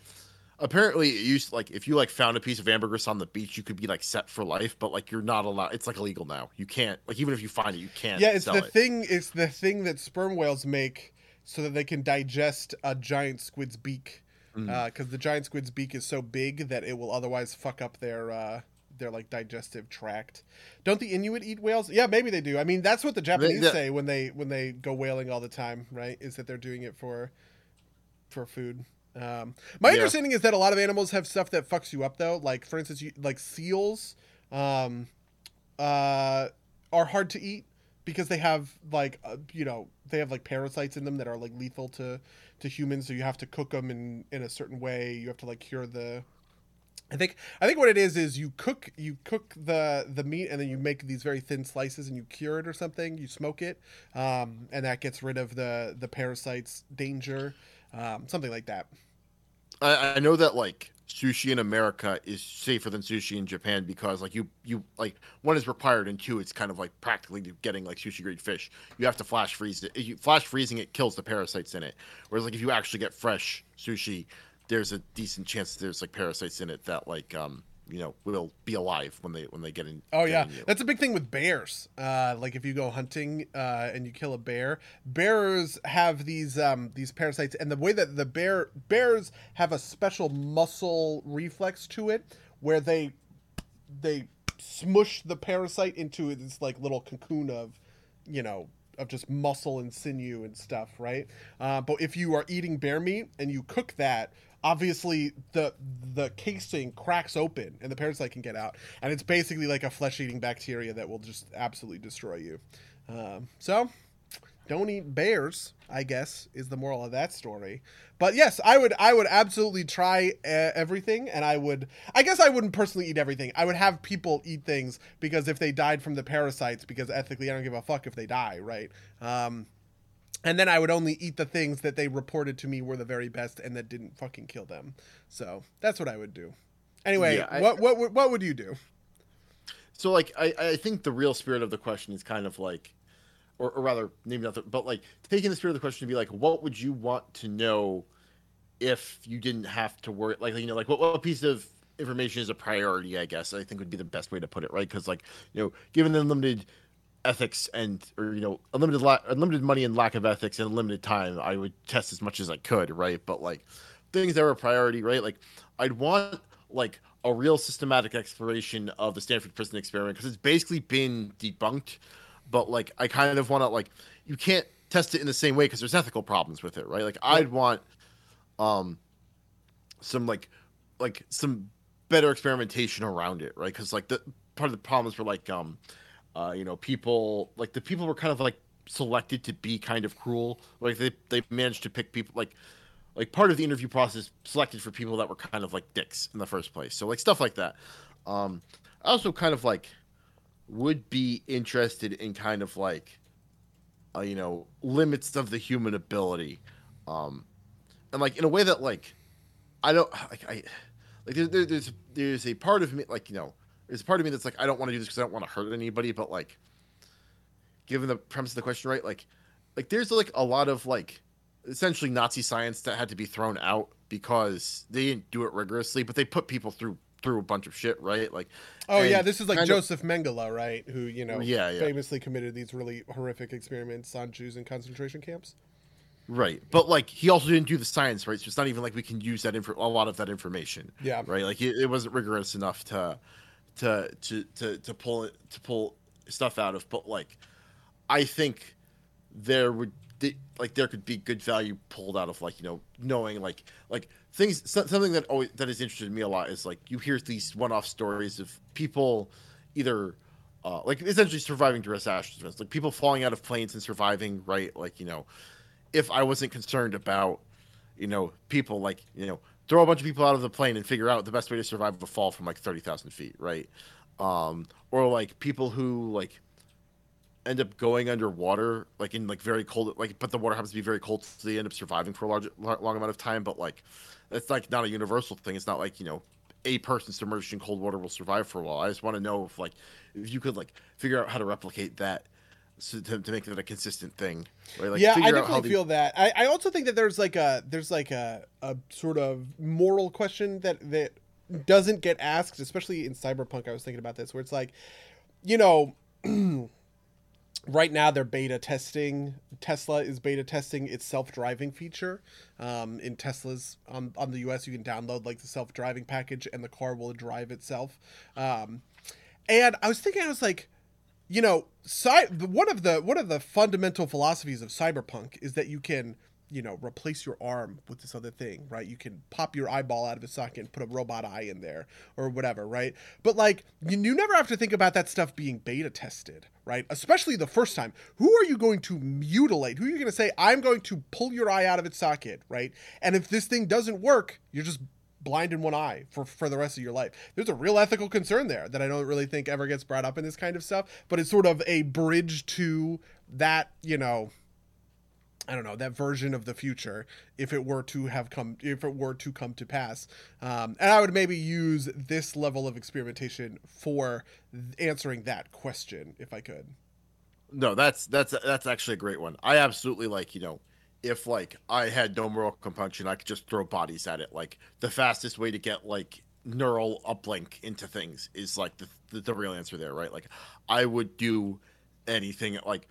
apparently it used like if you like found a piece of ambergris on the beach, you could be like set for life, but like you're not allowed. It's like illegal now. You can't like even if you find it, you can't. yeah, it's the it. thing. It's the thing that sperm whales make so that they can digest a giant squid's beak. Mm. Because the giant squid's beak is so big that it will otherwise fuck up their uh, their like digestive tract. Don't the Inuit eat whales? Yeah, maybe they do. I mean, that's what the Japanese yeah. say when they when they go whaling all the time, right? Is that they're doing it for for food. Um, my Yeah. understanding is that a lot of animals have stuff that fucks you up, though. Like for instance, you, like seals um, uh, are hard to eat because they have like uh, you know they have like parasites in them that are like lethal to to humans. So you have to cook them in in a certain way. You have to like cure the. I think I think what it is is you cook you cook the the meat and then you make these very thin slices and you cure it or something. You smoke it, um, and that gets rid of the the parasites danger, um, something like that. I, I know that like sushi in America is safer than sushi in Japan because like you you like one is required and two it's kind of like practically getting like sushi grade fish. You have to flash freeze it. You flash freezing it kills the parasites in it. Whereas like if you actually get fresh sushi, there's a decent chance there's like parasites in it that like um you know will be alive when they when they get in. Oh get yeah, in that's a big thing with bears. Uh, like if you go hunting uh, and you kill a bear, bears have these um, these parasites, and the way that the bear bears have a special muscle reflex to it, where they they smush the parasite into this like little cocoon of, you know, of just muscle and sinew and stuff, right? Uh, but if you are eating bear meat and you cook that, obviously the the casing cracks open and the parasite can get out, and it's basically like a flesh-eating bacteria that will just absolutely destroy you. Um, so, don't eat bears. I guess is the moral of that story. But yes, I would I would absolutely try uh, everything, and I would I guess I wouldn't personally eat everything. I would have people eat things because if they died from the parasites, because ethically I don't give a fuck if they die, right? Um, and then I would only eat the things that they reported to me were the very best and that didn't fucking kill them. So that's what I would do. Anyway, Yeah, I- what what would- what would you do? So like I, I think the real spirit of the question is kind of like or, or rather maybe not the, but like taking the spirit of the question to be like what would you want to know if you didn't have to worry like you know like what, what piece of information is a priority i guess i think would be the best way to put it right because like you know given the unlimited ethics and or you know unlimited la- unlimited money and lack of ethics and limited time i would test as much as i could right? But like things that were a priority right? Like i'd want like a real systematic exploration of the stanford prison experiment because it's basically been debunked. But like i kind of want to like you can't test it in the same way because there's ethical problems with it right? Like i'd want um some like like some better experimentation around it right? Because like the part of the problems were like um uh you know people like the people were kind of like selected to be kind of cruel. Like they they managed to pick people like like part of the interview process selected for people that were kind of like dicks in the first place. So like stuff like that. Um i also kind of like would be interested in kind of like uh, you know limits of the human ability. Um and like in a way that like i don't like i like there, there, there's there's a part of me like you know there's a part of me that's like i don't want to do this because i don't want to hurt anybody but like given the premise of the question right like like there's like a lot of like essentially nazi science that had to be thrown out because they didn't do it rigorously but they put people through through a bunch of shit right like Oh yeah, this is like kind of- Joseph Mengele, right? Who you know Yeah, yeah. famously committed these really horrific experiments on Jews in concentration camps. Right, but like he also didn't do the science right, so it's not even like we can use that info a lot of that information. Yeah. Right, like it, it wasn't rigorous enough to, to to to to pull to pull stuff out of. But like, I think there would like there could be good value pulled out of like you know knowing like like things something that always that has interested me a lot is like you hear these one-off stories of people either uh, like essentially surviving disaster events like people falling out of planes and surviving right like you know if I wasn't concerned about, you know, people like, you know, throw a bunch of people out of the plane and figure out the best way to survive a fall from like 30,000 feet, right? Um, or like people who like end up going underwater, like in like very cold, like, but the water happens to be very cold, so they end up surviving for a large, long amount of time. But like, it's like not a universal thing. It's not like, you know, a person submerged in cold water will survive for a while. I just want to know if like, if you could like figure out how to replicate that. So to, to make that a consistent thing, right? Like, yeah, I definitely the- feel that. I, I also think that there's like a there's like a, a sort of moral question that that doesn't get asked, especially in cyberpunk. I was thinking about this, where it's like, you know, right now they're beta testing. Tesla is beta testing its self-driving feature. Um, in Teslas on on the US, you can download like the self-driving package, and the car will drive itself. Um, and I was thinking, I was like, you know, one of the one of the fundamental philosophies of cyberpunk is that you can, you know, replace your arm with this other thing, right? You can pop your eyeball out of a socket and put a robot eye in there or whatever, right? But like, you, you never have to think about that stuff being beta tested, right? Especially the first time. Who are you going to mutilate? Who are you going to say, I'm going to pull your eye out of its socket, right? And if this thing doesn't work, you're just blind in one eye for, for the rest of your life. There's a real ethical concern there that I don't really think ever gets brought up in this kind of stuff, but it's sort of a bridge to that, you know, I don't know that version of the future if it were to have come if it were to come to pass, um, and I would maybe use this level of experimentation for answering that question if I could. No, that's that's that's actually a great one. I absolutely like you know, if like I had no moral compunction, I could just throw bodies at it. Like the fastest way to get like neural uplink into things is like the the, the real answer there, right? Like I would do anything like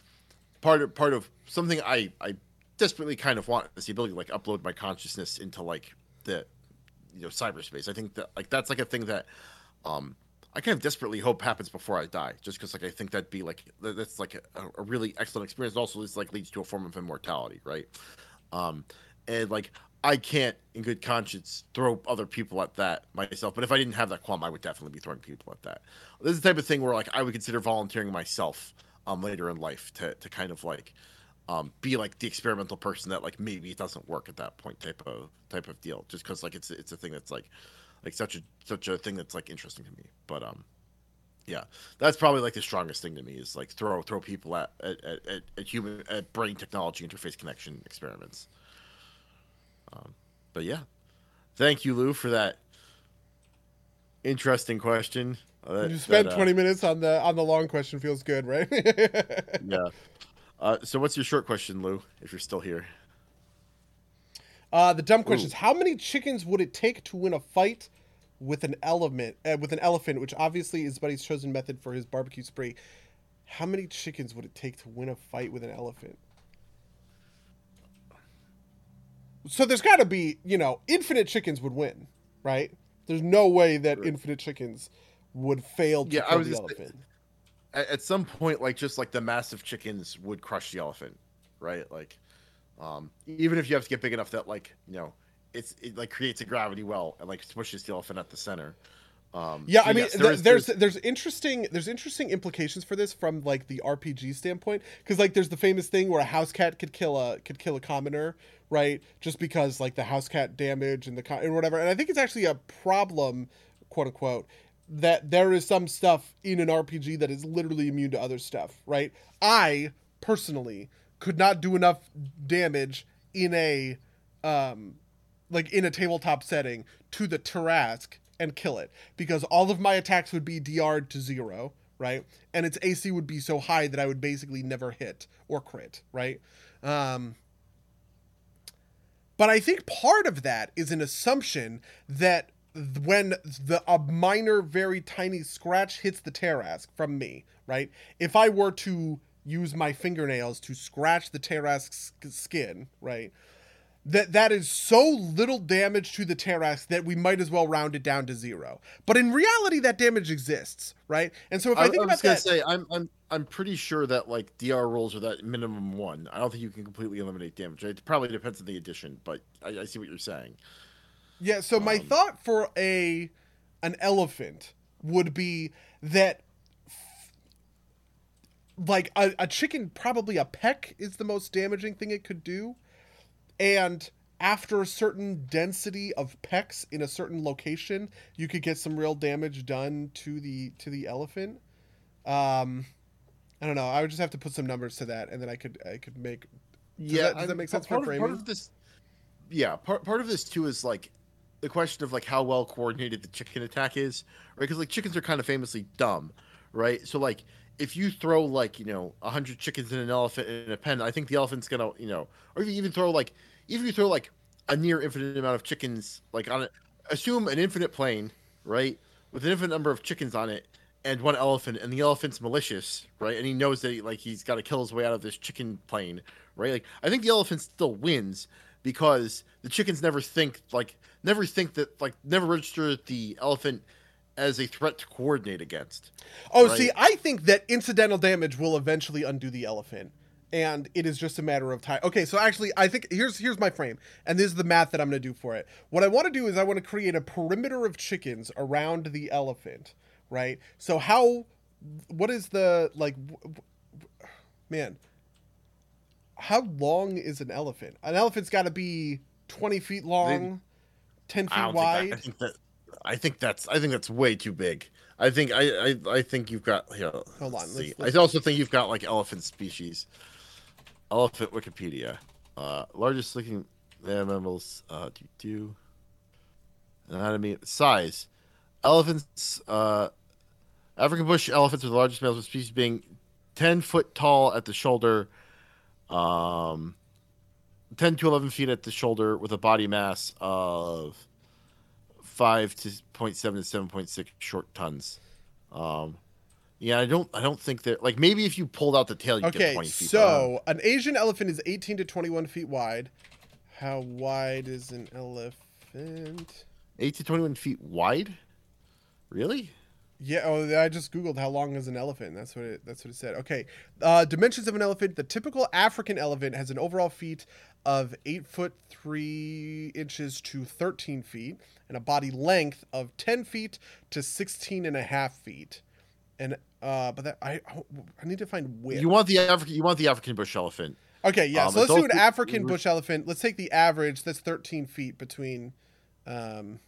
part of part of something I I desperately kind of want is the ability to like upload my consciousness into like the you know cyberspace. I think that like that's like a thing that um I kind of desperately hope happens before I die, just because like I think that'd be like that's like a, a really excellent experience. also, this like leads to a form of immortality, right? Um, and like I can't, in good conscience, throw other people at that myself. But if I didn't have that qualm, I would definitely be throwing people at that. This is the type of thing where like I would consider volunteering myself um later in life to to kind of like um be like the experimental person that like maybe it doesn't work at that point type of type of deal, just because like it's it's a thing that's like like such a such a thing that's like interesting to me. But um, yeah, that's probably like the strongest thing to me is like throw throw people at at, at, at human at brain technology interface connection experiments. Um, but yeah, thank you, Lou, for that interesting question. Uh, that, you spent that, uh, 20 minutes on the on the long question feels good, right? yeah. Uh, so what's your short question, Lou? If you're still here. Uh, the dumb question is: How many chickens would it take to win a fight with an element uh, with an elephant, which obviously is Buddy's chosen method for his barbecue spree? How many chickens would it take to win a fight with an elephant? So there's got to be, you know, infinite chickens would win, right? There's no way that right. infinite chickens would fail to yeah, kill the elephant. At some point, like just like the massive chickens would crush the elephant, right? Like um, even if you have to get big enough that like you know it's it like creates a gravity well and like pushes the elephant at the center. Um, yeah, so I mean, yes, there is, there's, there's there's interesting there's interesting implications for this from like the RPG standpoint because like there's the famous thing where a house cat could kill a could kill a commoner, right? Just because like the house cat damage and the and whatever. And I think it's actually a problem, quote unquote, that there is some stuff in an RPG that is literally immune to other stuff, right? I personally could not do enough damage in a um like in a tabletop setting to the Tarrasque and kill it because all of my attacks would be DR'd to zero, right? And its AC would be so high that I would basically never hit or crit, right? Um, but I think part of that is an assumption that when the a minor, very tiny scratch hits the Tarrasque from me, right? If I were to use my fingernails to scratch the Tarrasque's skin, right? That that is so little damage to the Tarrasque that we might as well round it down to zero. But in reality, that damage exists, right? And so if I, I think I was about that, say I'm I'm I'm pretty sure that like DR rolls are that minimum one. I don't think you can completely eliminate damage. It probably depends on the addition, but I, I see what you're saying. Yeah. So my um, thought for a an elephant would be that like a, a chicken probably a peck is the most damaging thing it could do and after a certain density of pecks in a certain location you could get some real damage done to the to the elephant. Um i don't know. I would just have to put some numbers to that and then i could i could make does yeah that, does that make sense for framing? part of this yeah part, part of this too is like the question of like how well coordinated the chicken attack is right? Because like chickens are kind of famously dumb right? So like if you throw like you know a hundred chickens in an elephant in a pen, I think the elephant's gonna you know, or if you even throw like even if you throw like a near infinite amount of chickens like on it, assume an infinite plane, right, with an infinite number of chickens on it and one elephant, and the elephant's malicious, right, and he knows that he, like he's got to kill his way out of this chicken plane, right? Like I think the elephant still wins because the chickens never think like never think that like never register the elephant as a threat to coordinate against. Oh, right? see, I think that incidental damage will eventually undo the elephant. And it is just a matter of time. Okay, so actually, I think here's here's my frame, and this is the math that I'm going to do for it. What I want to do is I want to create a perimeter of chickens around the elephant, right? So how, what is the like, man? How long is an elephant? An elephant's got to be 20 feet long, they, 10 feet wide. That, I think that I think that's I think that's way too big. I think I I, I think you've got here. Hold on. Let's, let's... I also think you've got like elephant species. Elephant Wikipedia. Uh, largest living mammals. Uh, do do. Anatomy size. Elephants. Uh, African bush elephants are the largest males of species, being ten foot tall at the shoulder. Um, ten to eleven feet at the shoulder, with a body mass of five to 0.7 to 7.6 short tons. Um, yeah, I don't, I don't think that like maybe if you pulled out the tail, you get Okay, 20 feet. so an Asian elephant is 18 to 21 feet wide. How wide is an elephant? eight to 21 feet wide. Really? Yeah, oh, I just googled how long is an elephant. That's what it. That's what it said. Okay, uh, dimensions of an elephant. The typical African elephant has an overall feet of eight foot three inches to 13 feet, and a body length of 10 feet to 16 and a half feet. And uh, but that I I need to find width. You want the African? You want the African bush elephant? Okay, yeah. Um, so let's do an African bush elephant. Let's take the average. That's 13 feet between. Um,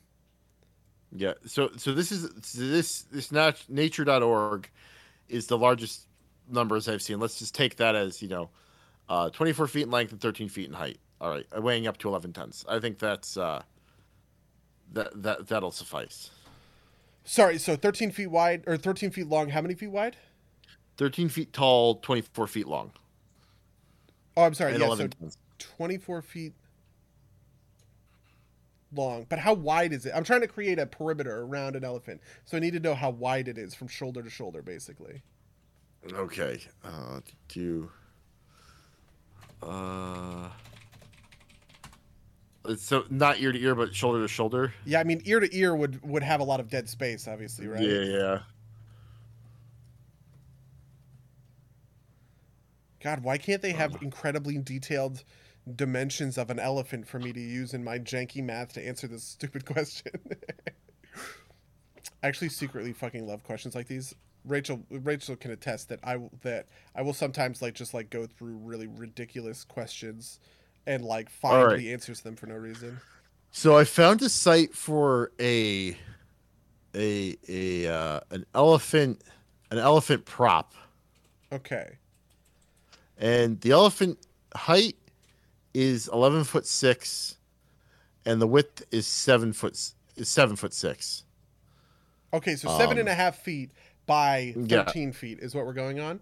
Yeah. So so this is so this this nat- nature.org is the largest numbers I've seen. Let's just take that as, you know, uh 24 feet in length and 13 feet in height. All right, weighing up to 11 tons. I think that's uh that that that'll suffice. Sorry, so 13 feet wide or 13 feet long. How many feet wide? 13 feet tall, 24 feet long, Oh, I'm sorry. and Yeah, 11 so tons. 24 feet long. But how wide is it? I'm trying to create a perimeter around an elephant, so I need to know how wide it is from shoulder to shoulder, basically. Okay. Uh do uh so not ear to ear but shoulder to shoulder. Yeah, I mean ear to ear would would have a lot of dead space, obviously, right? Yeah, yeah. God, why can't they have incredibly detailed dimensions of an elephant for me to use in my janky math to answer this stupid question? I actually secretly fucking love questions like these. Rachel Rachel can attest that I will- that I will sometimes like just like go through really ridiculous questions and like find All right. the answers to them for no reason. So I found a site for a a a uh, an elephant an elephant prop, Okay. and the elephant height is eleven foot six, and the width is seven foot is seven foot six. Okay, so seven Um, and a half feet by yeah. thirteen feet is what we're going on.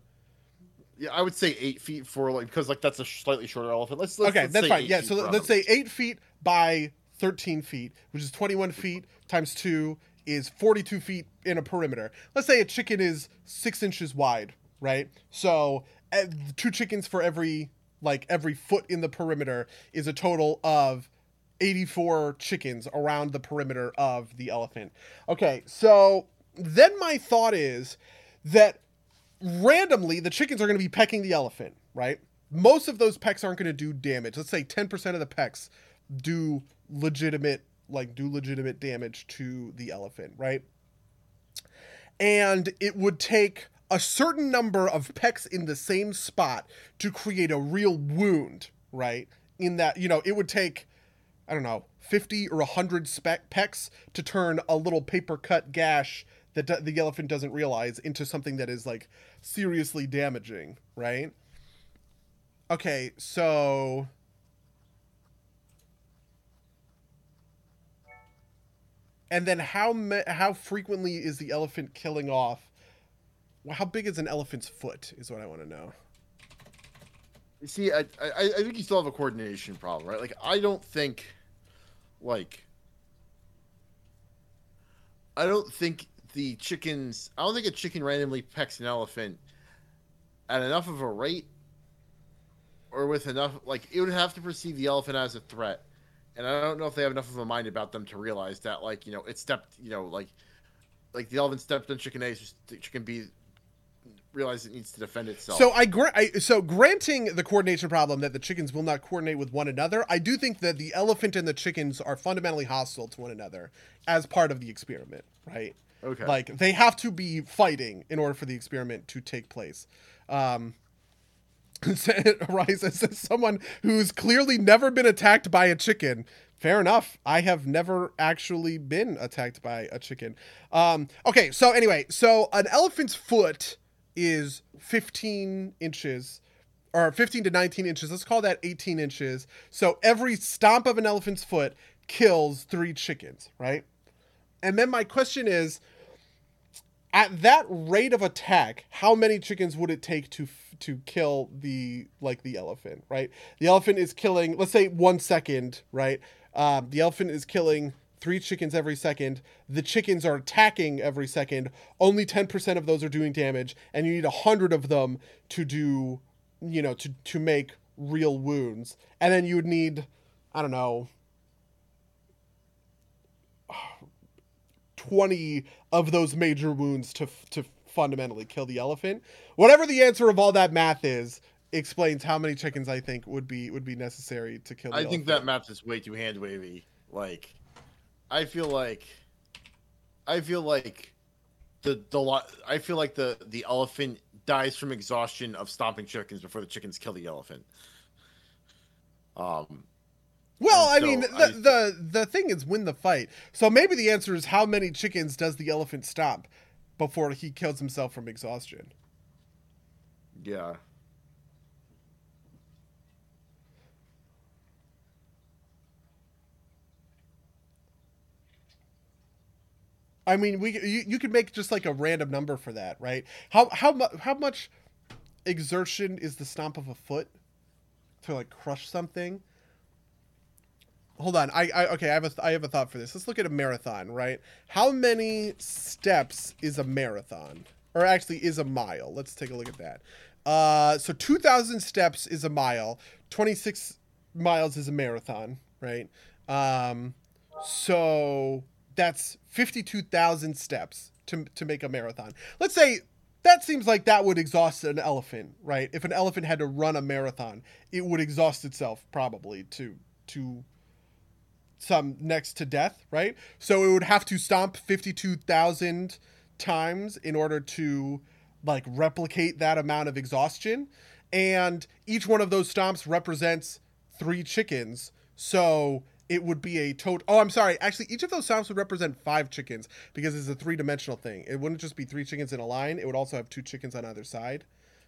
Yeah, I would say eight feet for like because like that's a slightly shorter elephant. Let's, let's okay, let's that's say fine. eight Yeah, so let's say eight feet by thirteen feet, which is twenty-one feet times two is forty-two feet in a perimeter. Let's say a chicken is six inches wide, right? So uh, two chickens for every like every foot in the perimeter is a total of 84 chickens around the perimeter of the elephant. Okay, so then my thought is that randomly the chickens are going to be pecking the elephant, right? Most of those pecks aren't going to do damage. Let's say 10% of the pecks do legitimate like do legitimate damage to the elephant, right? And it would take a certain number of pecks in the same spot to create a real wound, right? In that, you know, it would take I don't know, 50 or 100 spec pecks to turn a little paper cut gash that the elephant doesn't realize into something that is like seriously damaging, right? Okay, so and then how me- how frequently is the elephant killing off? Well, how big is an elephant's foot? Is what I want to know. You see, I, I I think you still have a coordination problem, right? Like I don't think, like, I don't think the chickens. I don't think a chicken randomly pecks an elephant at enough of a rate, or with enough. Like it would have to perceive the elephant as a threat, and I don't know if they have enough of a mind about them to realize that, like, you know, it stepped, you know, like, like the elephant stepped on chicken A, so chicken B realize it needs to defend itself. So I, gra- I so granting the coordination problem that the chickens will not coordinate with one another, I do think that the elephant and the chickens are fundamentally hostile to one another as part of the experiment, right? Okay. Like they have to be fighting in order for the experiment to take place. Um, it arises as someone who's clearly never been attacked by a chicken. Fair enough. I have never actually been attacked by a chicken. Um, okay, so anyway, so an elephant's foot is 15 inches, or 15 to 19 inches. Let's call that 18 inches. So every stomp of an elephant's foot kills three chickens, right? And then my question is at that rate of attack, how many chickens would it take to to kill the like the elephant, right? The elephant is killing, let's say 1 second, right? Um, the elephant is killing three chickens every second. The chickens are attacking every second. Only 10% of those are doing damage, and you need 100 of them to do, you know, to, to make real wounds. And then you would need, I don't know, 20 of those major wounds to, to fundamentally kill the elephant. Whatever the answer of all that math is, explains how many chickens I think would be would be necessary to kill. I elephant. think that math is way too hand wavy. Like, I feel like, I feel like the the lot. I feel like the the elephant dies from exhaustion of stomping chickens before the chickens kill the elephant. Um. Well, I so mean, the, I- the the thing is win the fight. So maybe the answer is how many chickens does the elephant stomp before he kills himself from exhaustion? Yeah. I mean, we you, you could make just like a random number for that, right? How how mu- how much exertion is the stomp of a foot to like crush something? Hold on, I, I okay, I have a I have a thought for this. Let's look at a marathon, right? How many steps is a marathon, or actually is a mile? Let's take a look at that. Uh, so two thousand steps is a mile. Twenty six miles is a marathon, right? Um, so that's 52,000 steps to, to make a marathon. Let's say that seems like that would exhaust an elephant, right? If an elephant had to run a marathon, it would exhaust itself probably to to some next to death, right? So it would have to stomp 52,000 times in order to like replicate that amount of exhaustion. And each one of those stomps represents three chickens. So it would be a total. Oh, I'm sorry. Actually, each of those stomps would represent five chickens because it's a three dimensional thing. It wouldn't just be three chickens in a line, it would also have two chickens on either side.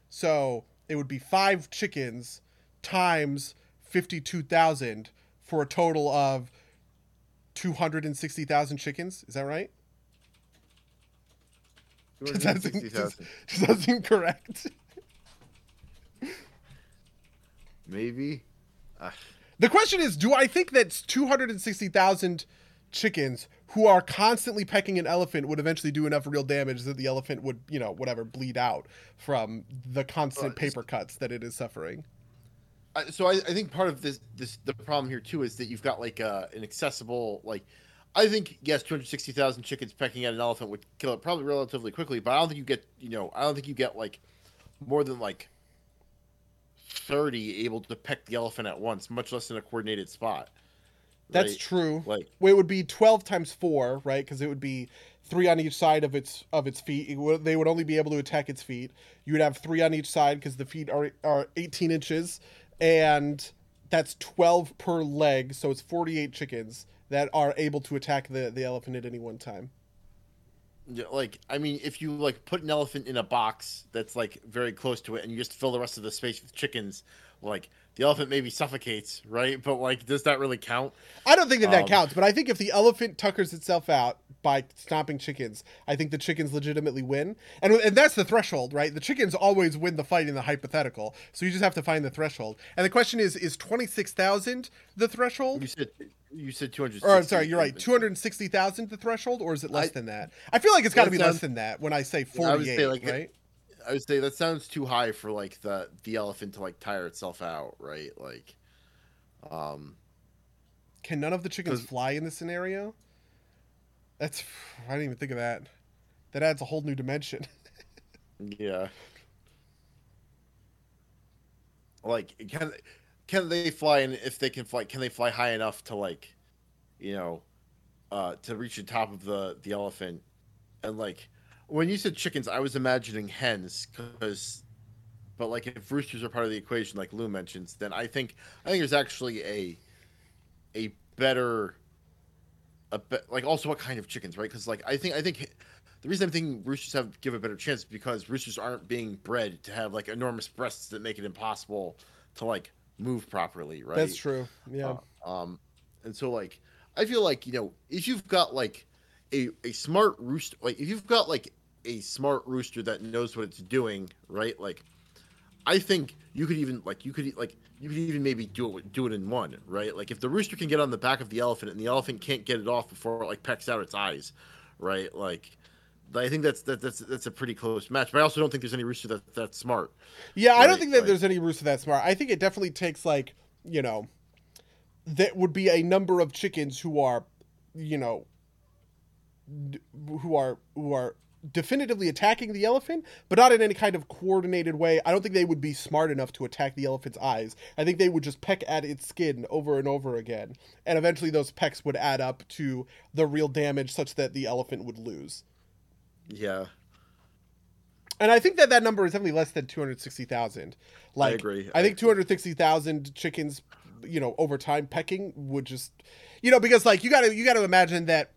So it would be five chickens times 52,000 for a total of 260,000 chickens. Is that right? Does that seem, does, 260,000. does that seem correct? Maybe. Ah, The question is, do I think that 260,000 chickens who are constantly pecking an elephant would eventually do enough real damage that the elephant would, you know, whatever, bleed out from the constant Uh, paper cuts that it is suffering? So I, I think part of this this the problem here too is that you've got like uh, an accessible like I think yes, two hundred sixty thousand chickens pecking at an elephant would kill it probably relatively quickly, but I don't think you get you know I don't think you get like more than like thirty able to peck the elephant at once, much less in a coordinated spot. That's right? true. Like Well, it would be 12 times 4, right? Because it would be 3 on each side of its of its feet. It would, they would only be able to attack its feet. You would have 3 on each side because the feet are are 18 inches and that's 12 per leg, so it's 48 chickens that are able to attack the the elephant at any one time. Yeah, like I mean, if you like put an elephant in a box that's like very close to it, and you just fill the rest of the space with chickens, like the elephant maybe suffocates, right? But like, does that really count? I don't think that that Um, counts, but I think if the elephant tuckers itself out by stomping chickens, I think the chickens legitimately win. And, and that's the threshold, right? The chickens always win the fight in the hypothetical. So you just have to find the threshold. And the question is is 26,000 the threshold? You said you said two hundred. Or I'm sorry, you're right. 260,000 the threshold or is it less I- than that? I feel like it's got to be less than that when I say 48, like, right? I would say that sounds too high for like the the elephant to like tire itself out, right? Like, um, Can none of the chickens fly in this scenario? That's I didn't even think of that. That adds a whole new dimension. yeah. Like, can can they fly? And if they can fly, can they fly high enough to like, you know, uh, to reach the top of the the elephant? And like, when you said chickens, I was imagining hens because, but like if roosters are part of the equation, like Lou mentions, then I think I think there's actually a a better, a be, like also what kind of chickens, right? Because like I think I think the reason I'm thinking roosters have give a better chance is because roosters aren't being bred to have like enormous breasts that make it impossible to like move properly, right? That's true. Yeah. Uh, um, and so like I feel like you know if you've got like a a smart rooster, like if you've got like a smart rooster that knows what it's doing, right? Like I think you could even like you could like you could even maybe do it do it in one, right? Like if the rooster can get on the back of the elephant and the elephant can't get it off before it like pecks out its eyes, right? Like I think that's that, that's that's a pretty close match. But I also don't think there's any rooster that that's smart. Yeah, I don't think that right. there's any rooster that smart. I think it definitely takes like you know, that would be a number of chickens who are, you know, who are who are definitively attacking the elephant, but not in any kind of coordinated way. I don't think they would be smart enough to attack the elephant's eyes. I think they would just peck at its skin over and over again, and eventually those pecks would add up to the real damage, such that the elephant would lose. Yeah, And I think that that number is definitely less than 260,000. Like, I agree. I I think 260,000 chickens, you know, over time pecking would just, you know, because like you got to you got to imagine that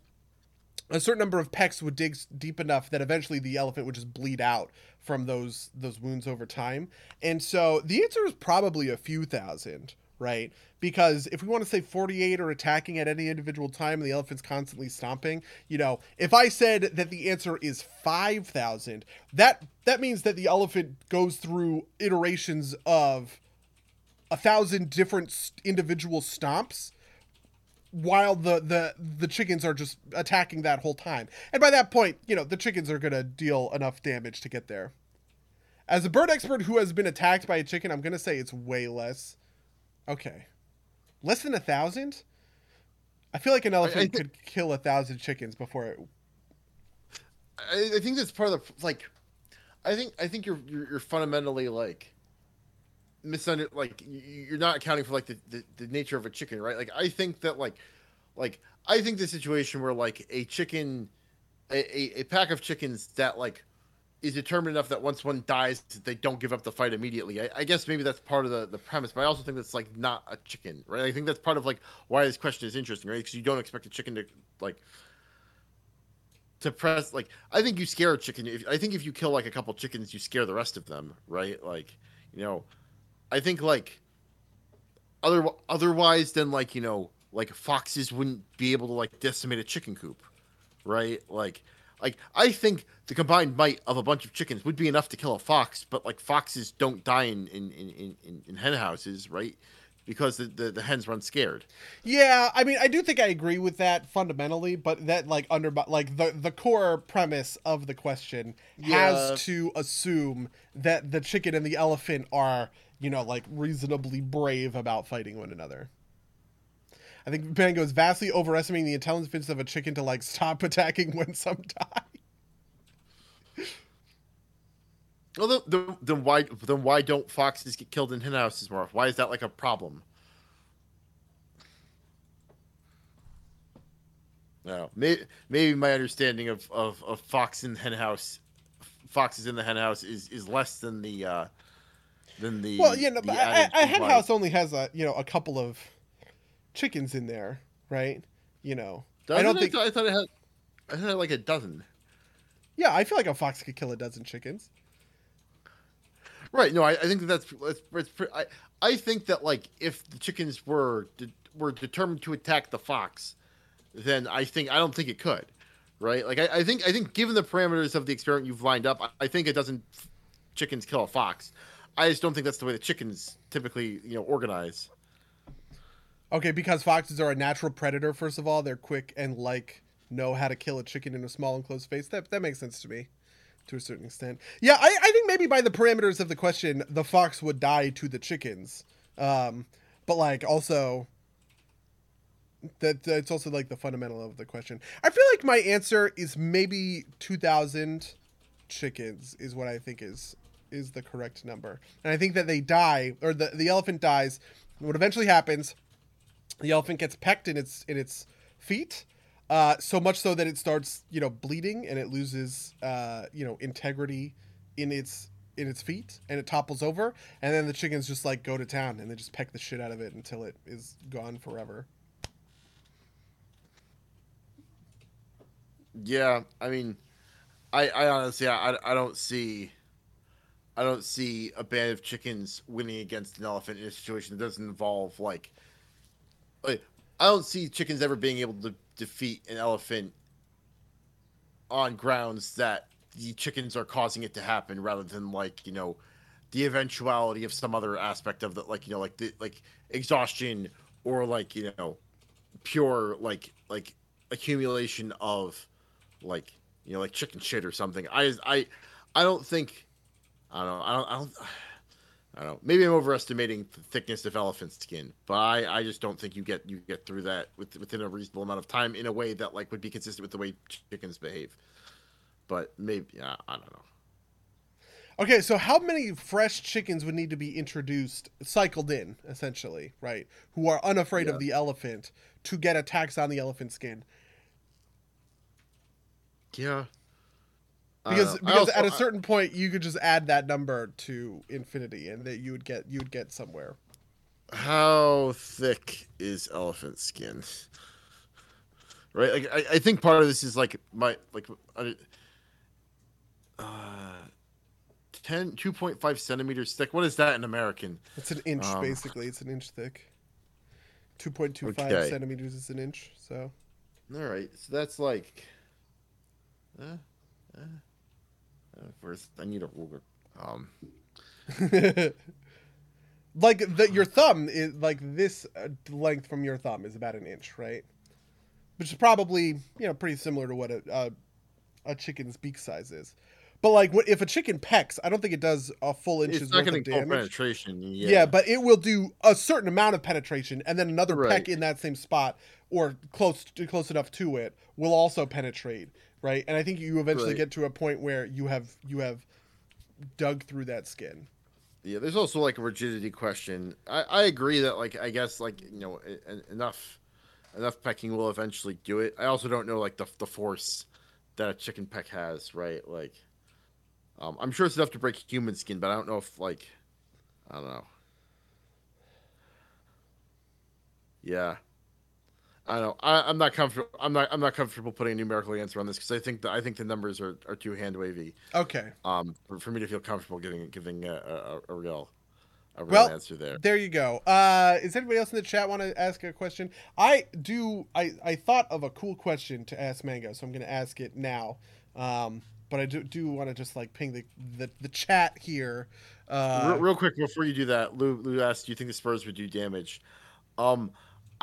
a certain number of pecks would dig deep enough that eventually the elephant would just bleed out from those those wounds over time. And so the answer is probably a few thousand, right? Because if we want to say 48 are attacking at any individual time and the elephant's constantly stomping, you know, if I said that the answer is 5,000, that that means that the elephant goes through iterations of a thousand different individual stomps while the the the chickens are just attacking that whole time. And by that point, you know, the chickens are going to deal enough damage to get there. As a bird expert who has been attacked by a chicken, I'm going to say it's way less. Okay. Less than a thousand? I feel like an elephant thi- could kill a thousand chickens before it. I, I think that's part of the like. I think I think you're you're, you're fundamentally like misunder like you're not accounting for like the, the the nature of a chicken, right? Like I think that like like I think the situation where like a chicken, a, a, a pack of chickens that like is determined enough that once one dies, they don't give up the fight immediately. I, I guess maybe that's part of the, the premise, but I also think that's like not a chicken, right? I think that's part of like why this question is interesting, right? Because you don't expect a chicken to like to press like I think you scare a chicken. If, I think if you kill like a couple chickens, you scare the rest of them, right? Like you know, I think like other otherwise than like you know like foxes wouldn't be able to like decimate a chicken coop, right? Like like I think the combined might of a bunch of chickens would be enough to kill a fox, but like foxes don't die in in in, in, in hen houses, right? Because the, the, the hens run scared. Yeah, I mean, I do think I agree with that fundamentally, but that like under like the the core premise of the question Yeah. has to assume that the chicken and the elephant are, you know, like reasonably brave about fighting one another. I think Bango is vastly overestimating the intelligence of a chicken to like stop attacking when some die. Well, then, then, why then why don't foxes get killed in hen houses more? Why is that like a problem? No, maybe, maybe my understanding of, of, of fox in hen house, foxes in the hen house is, is less than the uh, than the Well, you know, the a, a hen house only has a you know a couple of chickens in there, right? You know, I Doesn't don't it? think. I thought it had I thought it had like a dozen. Yeah, I feel like a fox could kill a dozen chickens. Right. No, I, I think that that's that's, that's pre- I I think that like if the chickens were de- were determined to attack the fox, then I think I don't think it could. Right. Like I, I think I think given the parameters of the experiment you've lined up, I, I think it doesn't chickens kill a fox. I just don't think that's the way the chickens typically you know organize. Okay, because foxes are a natural predator. First of all, they're quick and like know how to kill a chicken in a small enclosed space. That that makes sense to me, to a certain extent. Yeah, I, I think maybe by the parameters of the question, the fox would die to the chickens. Um, but like also, that that's also like the fundamental of the question. I feel like my answer is maybe two thousand chickens is what I think is is the correct number, and I think that they die or the the elephant dies. What eventually happens the elephant gets pecked in its in its feet uh, so much so that it starts you know bleeding and it loses uh, you know integrity in its in its feet and it topples over. And then the chickens just like go to town and they just peck the shit out of it until it is gone forever. Yeah, I mean, I, I honestly, I, I don't see, I don't see a band of chickens winning against an elephant in a situation that doesn't involve like, like I don't see chickens ever being able to defeat an elephant on grounds that the chickens are causing it to happen, rather than like you know, the eventuality of some other aspect of the like you know like the like exhaustion or like you know, pure like like accumulation of like you know, like chicken shit or something. I I I don't think I don't know. I don't I don't I don't know. Maybe I'm overestimating the thickness of elephant skin, but I, I just don't think you get you get through that with, within a reasonable amount of time in a way that like would be consistent with the way chickens behave. But maybe yeah, I don't know. Okay, so how many fresh chickens would need to be introduced, cycled in, essentially, right? Who are unafraid Yeah. of the elephant to get attacks on the elephant skin? Yeah. Because don't know. I because also- at a certain point you could just add that number to infinity, and that you would get you would get somewhere. how thick is elephant skin? Right, like I, I think part of this is like my like uh, uh 10 2.5 centimeters thick. What is that in American? It's an inch, Um, basically. It's an inch thick. Two point two five Okay. centimeters is an inch. So All right, so that's like, uh, uh, first I need a ruler. Um, like the, your thumb is like this uh, length from your thumb is about an inch, right? Which is probably you know pretty similar to what a a, a chicken's beak size is. But like, what if a chicken pecks? I don't think it does a full inch's it's not worth of damage. penetration. Yeah. Yeah. but it will do a certain amount of penetration, and then another Right. peck in that same spot or close to, close enough to it will also penetrate, right? And I think you eventually Right. get to a point where you have you have dug through that skin. Yeah, there's also like a rigidity question. I, I agree that like I guess like you know enough enough pecking will eventually do it. I also don't know like the the force that a chicken peck has, right? Like, um, I'm sure it's enough to break human skin, but I don't know if like I don't know. Yeah, I don't know. I, I'm not comfortable. I'm not. I'm not comfortable putting a numerical answer on this because I think that I think the numbers are, are too hand wavy Okay. um, for, for me to feel comfortable giving giving a, a, a real a real Well, answer there. There you go. Uh, is anybody else in the chat want to ask a question? I do. I, I thought of a cool question to ask Mango, so I'm going to ask it now. Um, but I do, do want to just like ping the, the, the chat here. Uh, real, real quick before you do that, Lou, Lou asked, "Do you think the Spurs would do damage?" Um,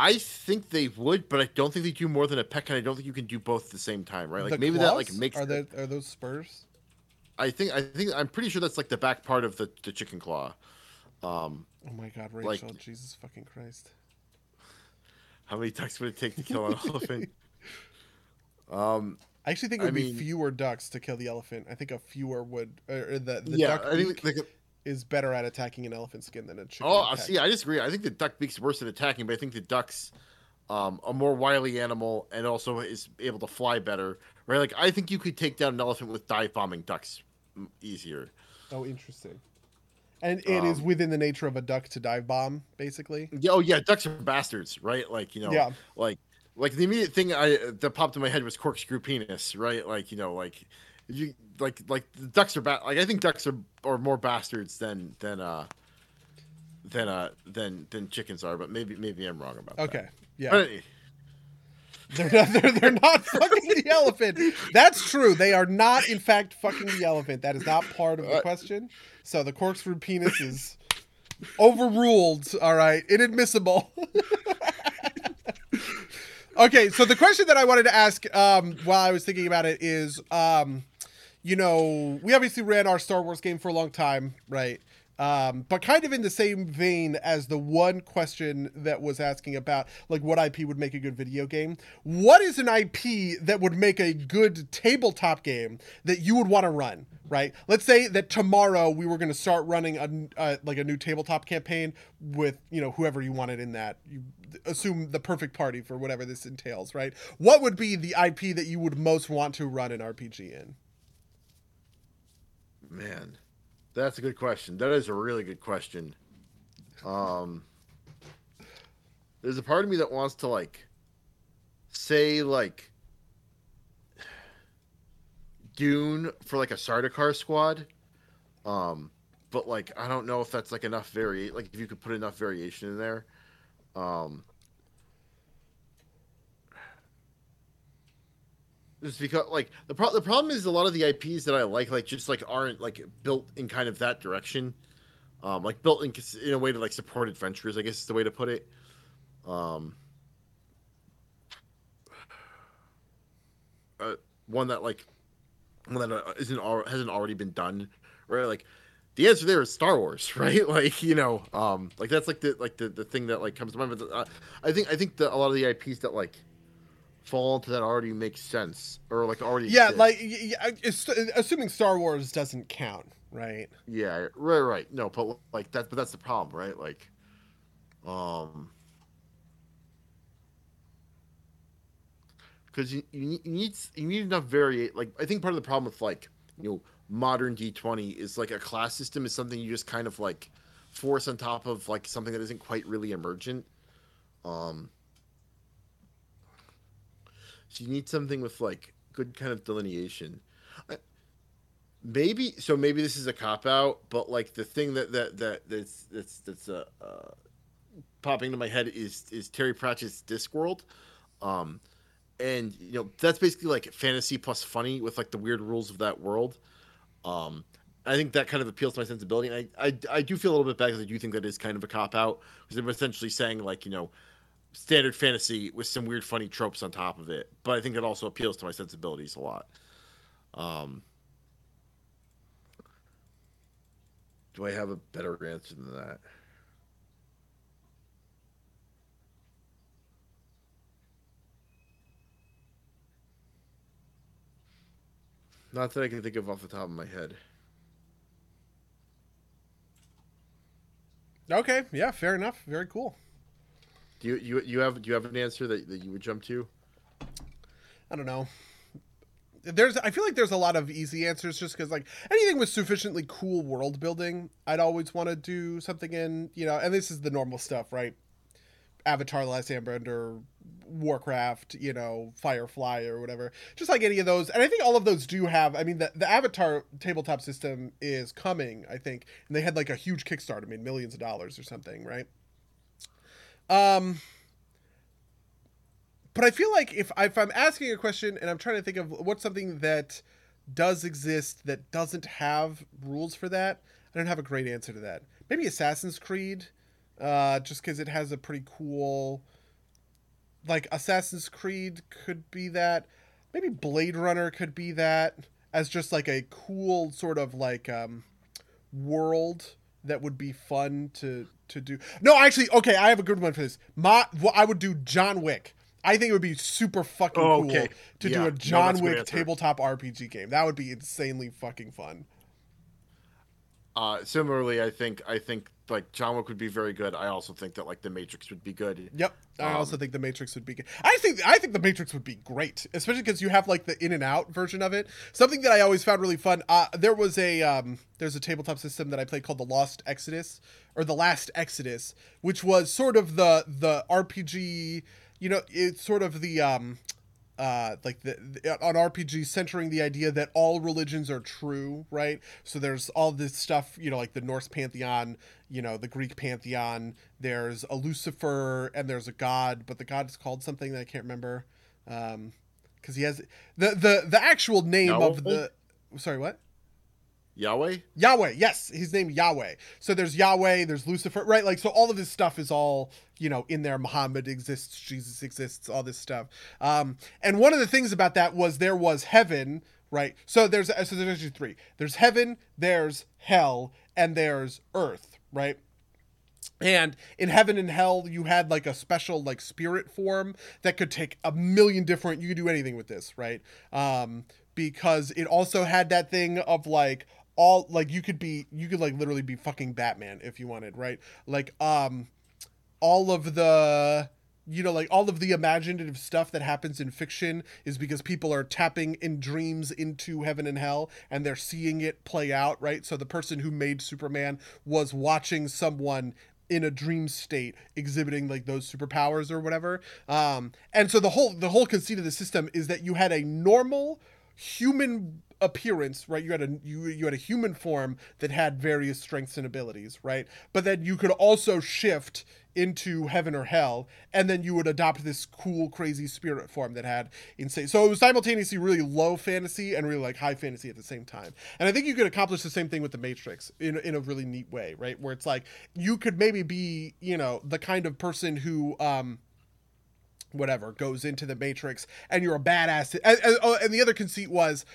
I think they would, but I don't think they do more than a peck, and I don't think you can do both at the same time, right? Like the maybe that like claws? makes. Are the- are those spurs? I think I think I'm pretty sure that's like the back part of the, the chicken claw. Um, Oh my God, Like- Rachel! Jesus fucking Christ! how many ducks would it take to kill an elephant? Um, I actually think it I would be mean- fewer ducks to kill the elephant. I think a fewer would. Or the the yeah, duck I think like, is better at attacking an elephant skin than a chicken. Oh, I see. I disagree. I think the duck beak's worse at attacking, but I think the duck's um, a more wily animal and also is able to fly better. Right? Like I think you could take down an elephant with dive bombing ducks easier. Oh, interesting. And it is Um, within the nature of a duck to dive bomb, basically. Yeah. Oh yeah, ducks are bastards, right? Like you know, Yeah. like like the immediate thing I that popped in my head was corkscrew penis, right? Like you know, like you like like the ducks are bad. like I think ducks are are more bastards than than uh than uh than than chickens are, but maybe maybe I'm wrong about that. Okay. Yeah. But, They're not, they're, they're not fucking the elephant. That's true. They are not, in fact, fucking the elephant. That is not part of the question. So the corkscrew penis is overruled. All right. Inadmissible. okay. So the question that I wanted to ask um, while I was thinking about it is um, you know, we obviously ran our Star Wars game for a long time, right? Um, but kind of in the same vein as the one question that was asking about like what IP would make a good video game. What is an IP that would make a good tabletop game that you would want to run? Right. Let's say that tomorrow we were going to start running a uh, like a new tabletop campaign with you know whoever you wanted in that. You assume the perfect party for whatever this entails. Right. What would be the IP that you would most want to run an RPG in? Man, that's a good question. That is a really good question. Um, there's a part of me that wants to like say like Dune for like a Sardaukar squad. Um, but like I don't know if that's like enough vari like if you could put enough variation in there. Um, just because like the pro- the problem is a lot of the IPs that I like like just like aren't like built in kind of that direction. Um, like built in in a way to like support adventurers, I guess is the way to put it. Um, uh, one that like one that uh, isn't al- hasn't already been done, right? Like the answer there is Star Wars, right? Like you know, um, like that's like the like the, the thing that like comes to mind. But uh, I think I think that a lot of the IPs that like fall into that already makes sense or like already Yeah, exist. like y- y- assuming Star Wars doesn't count, right? Yeah, right, right. No, but like that, but that's the problem, right? Like, um, because you, you need you need you need enough variate. Like, I think part of the problem with like you know modern D twenty is like a class system is something you just kind of like force on top of like something that isn't quite really emergent. Um, so you need something with like good kind of delineation. Maybe so maybe this is a cop out but like the thing that that that that's that's that's uh, uh popping into my head is is terry pratchett's discworld. Um and you know that's basically like fantasy plus funny with like the weird rules of that world. Um i think that kind of appeals to my sensibility and i i, I do feel a little bit bad because i do think that is kind of a cop out because i'm essentially saying like you know standard fantasy with some weird funny tropes on top of it but i think it also appeals to my sensibilities a lot um Do I have a better answer than that? Not that I can think of off the top of my head. Okay, yeah, fair enough. Very cool. Do you you you have do you have an answer that, that you would jump to? I don't know. There's I feel like there's a lot of easy answers just because like anything with sufficiently cool world building, I'd always want to do something in, you know, and this is the normal stuff, right? Avatar The Last Airbender, Warcraft, you know, Firefly or whatever. Just like any of those. And I think all of those do have I mean the, the Avatar tabletop system is coming, I think. And they had like a huge Kickstarter, made millions of dollars or something, right? Um but I feel like if, if I'm asking a question and I'm trying to think of what's something that does exist that doesn't have rules for that, I don't have a great answer to that. Maybe Assassin's Creed, uh, just because it has a pretty cool, like Assassin's Creed could be that. Maybe Blade Runner could be that as just like a cool sort of like um, world that would be fun to to do. No, actually, okay, I have a good one for this. My, well, I would do John Wick. I think it would be super fucking Oh, cool to Yeah. do a John good Wick tabletop RPG game. That would be insanely fucking fun. Uh, similarly, I think I think like John Wick would be very good. I also think that like the Matrix would be good. Yep. I Um, also think the Matrix would be good. I think I think the Matrix would be great, especially because you have like the in and out version of it. Something that I always found really fun. Uh, there was a um, there's a tabletop system that I played called the Lost Exodus or the Last Exodus, which was sort of the the RPG. You know, it's sort of the um, uh, like the, the on RPG centering the idea that all religions are true, right? So there's all this stuff, you know, like the Norse pantheon, you know, the Greek pantheon. There's a Lucifer and there's a god, but the god is called something that I can't remember, um, because he has the the the actual name of the. Sorry, what? Yahweh. Yahweh, yes, he's named Yahweh. So there's Yahweh, there's Lucifer, right? Like, so all of this stuff is all, you know, in there. Muhammad exists, Jesus exists, all this stuff. Um, and one of the things about that was there was heaven, right? So there's, so there's actually three. There's heaven, there's hell, and there's earth, right? And in heaven and hell, you had like a special like spirit form that could take a million different. You could do anything with this, right? Um, because it also had that thing of like all like you could be you could like literally be fucking Batman if you wanted, right? Like um, all of the you know like all of the imaginative stuff that happens in fiction is because people are tapping in dreams into heaven and hell and they're seeing it play out right so the person who made superman was watching someone in a dream state exhibiting like those superpowers or whatever um and so the whole the whole conceit of the system is that you had a normal human appearance, right? You had a you you had a human form that had various strengths and abilities, right? But then you could also shift into heaven or hell, and then you would adopt this cool, crazy spirit form that had insane. So it was simultaneously really low fantasy and really like high fantasy at the same time. And I think you could accomplish the same thing with the Matrix in in a really neat way, right? Where it's like you could maybe be, you know, the kind of person who um whatever goes into the matrix and you're a badass and, and, oh, and the other conceit was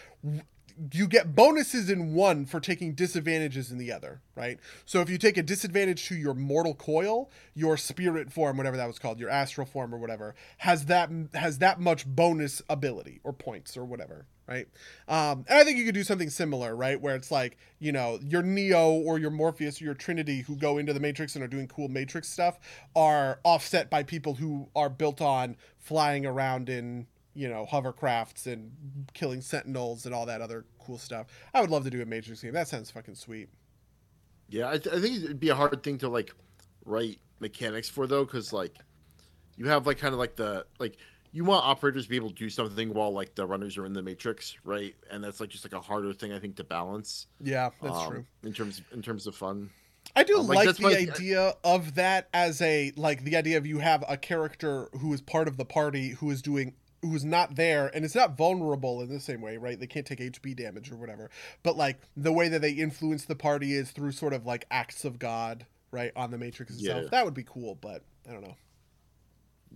you get bonuses in one for taking disadvantages in the other, right? So if you take a disadvantage to your mortal coil, your spirit form, whatever that was called, your astral form or whatever, has that has that much bonus ability or points or whatever, right? Um, and I think you could do something similar, right? Where it's like, you know, your Neo or your Morpheus or your Trinity who go into the Matrix and are doing cool Matrix stuff are offset by people who are built on flying around in you know hovercrafts and killing sentinels and all that other cool stuff. I would love to do a Matrix game. That sounds fucking sweet. Yeah, I, th- I think it'd be a hard thing to like write mechanics for though, because like you have like kind of like the like you want operators to be able to do something while like the runners are in the matrix, right? And that's like just like a harder thing I think to balance. Yeah, that's um, true. In terms in terms of fun. I do Um, like, like, the idea of that as a like the idea of you have a character who is part of the party who is doing who's not there and it's not vulnerable in the same way, right? They can't take HP damage or whatever. But like the way that they influence the party is through sort of like acts of God, right, on the Matrix itself. Yeah. That would be cool, but I don't know.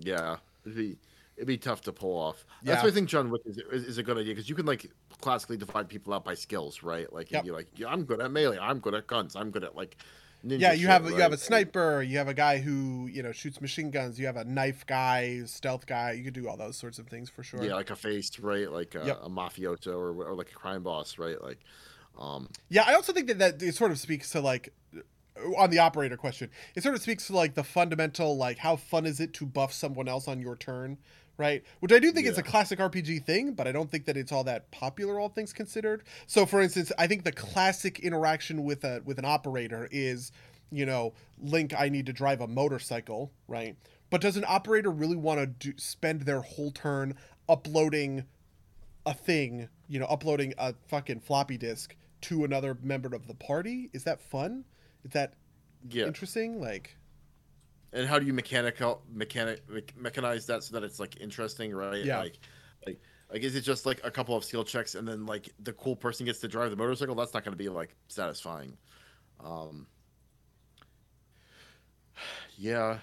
Yeah, it'd be it'd be tough to pull off. Yeah. That's why I think John Wick is, is, is a good idea because you can like classically divide people out by skills, right? Like Yep. you're like, yeah, I'm good at melee, I'm good at guns, I'm good at like. Ninja yeah, you shit, have you have a sniper, you have a guy who you know shoots machine guns, you have a knife guy, stealth guy. You could do all those sorts of things for sure. Yeah, like a face, right? Like a, Yep. a mafioso or, or like a crime boss, right? Like, um, Yeah, I also think that that it sort of speaks to like on the operator question. It sort of speaks to like the fundamental like how fun is it to buff someone else on your turn, right? Which I do think is a classic RPG thing, but I don't think that it's all that popular all things considered. So for instance, I think the classic interaction with a with an operator is, you know, Link I need to drive a motorcycle, right? But does an operator really want to spend their whole turn uploading a thing, you know, uploading a fucking floppy disk to another member of the party? Is that fun? Is that yeah. interesting? Like, And how do you mechanical mechanic mechanize that so that it's like interesting, right? Yeah. Like, like, like, is it just like a couple of skill checks and then like the cool person gets to drive the motorcycle? That's not going to be like satisfying. Um. Yeah.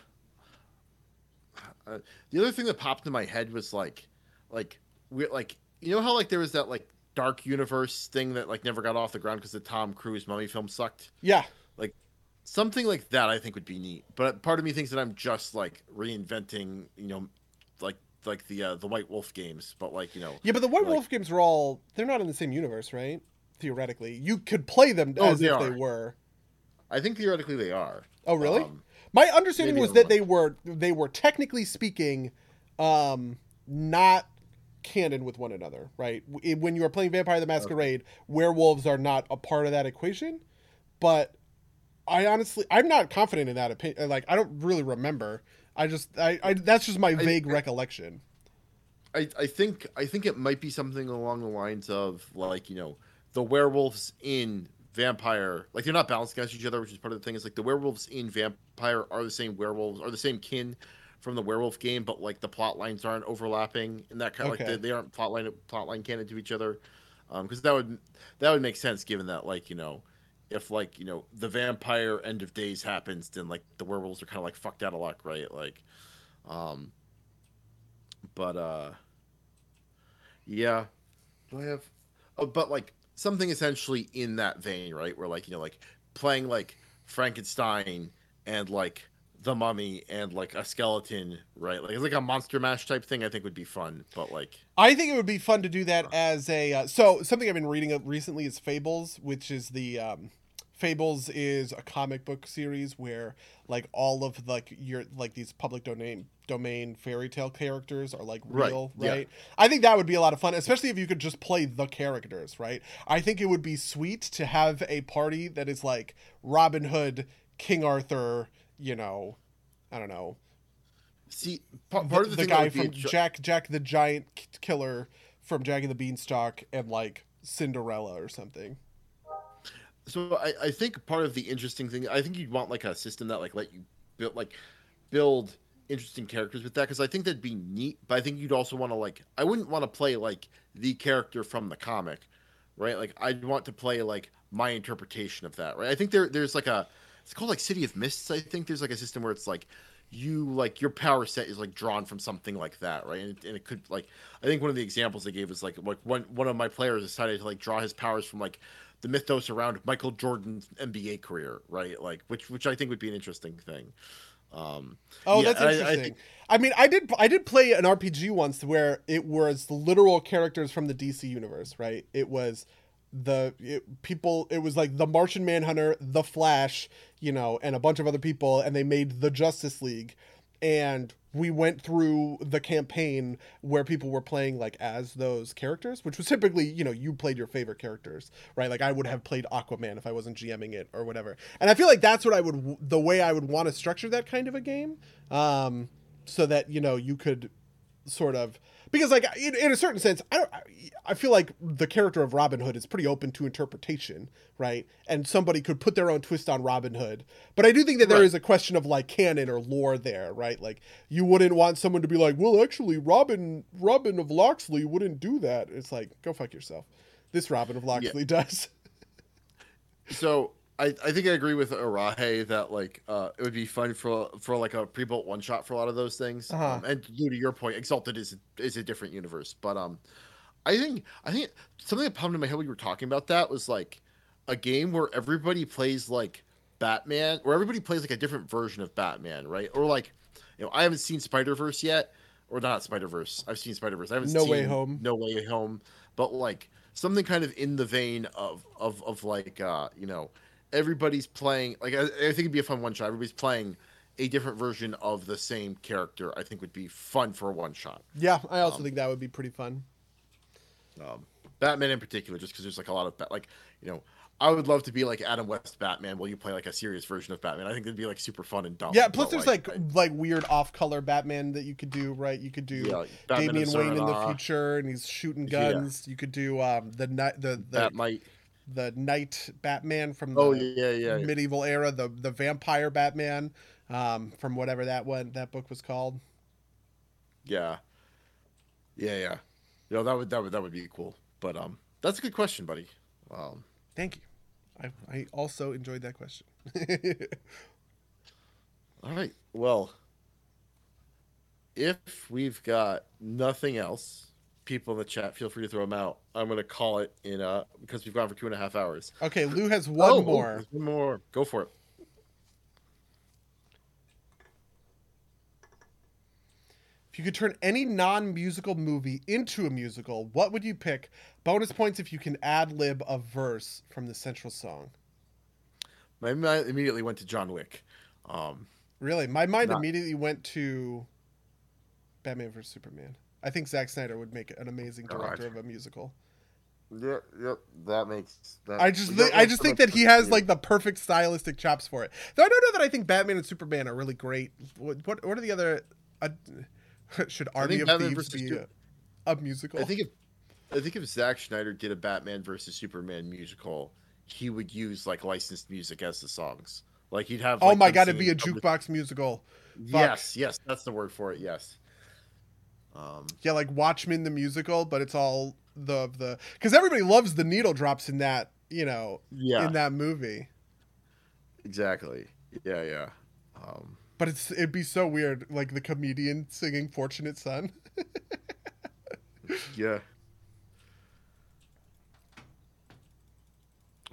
Uh, the other thing that popped in my head was like, like we like you know how like there was that like dark universe thing that like never got off the ground because the Tom Cruise mummy film sucked yeah, something like that i think would be neat but part of me thinks that i'm just like reinventing you know like like the uh, the white wolf games but like you know yeah, but the White Like- Wolf games are all they're not in the same universe, right? Theoretically, you could play them Oh, as they if they were. i think theoretically they are Oh, really? Um, My understanding was that they were they were technically speaking, um, not canon with one another, right? When you are playing Vampire the Masquerade, werewolves are not a part of that equation. But I honestly, I'm not confident in that opinion. Like, I don't really remember. I just, I, I that's just my vague recollection. I, I think I think it might be something along the lines of like you know the werewolves in vampire like they're not balanced against each other which is part of the thing is like the werewolves in vampire are the same werewolves are the same kin from the werewolf game but like the plot lines aren't overlapping and that kind of Okay. like they, they aren't plot line plot line canon to each other um because that would that would make sense given that like you know if like you know the vampire end of days happens then like the werewolves are kind of like fucked out of luck right? Like um but uh yeah. Do i have oh but like something essentially in that vein right? Where like you know like playing like frankenstein and like the mummy and like a skeleton right like it's like a monster mash type thing i think would be fun but like I think it would be fun to do that as a uh, so something I've been reading up recently is Fables, which is the um, Fables is a comic book series where like all of like your like these public domain domain fairy tale characters are like Right, real, yeah. right? I think that would be a lot of fun, especially if you could just play the characters, right? I think it would be sweet to have a party that is like Robin Hood, King Arthur, you know, I don't know, see pa- part of the, the thing guy from jo- Jack Jack the Giant Killer from Jack and the Beanstalk and like Cinderella or something. So I, I think part of the interesting thing, I think you'd want like a system that like let you build like build interesting characters with that because I think that'd be neat. But I think you'd also want to like I wouldn't want to play like the character from the comic, right? Like I'd want to play like my interpretation of that, right? I think there there's like a it's called like City of Mists. I think there's like a system where it's like you like your power set is like drawn from something like that, right? And it, and it could like I think one of the examples they gave was like like one one of my players decided to like draw his powers from like the mythos around Michael Jordan's NBA career, right? Like which which I think would be an interesting thing. Um, Oh, yeah, that's I- I interesting. think- I, mean, I did I did play an RPG once where it was literal characters from the DC universe, right? It was the it, people. It was like the Martian Manhunter, the Flash, you know, and a bunch of other people, and they made the Justice League. And we went through the campaign where people were playing like as those characters, which was typically, you know, you played your favorite characters, right? Like I would have played Aquaman if I wasn't GMing it or whatever. And I feel like that's what I would, the way I would want to structure that kind of a game, um, so that you know you could sort of because like in, in a certain sense I don't I feel like the character of Robin Hood is pretty open to interpretation right? And somebody could put their own twist on Robin Hood. But I do think that there Right. is a question of like canon or lore there right? Like you wouldn't want someone to be like well actually Robin Robin of Locksley wouldn't do that. It's like go fuck yourself. This Robin of Locksley does. So I, I think I agree with Arahe that like uh, it would be fun for for like a pre-built one shot for a lot of those things. Uh-huh. Um, and Lou, to your point, Exalted is is a different universe, but um, I think I think something that popped in my head when you were talking about that was like a game where everybody plays like Batman, or everybody plays like a different version of Batman, right? Or like, you know, I haven't seen Spider Verse yet, or not Spider Verse. I've seen Spider Verse. I haven't No seen Way Home. No Way Home, but like something kind of in the vein of of of like uh, you know, everybody's playing. Like I, I think it'd be a fun one shot. Everybody's playing a different version of the same character. I think would be fun for a one shot. yeah I also Um, think that would be pretty fun um, Batman in particular, just because there's like a lot of Bat- like you know, I would love to be like Adam West Batman Will you play like a serious version of Batman. I think it'd be like super fun and dumb. Yeah, plus there's like I- like weird off color Batman that you could do, right? You could do yeah, like Damian Wayne in the future and he's shooting Yeah. guns. You could do um the night the the, That might. The knight Batman from the Oh yeah, yeah, yeah. medieval era, the the vampire Batman um from whatever that one that book was called. Yeah. Yeah, yeah. You know, that would that would that would be cool. But um that's a good question, buddy. Um Thank you. I I also enjoyed that question. all right. Well, if we've got nothing else, people in the chat, feel free to throw them out. I'm gonna call it in uh because we've gone for two and a half hours. okay, Lou has one Oh, more. one more. Go for it. If you could turn any non-musical movie into a musical, what would you pick? Bonus points if you can ad lib a verse from the central song. My mind immediately went to John Wick. Um Really, my mind Not- immediately went to Batman vs Superman. I think Zack Snyder would make an amazing director of a musical. Yep, yep, that makes that I just, we I just think that he has like the perfect stylistic chops for it. Though I don't know that I think Batman and Superman are really great. What, what, what are the other? Uh, should Army of Batman Thieves be a, a musical? I think if I think if Zack Snyder did a Batman versus Superman musical, he would use like licensed music as the songs. Like he'd have. oh my god, it'd be a jukebox musical. Fuck. Yes, yes, that's the word for it. Yes. Um, Yeah, like Watchmen the musical, but it's all the the because everybody loves the needle drops in that you know yeah, in that movie. exactly. Yeah, yeah. Um, But it's it'd be so weird, like the comedian singing "Fortunate Son." yeah.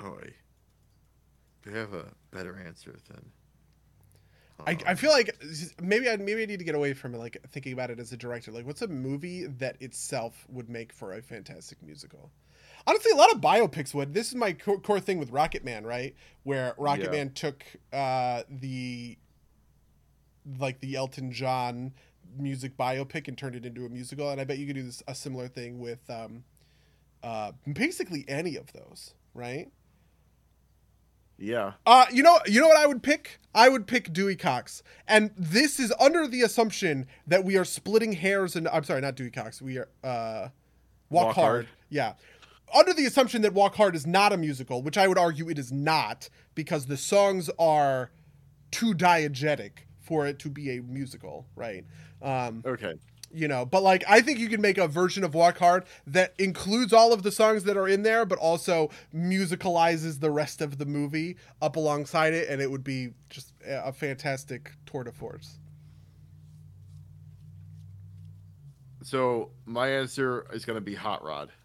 Oh, you have a better answer than? I, I feel like maybe I maybe I need to get away from like thinking about it as a director. Like, what's a movie that itself would make for a fantastic musical? Honestly, a lot of biopics would. This is my core, core thing with Rocket Man, right? Where Rocket Yeah. Man took uh, the like the Elton John music biopic and turned it into a musical, and I bet you could do this, a similar thing with um, uh, basically any of those, right? Yeah. Uh, you know, you know what I would pick? I would pick Dewey Cox, and this is under the assumption that we are splitting hairs. And I'm sorry, not Dewey Cox. We are uh, Walk, Walk hard. Hard. Yeah, under the assumption that Walk Hard is not a musical, which I would argue it is not, because the songs are too diegetic for it to be a musical, right? Um, Okay. You know, but like I think you can make a version of Walk Hard that includes all of the songs that are in there, but also musicalizes the rest of the movie up alongside it, and it would be just a fantastic tour de force. So my answer is gonna be Hot Rod.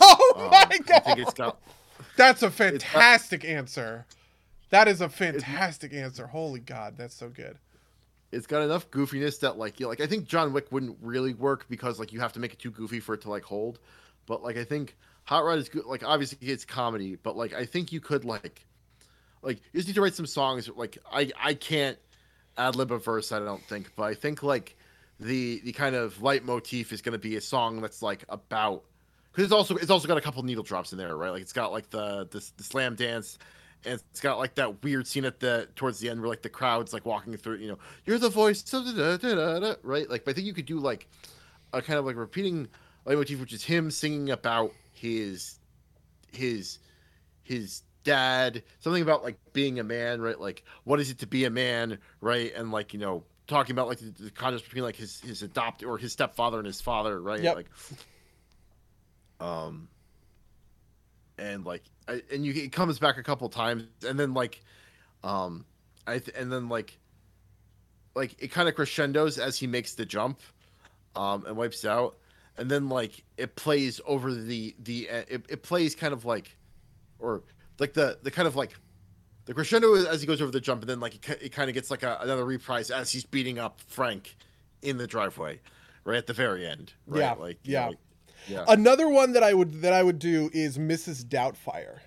Oh Um, my I god, think it's got that's a fantastic answer. That is a fantastic answer. Holy God, that's so good. It's got enough goofiness that like you know, like I think John Wick wouldn't really work because like you have to make it too goofy for it to like hold. But like I think Hot Rod is good. Like obviously it's comedy, but like I think you could like like you just need to write some songs. Like I I can't ad lib a verse. I don't think, but I think like the the kind of leitmotif is going to be a song that's like about because it's also it's also got a couple needle drops in there, right? Like it's got like the the, the slam dance. And it's got like that weird scene at the towards the end where like the crowd's like walking through, you know, you're the voice, da, da, da, right? Like, but I think you could do like a kind of like repeating leitmotif, which is him singing about his his his dad, something about like being a man, right? Like, what is it to be a man, right? And like, you know, talking about like the, the contrast between like his his adopt or his stepfather and his father, right? Yep. Like, um, and like, I, and you it comes back a couple times, and then like, um, I th- and then like, like it kind of crescendos as he makes the jump, um, and wipes out, and then like it plays over the the it, it plays kind of like, or like the the kind of like. The crescendo is as he goes over the jump, and then like it, it kind of gets like a, another reprise as he's beating up Frank in the driveway, right at the very end. Right? Yeah, like yeah. know, like- yeah. Another one that I would that I would do is Mrs. Doubtfire.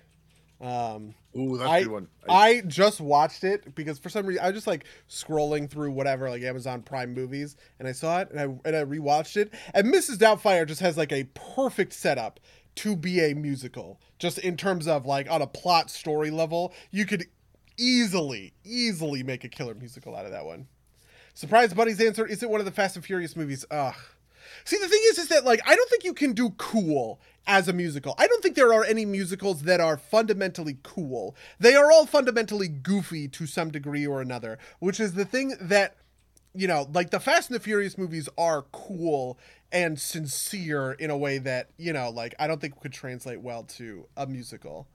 Um, Ooh, that's I- a good one. I just watched it because for some reason I was just like scrolling through whatever like Amazon Prime movies and I saw it and I and I rewatched it and Mrs. Doubtfire just has like a perfect setup to be a musical just in terms of like on a plot story level you could easily easily make a killer musical out of that one. Surprise Buddy's answer is it one of the Fast and Furious movies? Ugh. See, the thing is, is that like I don't think you can do cool as a musical. I don't think there are any musicals that are fundamentally cool. They are all fundamentally goofy to some degree or another, which is the thing that you know, like the Fast and the Furious movies are cool and sincere in a way that you know, like I don't think could translate well to a musical.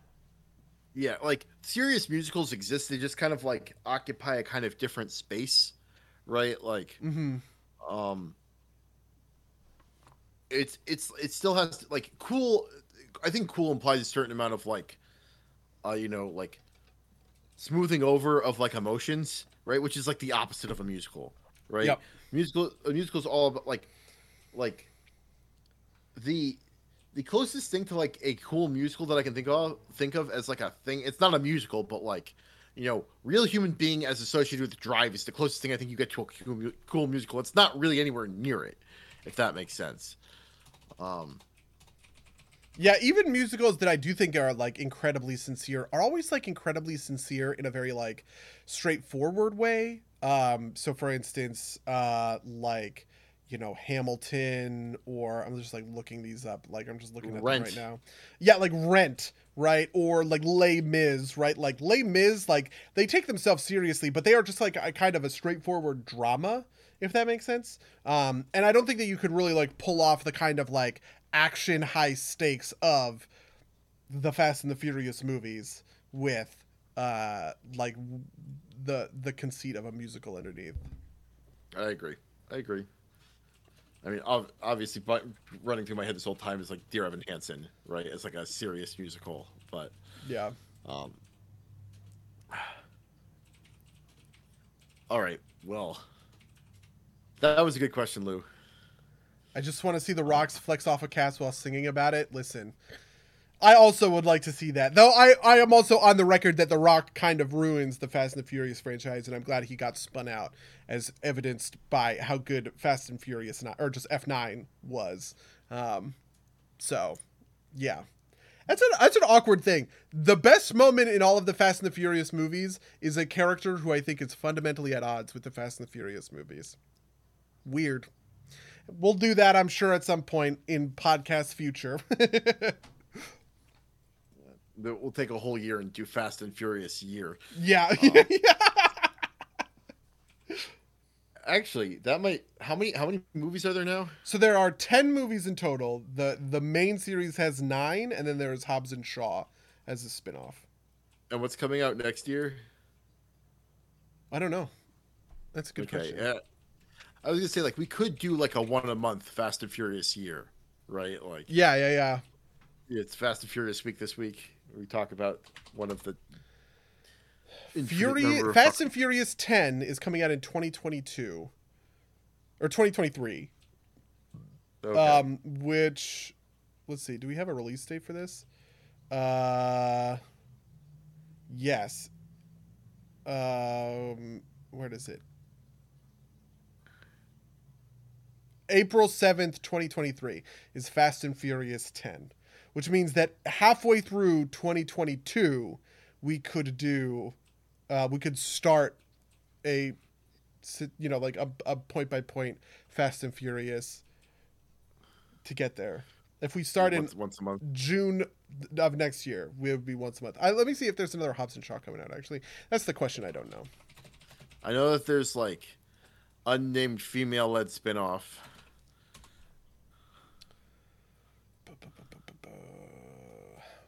Yeah, like serious musicals exist. They just kind of like occupy a kind of different space, right? Like, Mm-hmm. um, it's it's it still has like cool. I think cool implies a certain amount of like, uh, you know, like smoothing over of like emotions, right? Which is like the opposite of a musical, right? Yep. Musical a musical is all about like, like the the closest thing to like a cool musical that I can think of think of as like a thing. It's not a musical, but like you know, real human being as associated with Drive is the closest thing I think you get to a cool, cool musical. It's not really anywhere near it, if that makes sense. Um, Yeah, even musicals that I do think are like incredibly sincere are always like incredibly sincere in a very like straightforward way. Um, so for instance, uh, like you know Hamilton, or I'm just like looking these up. Like I'm just looking at them right now. Yeah, like Rent, right? Or like Les Mis, right? Like Les Mis, like they take themselves seriously, but they are just like a kind of a straightforward drama, if that makes sense. Um, and I don't think that you could really like pull off the kind of like action high stakes of the Fast and the Furious movies with uh like the the conceit of a musical underneath. I agree. I agree. I mean, ob- obviously, but running through my head this whole time is like Dear Evan Hansen, right? It's like a serious musical, but Yeah. um. All right. Well, that was a good question, Lou. I just want to see the Rock's flex off a cast while singing about it. Listen, I also would like to see that. Though I, I am also on the record that The Rock kind of ruins the Fast and the Furious franchise, and I'm glad he got spun out, as evidenced by how good Fast and Furious, or just F9 was. Um, so, yeah. That's an, that's an awkward thing. The best moment in all of the Fast and the Furious movies is a character who I think is fundamentally at odds with the Fast and the Furious movies. Weird. We'll do that, I'm sure, at some point in podcast future. we'll take a whole year and do Fast and Furious year. Yeah. Yeah. Um, actually, that might how many how many movies are there now? So there are 10 movies in total. The the main series has 9 and then there's Hobbs and Shaw as a spin-off. And what's coming out next year? I don't know. That's a good okay, question. yeah. I was gonna say like we could do like a one a month Fast and Furious year, right? Like Yeah, yeah, yeah. it's Fast and Furious week this week. We talk about one of the Fury Fast and Furious 10 is coming out in 2022 or 2023. Okay. Um which let's see, do we have a release date for this? Uh yes. Um where is it? April 7th, 2023 is Fast and Furious 10, which means that halfway through 2022 we could do uh we could start a you know like a, a point by point Fast and Furious to get there. If we start in once, once a month. June of next year, we would be once a month. I, let me see if there's another Hobbs and Shaw coming out. Actually, that's the question I don't know. I know that there's like unnamed female led spinoff.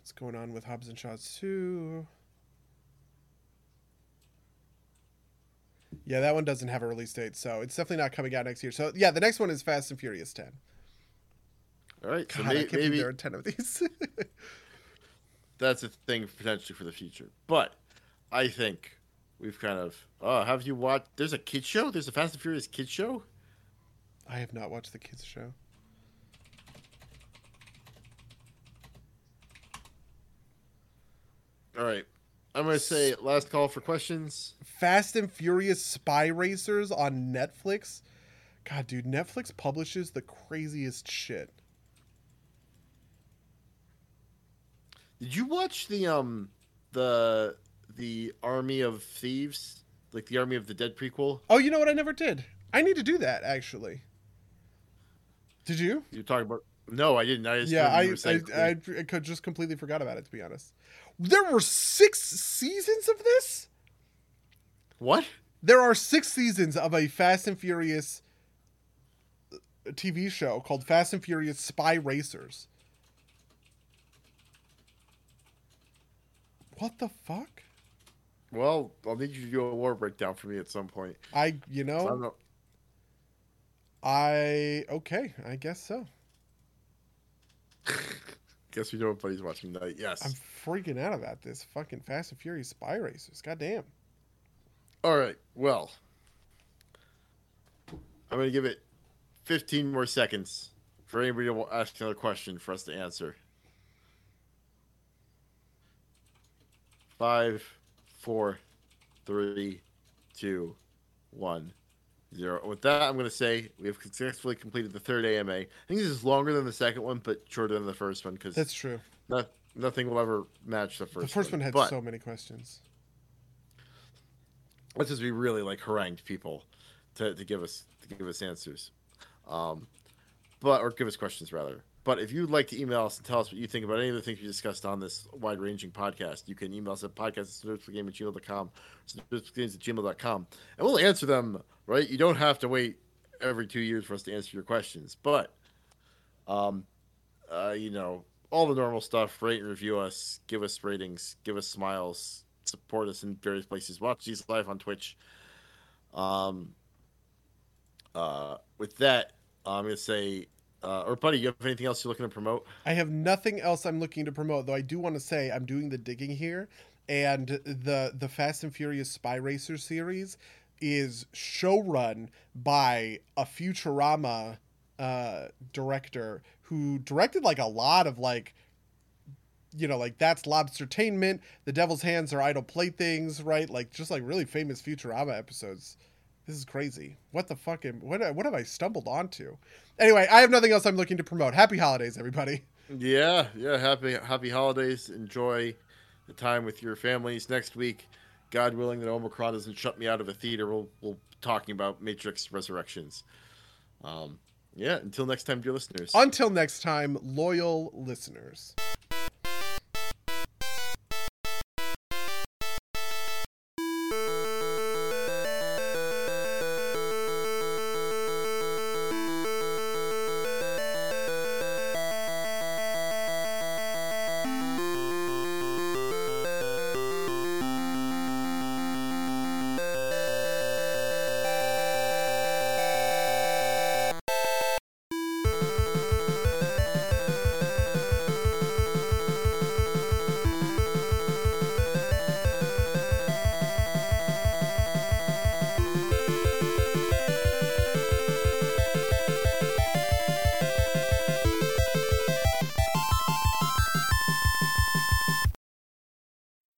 What's going on with Hobbs and Shaw 2? Yeah, that one doesn't have a release date, so it's definitely not coming out next year. So yeah, the next one is Fast and Furious 10. All right, so God, I can't maybe there are 10 of these. that's a thing potentially for the future. But I think we've kind of. Oh, have you watched? There's a kid show. There's a Fast and Furious kid show. I have not watched the kids show. All right, I'm gonna say last call for questions. Fast and Furious Spy Racers on Netflix. God, dude, Netflix publishes the craziest shit. Did you watch the um the the Army of Thieves, like the Army of the Dead prequel? Oh, you know what? I never did. I need to do that actually. Did you? You're talking about? No, I didn't. I just yeah, I I, I I could just completely forgot about it to be honest. There were six seasons of this. what? There are six seasons of a Fast and Furious uh, TV show called Fast and Furious Spy Racers. What the fuck? Well, I'll need you to do a war breakdown for me at some point. I you So I don't know know. I okay I guess so. Guess we know what buddy's watching tonight. Yes. I'm freaking out about this fucking Fast and Furious Spy Racers. God damn. All right. Well, I'm going to give it 15 more seconds for anybody to ask another question for us to answer. Five, four, three, two, one, zero. With that, I'm going to say we have successfully completed the third AMA. I think this is longer than the second one, but shorter than the first one because That's true. not, nothing will ever match the first. the first one had but- so many questions. Let's just be really like harangued people to, to give us to give us answers, um, but or give us questions rather. But if you'd like to email us and tell us what you think about any of the things we discussed on this wide ranging podcast, you can email us at podcast at gmail.com, games at gmail.com, and we'll answer them. Right? You don't have to wait every two years for us to answer your questions, but um, uh, you know all the normal stuff. Rate and review us, give us ratings, give us smiles, support us in various places. Watch these live on Twitch. Um, uh, with that, I'm gonna say, uh, or buddy, you have anything else you're looking to promote? I have nothing else I'm looking to promote, though I do want to say I'm doing the digging here, and the the Fast and Furious Spy Racer series is showrun by a Futurama uh, director who directed like a lot of like you know like that's lobstertainment the devil's hands are idle playthings right like just like really famous futurama episodes this is crazy what the fucking what what have i stumbled onto anyway i have nothing else i'm looking to promote happy holidays everybody Yeah, yeah. Happy happy holidays. Enjoy the time with your families. Next week, God willing, that Omicron doesn't shut me out of a theater. We'll we'll be talking about Matrix Resurrections. Um, yeah. Until next time, dear listeners. Until next time, loyal listeners.